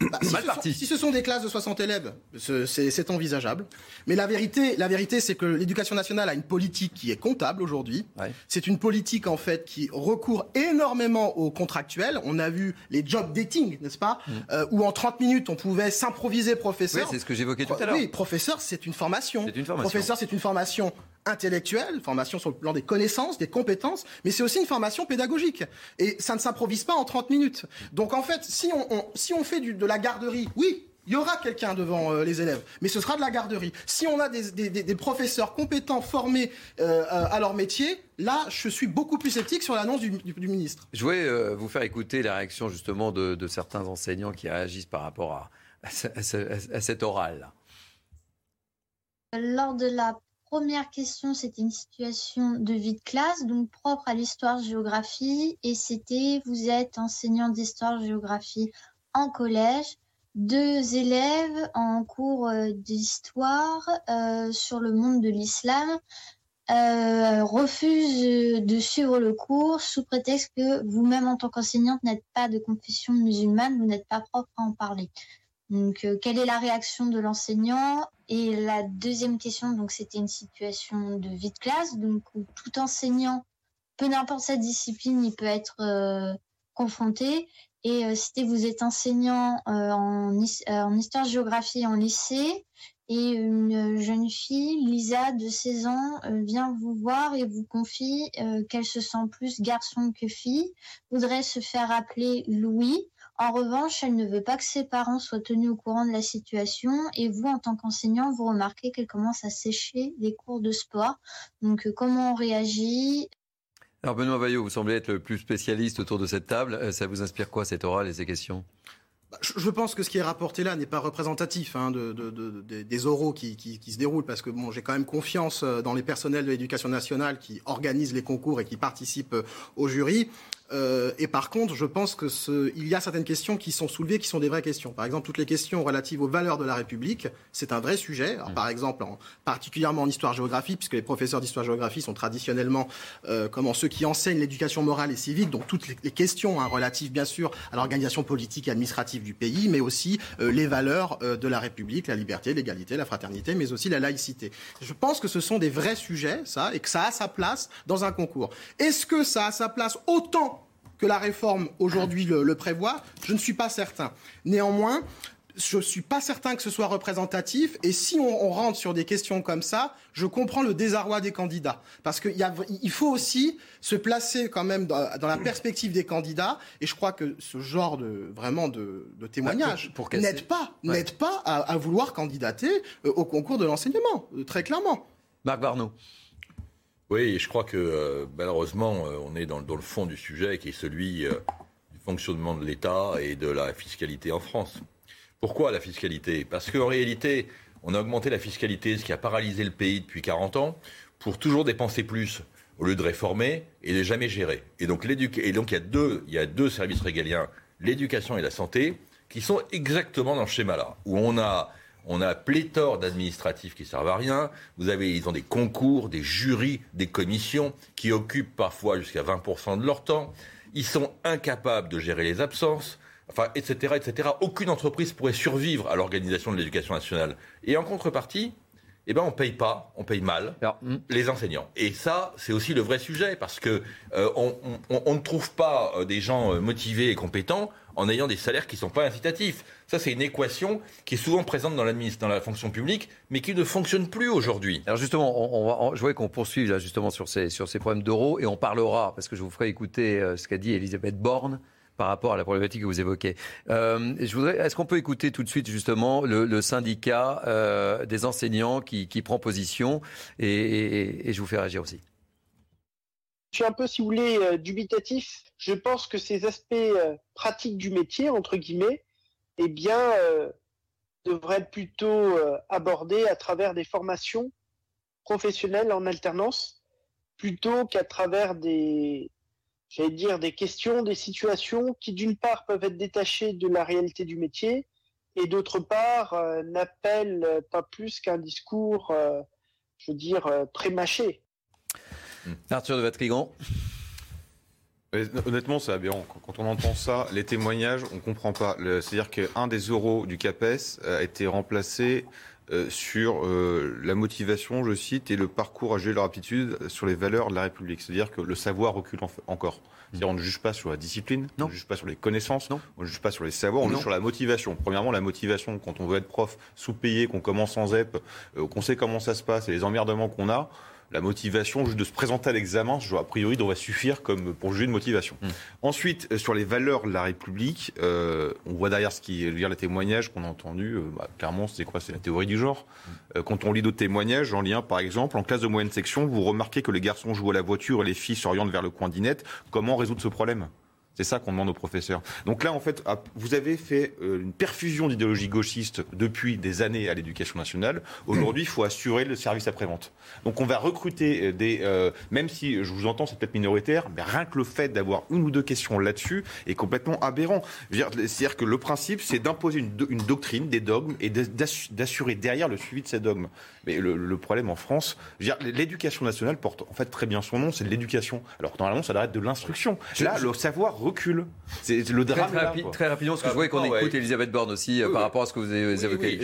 bah, si, Mal parti. si ce sont des classes de 60 élèves, c'est envisageable. Mais la vérité, la vérité, c'est que l'éducation nationale a une politique qui est comptable aujourd'hui. C'est une politique en fait qui recourt énormément aux contractuels. On a vu les job dating, n'est-ce pas, mm. euh, où en 30 minutes on pouvait s'improviser professeur. Oui, c'est ce que j'évoquais tout à l'heure. Oui, professeur, c'est une formation. Une formation. Professeur, c'est une formation intellectuelle, formation sur le plan des connaissances, des compétences, mais c'est aussi une formation pédagogique. Et ça ne s'improvise pas en 30 minutes. Donc en fait, si on, si on fait du, de la garderie, oui, il y aura quelqu'un devant euh, les élèves, mais ce sera de la garderie. Si on a des, des, des professeurs compétents, formés euh, à leur métier, là, je suis beaucoup plus sceptique sur l'annonce du, du, ministre. Je voulais euh, vous faire écouter la réaction justement de, de, certains enseignants qui réagissent par rapport à, à, à, à cet oral. Lors de la première question, c'était une situation de vie de classe, donc propre à l'histoire-géographie. Et c'était, vous êtes enseignant d'histoire-géographie en collège, deux élèves en cours euh, d'histoire euh, sur le monde de l'islam euh, refusent de suivre le cours sous prétexte que vous-même en tant qu'enseignante n'êtes pas de confession musulmane, vous n'êtes pas propre à en parler. Donc, euh, quelle est la réaction de l'enseignant? Et la deuxième question, donc, c'était une situation de vie de classe, donc tout enseignant, peu n'importe sa discipline, il peut être euh, confronté. Et euh, si vous êtes enseignant en, en histoire-géographie en lycée et une jeune fille, Lisa, de 16 ans, euh, vient vous voir et vous confie euh, qu'elle se sent plus garçon que fille, voudrait se faire appeler Louis. En revanche, elle ne veut pas que ses parents soient tenus au courant de la situation et vous, en tant qu'enseignant, vous remarquez qu'elle commence à sécher les cours de sport. Donc, euh, comment on réagit? Alors Benoît Vaillot, vous semblez être le plus spécialiste autour de cette table. Ça vous inspire quoi cette oral et ces questions? Bah, je pense que ce qui est rapporté là n'est pas représentatif hein, de, des oraux qui, qui, se déroulent, parce que bon, j'ai quand même confiance euh, dans les personnels de l'éducation nationale qui organisent les concours et qui participent euh, au jury. Euh, et par contre, je pense que ce, il y a certaines questions qui sont soulevées, qui sont des vraies questions. Par exemple, toutes les questions relatives aux valeurs de la République, c'est un vrai sujet. Alors, Par exemple, en, particulièrement en histoire-géographie, puisque les professeurs d'histoire-géographie sont traditionnellement euh, comment ceux qui enseignent l'éducation morale et civique, donc toutes les, questions hein, relatives, bien sûr, à l'organisation politique et administrative du pays, mais aussi euh, les valeurs euh, de la République, la liberté, l'égalité, la fraternité, mais aussi la laïcité. Je pense que ce sont des vrais sujets, ça, et que ça a sa place dans un concours. Est-ce que ça a sa place autant que la réforme aujourd'hui le, prévoit, je ne suis pas certain. Néanmoins, je ne suis pas certain que ce soit représentatif. Et si on, rentre sur des questions comme ça, je comprends le désarroi des candidats. Parce qu'il faut aussi se placer quand même dans, la perspective des candidats. Et je crois que ce genre de, vraiment de, témoignage ah, n'aide pas, pas à, vouloir candidater euh, au concours de l'enseignement, euh, très clairement. Marc Barneau. Oui, je crois que euh, malheureusement, euh, on est dans, le fond du sujet qui est celui euh, du fonctionnement de l'État et de la fiscalité en France. Pourquoi la fiscalité? Parce qu'en réalité, on a augmenté la fiscalité, ce qui a paralysé le pays depuis 40 ans, pour toujours dépenser plus au lieu de réformer et de jamais gérer. Et donc, et donc il, y a deux, il y a deux services régaliens, l'éducation et la santé, qui sont exactement dans ce schéma-là, où on a on a pléthore d'administratifs qui servent à rien. Vous avez, ils ont des concours, des jurys, des commissions qui occupent parfois jusqu'à 20% de leur temps. Ils sont incapables de gérer les absences, enfin, etc., etc. Aucune entreprise pourrait survivre à l'organisation de l'éducation nationale. Et en contrepartie, eh ben on paye pas, on paye mal hmm. les enseignants. Et ça, c'est aussi le vrai sujet parce que euh, on, ne trouve pas euh, des gens euh, motivés et compétents en ayant des salaires qui ne sont pas incitatifs. Ça, c'est une équation qui est souvent présente dans, la fonction publique, mais qui ne fonctionne plus aujourd'hui. Alors justement, je voudrais qu'on poursuive là justement sur ces, problèmes d'euros et on parlera, parce que je vous ferai écouter ce qu'a dit Elisabeth Borne par rapport à la problématique que vous évoquez. Euh, est-ce qu'on peut écouter tout de suite justement le, syndicat euh, des enseignants qui, prend position et, je vous fais réagir aussi. Je suis un peu, si vous voulez, euh, dubitatif. Je pense que ces aspects pratiques du métier, entre guillemets, eh bien, devraient être plutôt abordés à travers des formations professionnelles en alternance, plutôt qu'à travers des, j'allais dire, des questions, des situations qui, d'une part, peuvent être détachées de la réalité du métier et, d'autre part, euh, n'appellent pas plus qu'un discours, euh, je veux dire, euh, prémâché. Arthur de Vatrigan. Honnêtement, c'est aberrant. Quand on entend ça, les témoignages, on ne comprend pas. C'est-à-dire qu'un des euros du CAPES a été remplacé euh, sur euh, la motivation, je cite, et le parcours à gérer leur aptitude sur les valeurs de la République. C'est-à-dire que le savoir recule encore. C'est-à-dire on ne juge pas sur la discipline, on ne juge pas sur les connaissances, on ne juge pas sur les savoirs, on juge sur la motivation. Premièrement, la motivation, quand on veut être prof sous-payé, qu'on commence sans ZEP, euh, qu'on sait comment ça se passe et les emmerdements qu'on a, la motivation juste de se présenter à l'examen, a priori, devrait suffire comme pour juger de motivation. Hmm. Ensuite, euh, sur les valeurs de la République, euh, on voit derrière ce qui lire les témoignages qu'on a entendus, euh, bah, clairement, c'est quoi C'est la théorie du genre. Hmm. quand on lit d'autres témoignages, en lien, par exemple, en classe de moyenne section, vous remarquez que les garçons jouent à la voiture et les filles s'orientent vers le coin d'inette. Comment résoudre ce problème? C'est ça qu'on demande aux professeurs. Donc là, en fait, vous avez fait euh, une perfusion d'idéologie gauchiste depuis des années à l'éducation nationale. Aujourd'hui, il faut assurer le service après-vente. Donc on va recruter euh, des... Euh, même si, je vous entends, c'est peut-être minoritaire, mais rien que le fait d'avoir une ou deux questions là-dessus est complètement aberrant. C'est-à-dire que le principe, c'est d'imposer une, doctrine, des dogmes, et d'assurer derrière le suivi de ces dogmes. Mais le, problème en France, l'éducation nationale porte en fait très bien son nom, c'est de l'éducation. Alors normalement, ça doit être de l'instruction. Là, le savoir recule. C'est le drame. Très, rapidement, parce que je voudrais qu'on écoute Elisabeth Borne aussi euh, par rapport à ce que vous avez évoqué.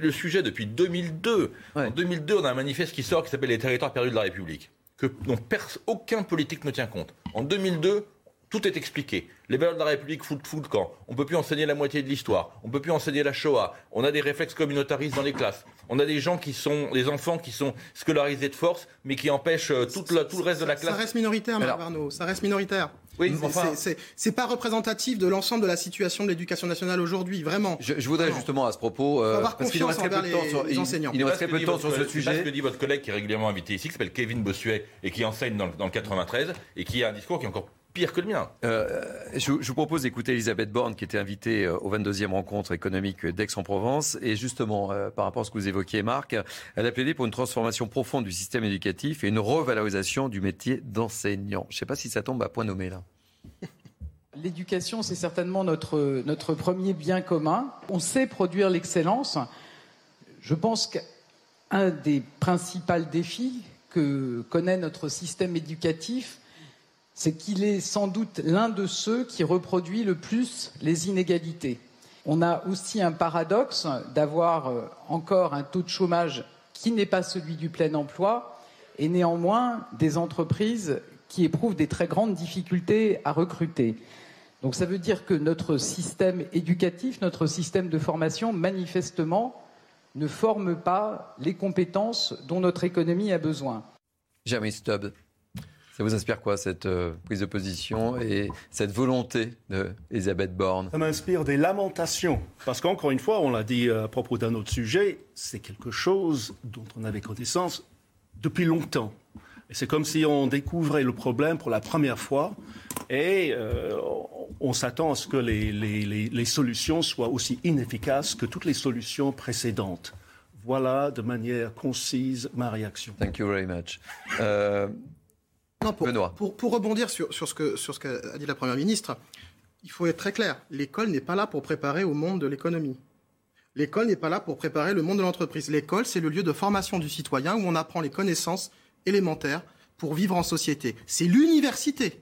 le sujet depuis 2002. En 2002, on a un manifeste qui sort qui s'appelle Les territoires perdus de la République, que dont aucun politique ne tient compte. En 2002, Tout est expliqué. Les valeurs de la République foutent le camp. On ne peut plus enseigner la moitié de l'histoire. On ne peut plus enseigner la Shoah. On a des réflexes communautaristes dans les classes. On a des gens qui sont, des enfants qui sont scolarisés de force, mais qui empêchent euh, tout le, tout le reste de la classe. Ça reste minoritaire, Marc Arnaud. Ça reste minoritaire. Oui, enfin... c'est pas représentatif de l'ensemble de la situation de l'éducation nationale aujourd'hui, vraiment. Je, voudrais justement à ce propos, euh, parce qu'il nous reste très peu de temps sur, il, enseignants. Il nous reste très peu de temps sur ce sujet. C'est ce que dit votre collègue qui est régulièrement invité ici, qui s'appelle Kevin Bossuet et qui enseigne dans, dans le 93 et qui a un discours qui est encore pire que le mien. Euh, je, vous propose d'écouter Elisabeth Borne, qui était invitée euh, au 22e rencontre économique d'Aix-en-Provence. Et justement, euh, par rapport à ce que vous évoquiez, Marc, elle a plaidé pour une transformation profonde du système éducatif et une revalorisation du métier d'enseignant. Je ne sais pas si ça tombe à point nommé là. L'éducation, c'est certainement notre, notre premier bien commun. On sait produire l'excellence. Je pense qu'un des principaux défis que connaît notre système éducatif, c'est qu'il est sans doute l'un de ceux qui reproduit le plus les inégalités. On a aussi un paradoxe d'avoir euh, encore un taux de chômage qui n'est pas celui du plein emploi et néanmoins des entreprises qui éprouvent des très grandes difficultés à recruter. Donc ça veut dire que notre système éducatif, notre système de formation, manifestement, ne forme pas les compétences dont notre économie a besoin. Jamais Stubb. Ça vous inspire quoi, cette euh, prise de position et cette volonté d'Elisabeth Borne? Ça m'inspire des lamentations. Parce qu'encore une fois, on l'a dit euh, à propos d'un autre sujet, c'est quelque chose dont on avait connaissance depuis longtemps. Et c'est comme si on découvrait le problème pour la première fois et euh, on s'attend à ce que les, les, les, solutions soient aussi inefficaces que toutes les solutions précédentes. Voilà de manière concise ma réaction. Thank you very much. Non, pour, Pour, rebondir sur, sur ce qu'a sur ce dit la Première ministre, il faut être très clair. L'école n'est pas là pour préparer au monde de l'économie. L'école n'est pas là pour préparer le monde de l'entreprise. L'école, c'est le lieu de formation du citoyen où on apprend les connaissances élémentaires pour vivre en société. C'est l'université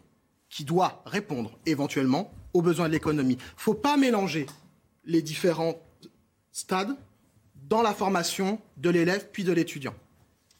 qui doit répondre éventuellement aux besoins de l'économie. Il ne faut pas mélanger les différents stades dans la formation de l'élève puis de l'étudiant.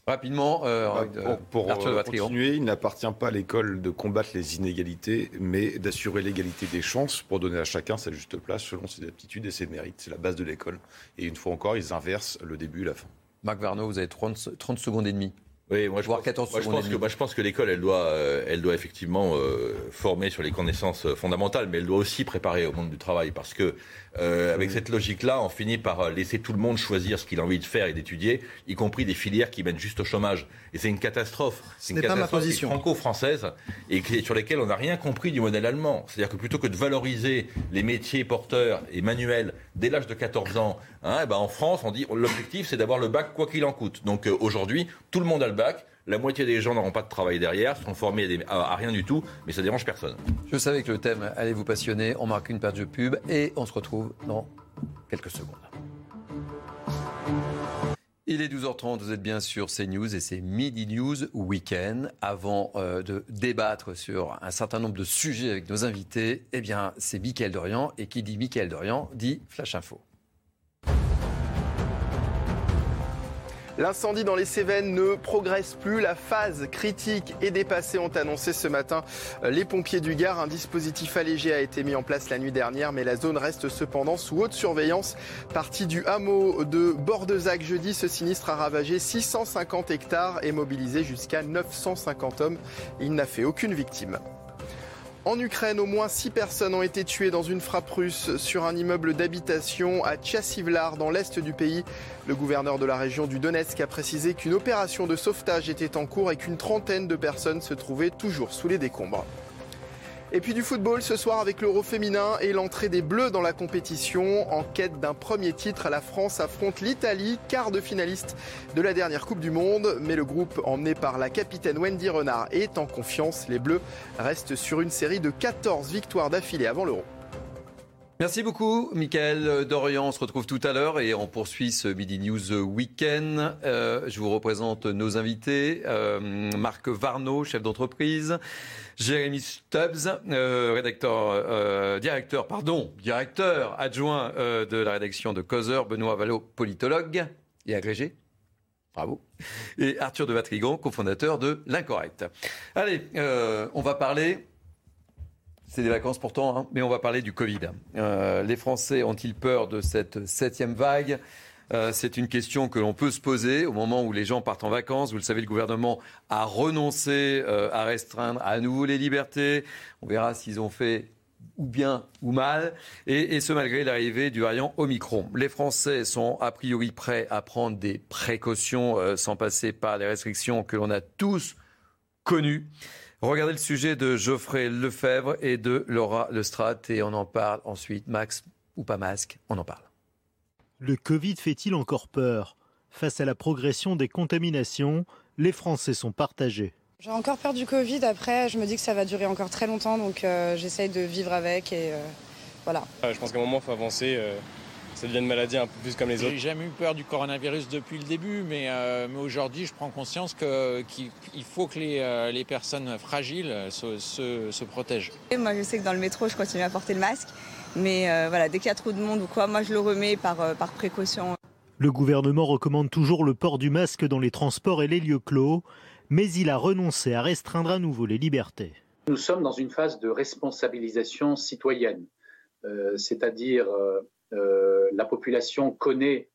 Rapidement, euh, bah, pour, euh, continuer, il n'appartient pas à l'école de combattre les inégalités, mais d'assurer l'égalité des chances pour donner à chacun sa juste place selon ses aptitudes et ses mérites. C'est la base de l'école. Et une fois encore, ils inversent le début et la fin. Marc Varno, vous avez 30, 30 secondes et demie. Oui, moi je, pense, 14 je pense, que, moi, je pense que l'école, elle doit, euh, elle doit effectivement euh, former sur les connaissances fondamentales, mais elle doit aussi préparer au monde du travail, parce que euh, avec cette logique-là, on finit par laisser tout le monde choisir ce qu'il a envie de faire et d'étudier, y compris des filières qui mènent juste au chômage. Et c'est une catastrophe. C'est une catastrophe franco-française et sur lesquelles on n'a rien compris du modèle allemand. C'est-à-dire que plutôt que de valoriser les métiers porteurs et manuels dès l'âge de 14 ans, hein, eh ben en France, on dit l'objectif c'est d'avoir le bac quoi qu'il en coûte. Donc aujourd'hui, tout le monde a le bac. La moitié des gens n'auront pas de travail derrière, seront formés à, rien du tout, mais ça dérange personne. Je savais que le thème allait vous passionner. On marque une page de pub et on se retrouve dans quelques secondes. Il est 12h30, vous êtes bien sûr CNews et c'est Midi News Weekend. Avant euh, de débattre sur un certain nombre de sujets avec nos invités, eh bien c'est Mickaël Dorian et qui dit Mickaël Dorian dit Flash Info. L'incendie dans les Cévennes ne progresse plus. La phase critique est dépassée, ont annoncé ce matin les pompiers du Gard. Un dispositif allégé a été mis en place la nuit dernière, mais la zone reste cependant sous haute surveillance. Parti du hameau de Bordezac jeudi, ce sinistre a ravagé 650 hectares et mobilisé jusqu'à 950 hommes. Il n'a fait aucune victime. En Ukraine, au moins six personnes ont été tuées dans une frappe russe sur un immeuble d'habitation à Tchassivlar, dans l'est du pays. Le gouverneur de la région du Donetsk a précisé qu'une opération de sauvetage était en cours et qu'une trentaine de personnes se trouvaient toujours sous les décombres. Et puis du football ce soir avec l'Euro féminin et l'entrée des Bleus dans la compétition. En quête d'un premier titre, la France affronte l'Italie, quart de finaliste de la dernière Coupe du Monde. Mais le groupe emmené par la capitaine Wendy Renard est en confiance. Les Bleus restent sur une série de 14 victoires d'affilée avant l'Euro. Merci beaucoup, Michael Dorian. On se retrouve tout à l'heure et on poursuit ce Midi News Weekend. Euh, je vous représente nos invités. Euh, Marc Varno, chef d'entreprise. Jérémy Stubbs, euh, rédacteur, directeur, pardon, directeur adjoint de la rédaction de Causeur. Benoît Vallot, politologue et agrégé. Bravo. Et Arthur de Vatrigan, cofondateur de L'Incorrect. Allez, on va parler C'est des vacances pourtant, hein. mais on va parler du Covid. Euh, les Français ont-ils peur de cette septième vague? Euh, c'est une question que l'on peut se poser au moment où les gens partent en vacances. Vous le savez, le gouvernement a renoncé euh, à restreindre à nouveau les libertés. On verra s'ils ont fait ou bien ou mal, et, ce malgré l'arrivée du variant Omicron. Les Français sont a priori prêts à prendre des précautions sans passer par les restrictions que l'on a tous connues. Regardez le sujet de Geoffrey Lefebvre et de Laura Lestrade et on en parle ensuite. Max ou pas masque, on en parle. Le Covid fait-il encore peur? Face à la progression des contaminations, les Français sont partagés. J'ai encore peur du Covid. Après, je me dis que ça va durer encore très longtemps, donc euh, j'essaye de vivre avec et euh, voilà. je pense qu'à un moment, il faut avancer. Euh, ça devient une maladie un peu plus comme les autres. J'ai jamais eu peur du coronavirus depuis le début, mais, mais aujourd'hui, je prends conscience qu'il faut que les, les personnes fragiles se, se, se protègent. Et moi, je sais que dans le métro, je continue à porter le masque. Mais euh, voilà, dès qu'il y a trop de monde ou quoi, moi je le remets par, euh, par précaution. Le gouvernement recommande toujours le port du masque dans les transports et les lieux clos, mais il a renoncé à restreindre à nouveau les libertés. Nous sommes dans une phase de responsabilisation citoyenne, euh, c'est-à-dire la population connaît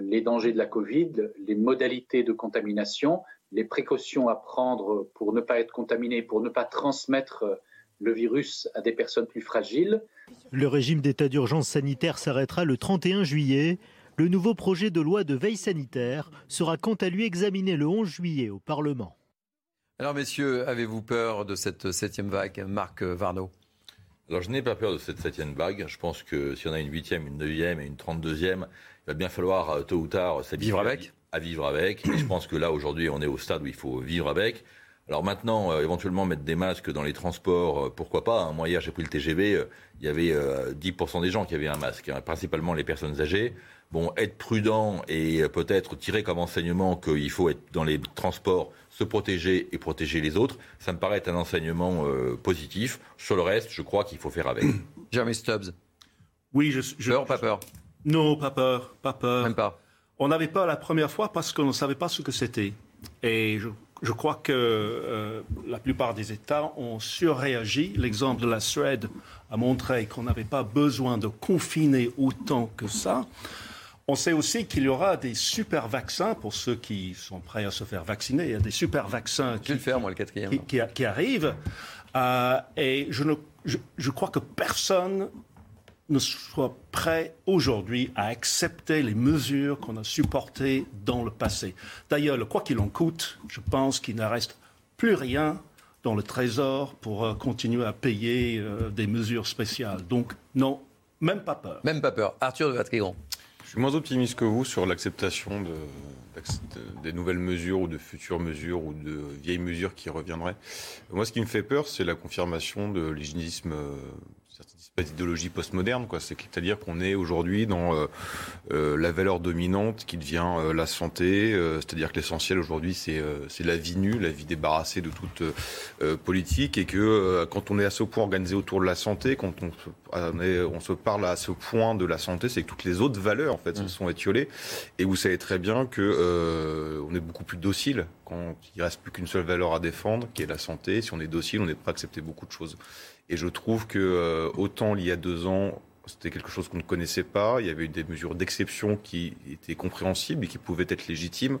les dangers de la Covid, les modalités de contamination, les précautions à prendre pour ne pas être contaminé, pour ne pas transmettre le virus à des personnes plus fragiles. Le régime d'état d'urgence sanitaire s'arrêtera le 31 juillet. Le nouveau projet de loi de veille sanitaire sera quant à lui examiné le 11 juillet au Parlement. Alors messieurs, avez-vous peur de cette septième vague Marc Varno Alors je n'ai pas peur de cette septième vague. Je pense que si on a une huitième, une neuvième et une trente-deuxième, il va bien falloir euh, tôt ou tard vivre avec. À vivre avec. Et je pense que là aujourd'hui on est au stade où il faut vivre avec. Alors maintenant, euh, éventuellement mettre des masques dans les transports, euh, pourquoi pas. Hein. Moi hier j'ai pris le TGV, euh, il y avait 10% des gens qui avaient un masque, hein, principalement les personnes âgées. Bon, être prudent et peut-être tirer comme enseignement qu'il faut être dans les transports, se protéger et protéger les autres, ça me paraît être un enseignement positif. Sur le reste, je crois qu'il faut faire avec. Jeremy Stubbs. Oui, je, je peur, pas peur? Non, pas peur, pas peur. Même pas. On n'avait pas la première fois parce qu'on ne savait pas ce que c'était. Et je je crois que euh, la plupart des États ont surréagi. L'exemple de la Suède a montré qu'on n'avait pas besoin de confiner autant que ça. On sait aussi qu'il y aura des super vaccins pour ceux qui sont prêts à se faire vacciner. Il y a des super vaccins qui, qui, arrivent. Euh, et je, ne, je crois que personne ne soit prêt aujourd'hui à accepter les mesures qu'on a supportées dans le passé. D'ailleurs, quoi qu'il en coûte, je pense qu'il ne reste plus rien dans le Trésor pour euh, continuer à payer euh, des mesures spéciales. Donc, non, même pas peur. Même pas peur. Arthur de Vatrigan. Je suis moins optimiste que vous sur l'acceptation de, des nouvelles mesures ou de futures mesures ou de vieilles mesures qui reviendraient. Moi, ce qui me fait peur, c'est la confirmation de l'hygiénisme euh, pas d'idéologie postmoderne, quoi. C'est-à-dire qu'on est aujourd'hui dans euh, euh, la valeur dominante qui devient euh, la santé. C'est-à-dire que l'essentiel aujourd'hui, c'est c'est la vie nue, la vie débarrassée de toute politique, et que quand on est à ce point organisé autour de la santé, quand on, on, est, on se parle à ce point de la santé, c'est que toutes les autres valeurs en fait se mmh. sont étiolées. Et vous savez très bien que on est beaucoup plus docile quand il reste plus qu'une seule valeur à défendre, qui est la santé. Si on est docile, on est prêt à accepter beaucoup de choses. Et je trouve que euh, autant il y a deux ans, c'était quelque chose qu'on ne connaissait pas. Il y avait eu des mesures d'exception qui étaient compréhensibles et qui pouvaient être légitimes.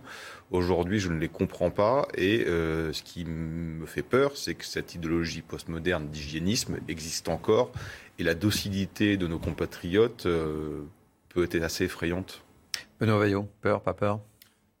Aujourd'hui, je ne les comprends pas. Et euh, ce qui me fait peur, c'est que cette idéologie postmoderne d'hygiénisme existe encore. Et la docilité de nos compatriotes euh, peut être assez effrayante. Benoît Vaillot, peur, pas peur?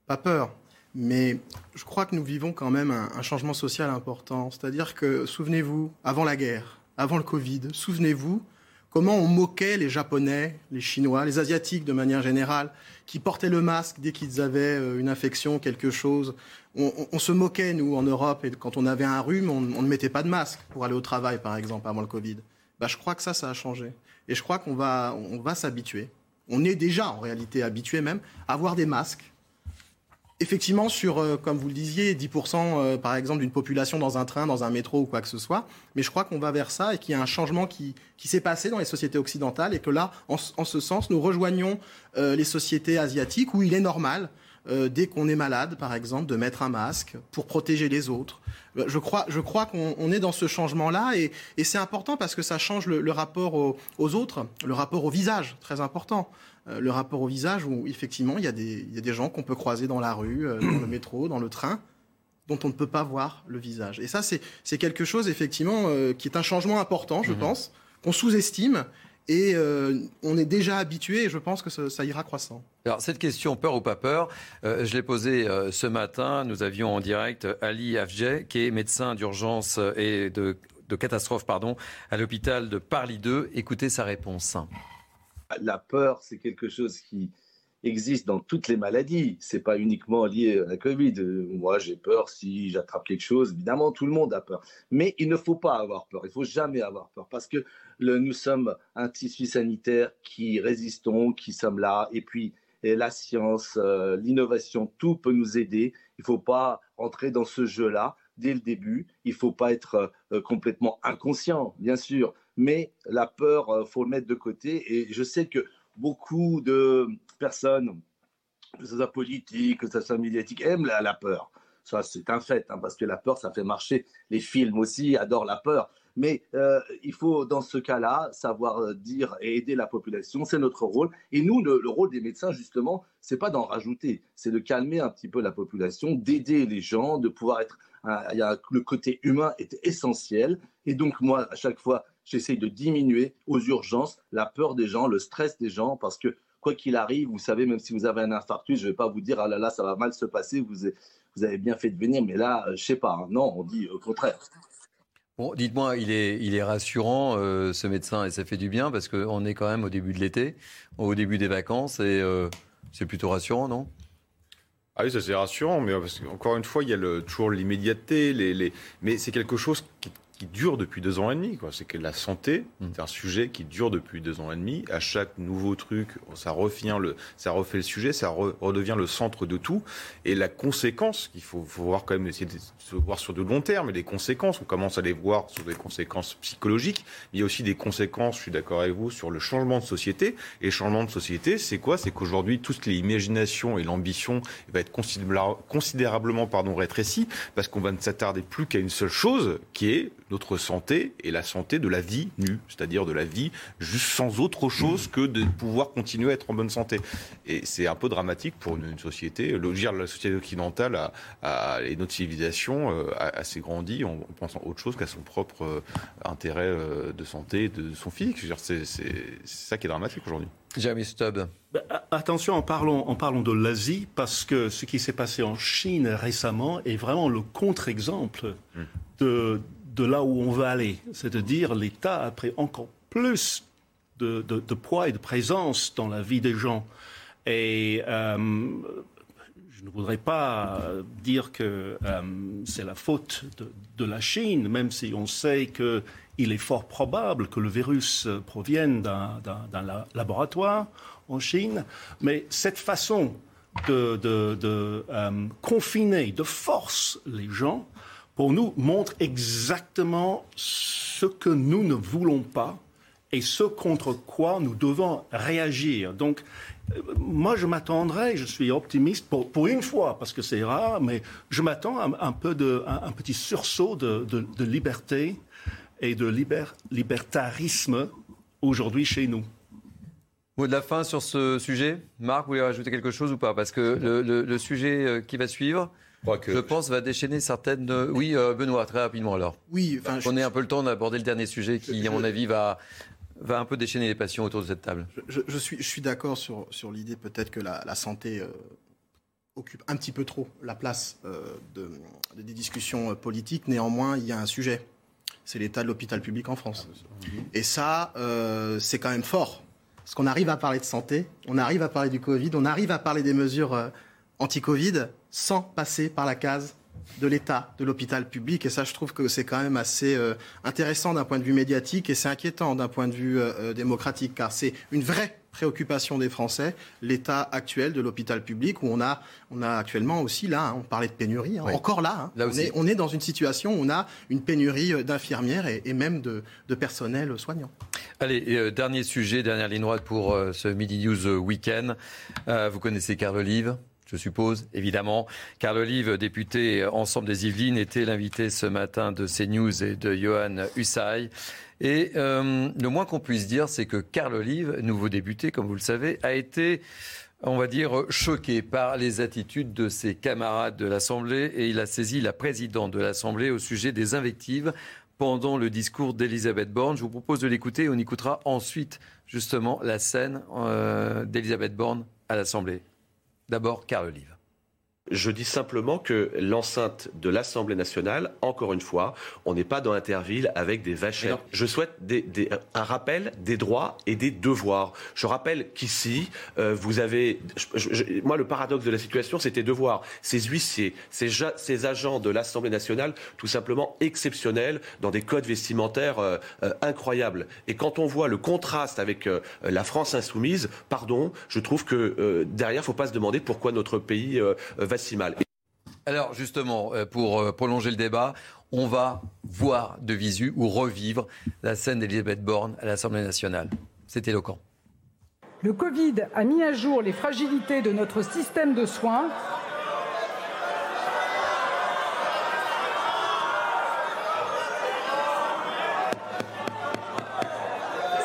Pas peur. Mais je crois que nous vivons quand même un, changement social important. C'est-à-dire que, souvenez-vous, avant la guerre, avant le Covid, souvenez-vous comment on moquait les Japonais, les Chinois, les Asiatiques de manière générale, qui portaient le masque dès qu'ils avaient euh, une infection, quelque chose. On, se moquait, nous, en Europe, et quand on avait un rhume, on, ne mettait pas de masque pour aller au travail, par exemple, avant le Covid. Bah, je crois que ça, ça a changé. Et je crois qu'on va, on va s'habituer. On est déjà, en réalité, habitué même à avoir des masques effectivement, sur, euh, comme vous le disiez, 10% euh, par exemple d'une population dans un train, dans un métro ou quoi que ce soit. Mais je crois qu'on va vers ça et qu'il y a un changement qui, qui s'est passé dans les sociétés occidentales et que là, en, ce sens, nous rejoignons euh, les sociétés asiatiques où il est normal dès qu'on est malade, par exemple, de mettre un masque pour protéger les autres. Je crois, je crois qu'on est dans ce changement-là et, c'est important parce que ça change le, rapport aux, autres, le rapport au visage, très important. Euh, le rapport au visage où effectivement il y a des, il y a des gens qu'on peut croiser dans la rue, dans le métro, dans le train dont on ne peut pas voir le visage. Et ça, c'est quelque chose, effectivement, qui est un changement important, je mmh pense, qu'on sous-estime et euh, on est déjà habitué et je pense que ça, ira croissant. Alors cette question, peur ou pas peur, euh, je l'ai posée euh, ce matin. Nous avions en direct Ali Afjeh, qui est médecin d'urgence et de, de, catastrophe pardon, à l'hôpital de Paris 2. Écoutez sa réponse. La peur, c'est quelque chose qui, existe dans toutes les maladies. C'est pas uniquement lié à la Covid. Moi, j'ai peur si j'attrape quelque chose. Évidemment, tout le monde a peur. Mais il ne faut pas avoir peur. Il faut jamais avoir peur parce que nous sommes un tissu sanitaire qui résistons, qui sommes là. Et puis, la science, euh, l'innovation, tout peut nous aider. Il ne faut pas rentrer dans ce jeu-là dès le début. Il ne faut pas être euh, complètement inconscient, bien sûr. Mais la peur, il euh, faut le mettre de côté. Et je sais que beaucoup de personnes, que ce soit politique, que ce soit médiatique, aiment la, peur. Ça, c'est un fait, hein, parce que la peur, ça fait marcher. Les films aussi adorent la peur. Mais euh, il faut, dans ce cas-là, savoir euh, dire et aider la population. C'est notre rôle. Et nous, le, rôle des médecins, justement, c'est pas d'en rajouter. C'est de calmer un petit peu la population, d'aider les gens, de pouvoir être. Le côté humain est essentiel. Et donc, moi, à chaque fois, j'essaye de diminuer aux urgences la peur des gens, le stress des gens, parce que quoi qu'il arrive, vous savez, même si vous avez un infarctus, je ne vais pas vous dire, ah là là, ça va mal se passer, vous, vous avez bien fait de venir, mais là, euh, je ne sais pas. Hein. Non, on dit au contraire. Bon, dites-moi, il est, il est rassurant, euh, ce médecin, et ça fait du bien, parce qu'on est quand même au début de l'été, au début des vacances, et euh, c'est plutôt rassurant, non? Ah oui, ça c'est rassurant, mais encore une fois, il y a le, toujours l'immédiateté, les, les... mais c'est quelque chose qui, qui dure depuis deux ans et demi. C'est que la santé, mm. c'est un sujet qui dure depuis deux ans et demi. À chaque nouveau truc, ça refait le, ça refait le sujet, ça redevient le centre de tout. Et la conséquence, qu'il faut, faut, voir quand même, essayer de se voir sur de long terme, et les conséquences, on commence à les voir sur des conséquences psychologiques. il y a aussi des conséquences, je suis d'accord avec vous, sur le changement de société. Et le changement de société, c'est quoi? C'est qu'aujourd'hui, tout ce qui est imagination et l'ambition va être considérablement pardon, rétréci, parce qu'on va ne s'attarder plus qu'à une seule chose, qui est notre santé et la santé de la vie nue, c'est-à-dire de la vie juste sans autre chose que de pouvoir continuer à être en bonne santé. Et c'est un peu dramatique pour une, société. Le, dire, la société occidentale a, et notre civilisation euh, a, assez grandi en, pensant autre chose qu'à son propre euh, intérêt euh, de santé, de son physique. C'est ça qui est dramatique aujourd'hui. Jamie Stubb. Ben, attention, en parlant, en parlant de l'Asie, parce que ce qui s'est passé en Chine récemment est vraiment le contre-exemple hmm. de, de là où on veut aller. C'est-à-dire l'État a pris encore plus de, poids et de présence dans la vie des gens. Et euh, je ne voudrais pas dire que euh, c'est la faute de, la Chine, même si on sait qu'il est fort probable que le virus provienne d'un laboratoire en Chine. Mais cette façon de, euh, confiner de force les gens pour nous, montre exactement ce que nous ne voulons pas et ce contre quoi nous devons réagir. Donc, euh, moi, je m'attendrais, je suis optimiste pour, une fois, parce que c'est rare, mais je m'attends à un, peu de, un, petit sursaut de, de, liberté et de libertarisme aujourd'hui chez nous. Mot de la fin sur ce sujet Marc, vous voulez rajouter quelque chose ou pas? Parce que le sujet euh, qui va suivre, je pense, va déchaîner certaines. Oui, euh, Benoît, très rapidement alors. Oui, enfin. On ait un peu le temps d'aborder le dernier sujet qui, à mon avis, va va un peu déchaîner les passions autour de cette table. Je, suis, je suis d'accord sur, sur l'idée peut-être que la, santé euh, occupe un petit peu trop la place euh, de, des discussions politiques. Néanmoins, il y a un sujet. C'est l'état de l'hôpital public en France. Ah, Et ça, c'est quand même fort. Parce qu'on arrive à parler de santé, on arrive à parler du Covid, on arrive à parler des mesures anti-Covid sans passer par la case de l'État, de l'hôpital public. Et ça, je trouve que c'est quand même assez euh, intéressant d'un point de vue médiatique et c'est inquiétant d'un point de vue euh, euh, démocratique, car c'est une vraie préoccupation des Français, l'état actuel de l'hôpital public, où on a, on a actuellement aussi, là, hein, on parlait de pénurie, hein, encore là, hein. là on, est, on, est, dans une situation où on a une pénurie d'infirmières et, même de, personnel soignant. Allez, dernier sujet, dernière ligne droite pour ce Midi News Weekend. vous connaissez Carl Olive? Je suppose, évidemment. Carl Olive, député Ensemble des Yvelines, était l'invité ce matin de CNews et de Johan Hussay. Et euh, le moins qu'on puisse dire, c'est que Carl Olive, nouveau député, comme vous le savez, a été on va dire, choqué par les attitudes de ses camarades de l'Assemblée et il a saisi la présidente de l'Assemblée au sujet des invectives pendant le discours d'Elisabeth Borne. Je vous propose de l'écouter et on écoutera ensuite justement la scène euh, d'Elisabeth Borne à l'Assemblée. D'abord, Carl Olive. Je dis simplement que l'enceinte de l'Assemblée nationale, encore une fois, on n'est pas dans Interville avec des vachettes. Je souhaite un rappel des droits et des devoirs. Je rappelle qu'ici, euh, vous avez... moi, le paradoxe de la situation, c'était de voir ces huissiers, ces, ces agents de l'Assemblée nationale, tout simplement exceptionnels, dans des codes vestimentaires euh, euh, incroyables. Et quand on voit le contraste avec la France insoumise, pardon, je trouve que derrière, il ne faut pas se demander pourquoi notre pays si mal. Alors justement, euh, pour euh, prolonger le débat, on va voir de visu ou revivre la scène d'Elisabeth Borne à l'Assemblée nationale. C'est éloquent. Le Covid a mis à jour les fragilités de notre système de soins.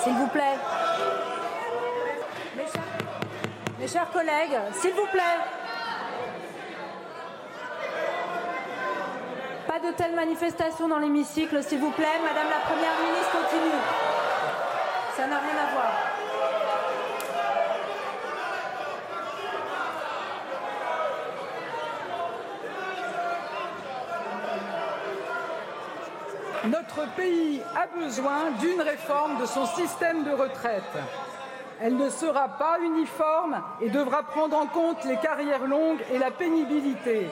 S'il vous plaît. Mes chers collègues, s'il vous plaît. De telles manifestations dans l'hémicycle, s'il vous plaît. Madame la Première ministre, continue. Ça n'a rien à voir. Notre pays a besoin d'une réforme de son système de retraite. Elle ne sera pas uniforme et devra prendre en compte les carrières longues et la pénibilité.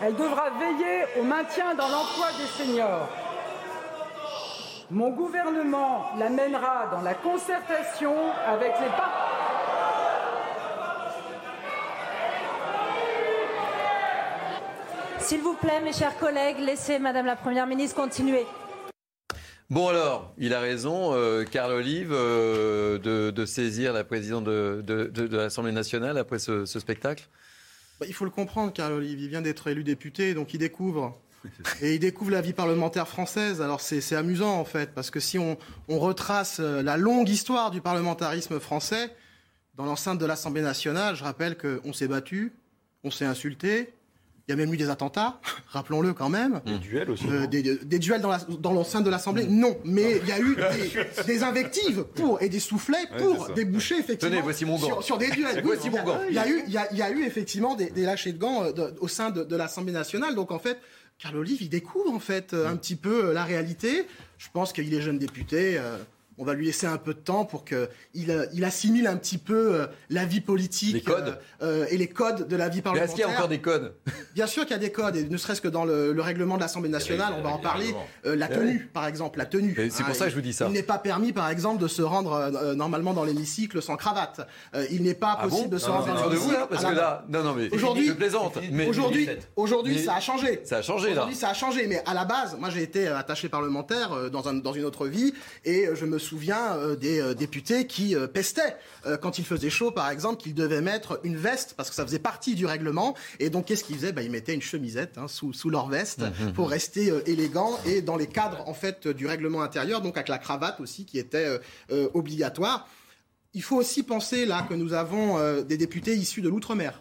Elle devra veiller au maintien dans l'emploi des seniors. Mon gouvernement l'amènera dans la concertation avec les partenaires. S'il vous plaît, mes chers collègues, laissez Madame la Première ministre continuer. Bon alors, il a raison, euh, Carl Olive, euh, de, saisir la présidente de, l'Assemblée nationale après ce spectacle bah, il faut le comprendre, Olive, il vient d'être élu député, donc il découvre. Et il découvre la vie parlementaire française. Alors c'est amusant en fait, parce que si on, on, retrace euh, la longue histoire du parlementarisme français, dans l'enceinte de l'Assemblée nationale, je rappelle qu'on s'est battu, on s'est insulté, il y a même eu des attentats, rappelons-le quand même. Des duels aussi. Euh, des, duels dans l'enceinte de l'Assemblée, non. Mais il y a eu des, invectives pour, et des soufflets pour déboucher effectivement Tenez, voici mon gant. Sur, des duels. voici mon gant. Il y, a eu, il, y a, eu effectivement des, lâchers de gants euh, au sein de, l'Assemblée nationale. Donc en fait, Carl Olive, il découvre en fait euh, un petit peu la réalité. Je pense qu'il est jeune député on va lui laisser un peu de temps pour qu'il il assimile un petit peu euh, la vie politique euh, euh, et les codes de la vie parlementaire. Est-ce qu'il y a encore des codes? Bien sûr qu'il y a des codes, et ne serait-ce que dans le, règlement de l'Assemblée nationale, on va en parler. la tenue, par exemple, la tenue. C'est pour ça que je vous dis ça. Il n'est pas permis, par exemple, de se rendre normalement dans l'hémicycle sans cravate. il n'est pas ah possible de se rendre dans l'hémicycle. Parce que là, non, non, mais aujourd'hui, je plaisante. Aujourd'hui, aujourd'hui, ça a changé. Ça a changé là. Aujourd'hui, ça a changé, mais à la base, moi, j'ai été attaché parlementaire dans, un, dans une autre vie, et je me souviens euh, des euh, députés qui euh, pestaient quand il faisait chaud, par exemple, qu'ils devaient mettre une veste parce que ça faisait partie du règlement. Et donc, qu'est-ce qu'ils faisaient? Bah, Ils mettaient une chemisette hein, sous, sous, leur veste mmh, mmh, pour rester élégants et dans les cadres en fait du règlement intérieur, donc avec la cravate aussi qui était obligatoire. Il faut aussi penser là que nous avons des députés issus de l'outre-mer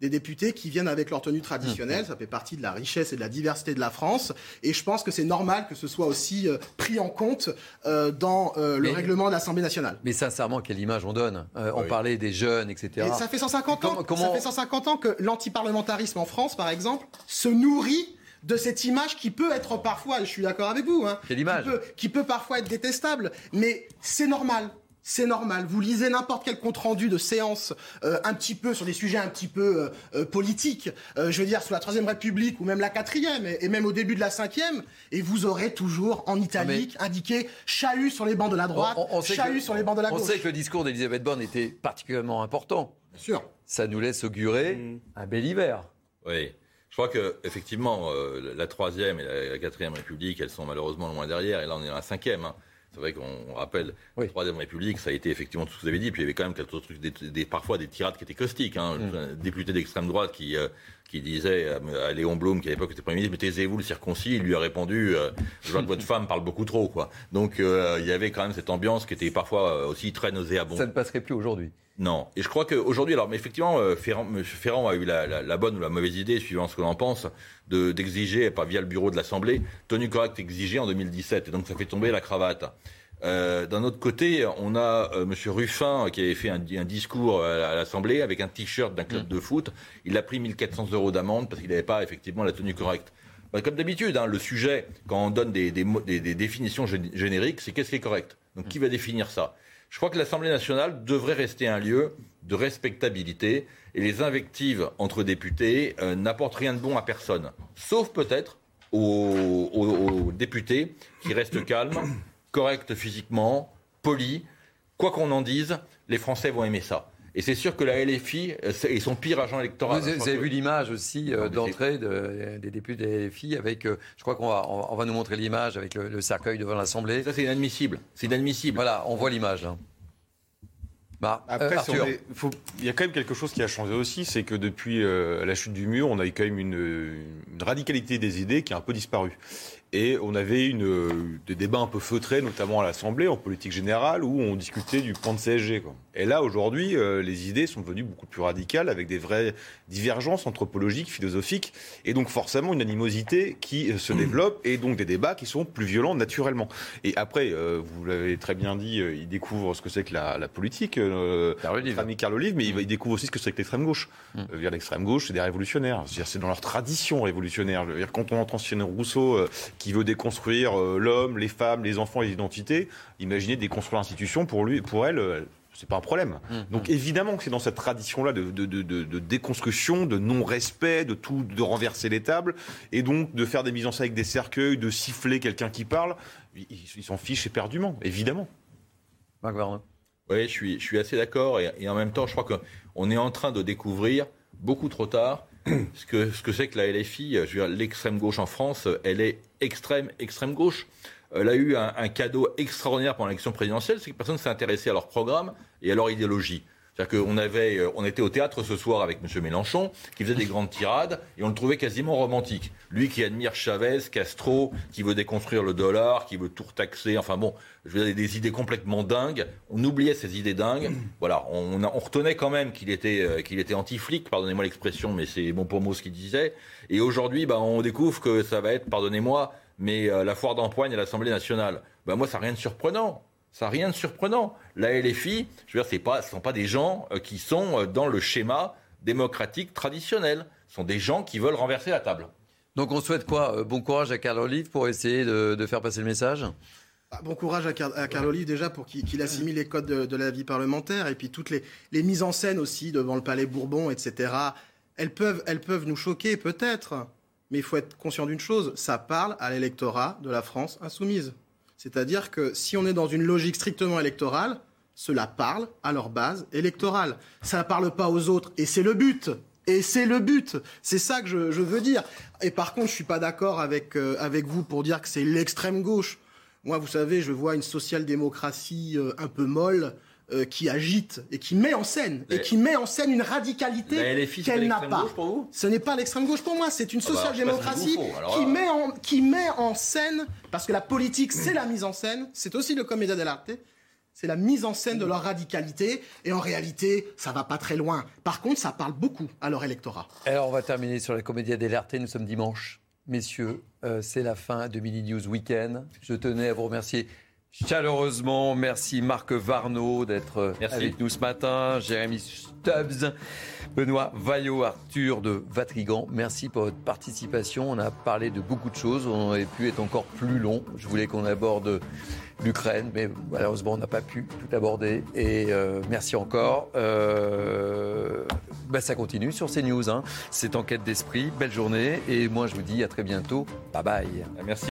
des députés qui viennent avec leur tenue traditionnelle. Ça fait partie de la richesse et de la diversité de la France. Et je pense que c'est normal que ce soit aussi euh, pris en compte euh, dans euh, le règlement de l'Assemblée nationale. Mais sincèrement, quelle image on donne On parlait des jeunes, etc. Et ça fait 150 ans. Ça fait 150 ans que l'antiparlementarisme en France, par exemple, se nourrit de cette image qui peut être parfois, je suis d'accord avec vous, hein, qui peut parfois être détestable, mais c'est normal c'est normal. Vous lisez n'importe quel compte rendu de séance euh, un petit peu sur des sujets un petit peu euh, euh, politiques, je veux dire sous la Troisième République ou même la Quatrième et, même au début de la Cinquième, et vous aurez toujours en italique indiqué chahut sur les bancs de la droite, chahut sur les bancs de la gauche. On sait que le discours d'Elisabeth Borne était particulièrement important. Bien sûr. Ça nous laisse augurer mmh. un bel hiver. Oui. Je crois que effectivement, la troisième et la, quatrième République, elles sont malheureusement loin derrière, et là on est dans la cinquième. Hein. C'est vrai qu'on rappelle, la Troisième République, ça a été effectivement tout ce que vous avez dit, puis il y avait quand même quelques trucs, des, parfois des tirades qui étaient caustiques. Hein. Mm. Un député d'extrême droite qui, euh, qui disait à, Léon Blum, qui à l'époque était Premier ministre, mais taisez-vous le circoncis, il lui a répondu, euh, je vois que votre femme parle beaucoup trop. quoi. Donc euh, il y avait quand même cette ambiance qui était parfois aussi très nauséabonde. Ça ne passerait plus aujourd'hui. Non. Et je crois qu'aujourd'hui, alors, mais effectivement, Ferrand, M. Ferrand a eu la, bonne ou la mauvaise idée, suivant ce que l'on pense, d'exiger, pas via le bureau de l'Assemblée, tenue correcte exigée en 2017. Et donc ça fait tomber la cravate. Euh, d'un autre côté, on a euh, M. Ruffin qui avait fait un, discours à, l'Assemblée avec un t-shirt d'un club mm. de foot. Il a pris 1400 euros d'amende parce qu'il n'avait pas effectivement la tenue correcte. Bah, comme d'habitude, hein, le sujet, quand on donne des, définitions génériques, c'est qu'est-ce qui est correct. Donc qui va définir ça? Je crois que l'Assemblée nationale devrait rester un lieu de respectabilité et les invectives entre députés euh, n'apportent rien de bon à personne, sauf peut-être aux députés qui restent calmes correct physiquement, poli. Quoi qu'on en dise, les Français vont aimer ça. Et c'est sûr que la LFI est son pire agent électoral. Vous, avez vu l'image aussi euh, d'entrée des députés de la LFI avec, euh, je crois qu'on va, on va nous montrer l'image avec le, cercueil devant l'Assemblée. Ça c'est inadmissible. C'est inadmissible. Voilà, on voit l'image. Bah, Après, euh, il y a quand même quelque chose qui a changé aussi, c'est que depuis la chute du mur, on a eu quand même une, une, radicalité des idées qui a un peu disparu. Et on avait une, euh, des débats un peu feutrés, notamment à l'Assemblée, en politique générale, où on discutait du plan de CSG. Quoi. Et là, aujourd'hui, euh, les idées sont devenues beaucoup plus radicales, avec des vraies divergences anthropologiques, philosophiques, et donc forcément une animosité qui euh, se développe, et donc des débats qui sont plus violents naturellement. Et après, vous l'avez très bien dit, il découvre ce que c'est que la, la politique, euh, ami Carl Olive, mais il, découvre aussi ce que c'est que l'extrême gauche. Mm. l'extrême gauche, c'est des révolutionnaires. C'est dans leur tradition révolutionnaire. Je veux dire, quand on entend Rousseau qui veut déconstruire euh, l'homme, les femmes, les enfants, les identités. Imaginez déconstruire l'institution pour lui, pour elle. Euh, c'est pas un problème. Mmh. Donc évidemment que c'est dans cette tradition-là de, de, déconstruction, de non-respect, de tout, de renverser les tables, et donc de faire des mises en scène avec des cercueils, de siffler quelqu'un qui parle. Ils s'en fichent éperdument, évidemment. Oui, je suis, je suis assez d'accord, et, et, en même temps, je crois qu'on est en train de découvrir beaucoup trop tard ce que ce que c'est que la LFI, l'extrême gauche en France, elle est extrême extrême gauche. Elle a eu un, un cadeau extraordinaire pendant l'élection présidentielle, c'est que personne ne s'est intéressé à leur programme et à leur idéologie. C'est-à-dire qu'on avait, euh, on était au théâtre ce soir avec M. Mélenchon, qui faisait des grandes tirades, et on le trouvait quasiment romantique. Lui qui admire Chavez, Castro, qui veut déconstruire le dollar, qui veut tout taxer, enfin bon, je veux dire, des idées complètement dingues. On oubliait ces idées dingues. Voilà, on, on retenait quand même qu'il était, euh, qu'il était anti-flic, pardonnez-moi l'expression, mais c'est bon pour moi ce qu'il disait. Et aujourd'hui, bah, on découvre que ça va être, pardonnez-moi, mais euh, la foire d'empoigne à l'Assemblée nationale. Bah, moi, ça n'a rien de surprenant. Ça n'a rien de surprenant. La LFI, je veux dire, pas, ce ne sont pas des gens euh, qui sont euh, dans le schéma démocratique traditionnel. Ce sont des gens qui veulent renverser la table. Donc on souhaite quoi euh, Bon courage à Carl Olive pour essayer de, faire passer le message? Ah, Bon courage à, Carl, Olive déjà pour qu'il assimile les codes de, la vie parlementaire et puis toutes les, mises en scène aussi devant le Palais Bourbon, etc. Elles peuvent, elles peuvent nous choquer peut-être, mais il faut être conscient d'une chose, ça parle à l'électorat de la France insoumise. C'est-à-dire que si on est dans une logique strictement électorale, cela parle à leur base électorale. Ça ne parle pas aux autres, et c'est le but. Et c'est le but. C'est ça que je, veux dire. Et par contre, je ne suis pas d'accord avec, euh, avec vous pour dire que c'est l'extrême gauche. Moi, vous savez, je vois une social-démocratie euh, un peu molle. Euh, qui agite et qui met en scène et qui met en scène une radicalité qu'elle n'a pas. Ce n'est pas l'extrême gauche pour moi, c'est une ah bah, social-démocratie qui met en qui met en scène parce que la politique c'est la mise en scène, c'est aussi le comédia dell'arte. C'est la mise en scène de leur radicalité. Et en réalité, ça va pas très loin. Par contre, ça parle beaucoup à leur électorat. Alors, on va terminer sur la comédia dell'arte. Nous sommes dimanche. Messieurs, euh, c'est la fin de Mini News Weekend. Je tenais à vous remercier Chaleureusement, merci Marc Varnaud d'être avec nous ce matin, Jérémy Stubbs, Benoît Vaillot, Arthur de Vatrigan. Merci pour votre participation. On a parlé de beaucoup de choses. On aurait pu être encore plus long. Je voulais qu'on aborde l'Ukraine, mais malheureusement, on n'a pas pu tout aborder. Et euh, merci encore. Euh, bah, ça continue sur CNews. Hein. C'est Enquête d'esprit. Belle journée. Et moi, je vous dis à très bientôt. Bye bye. Merci.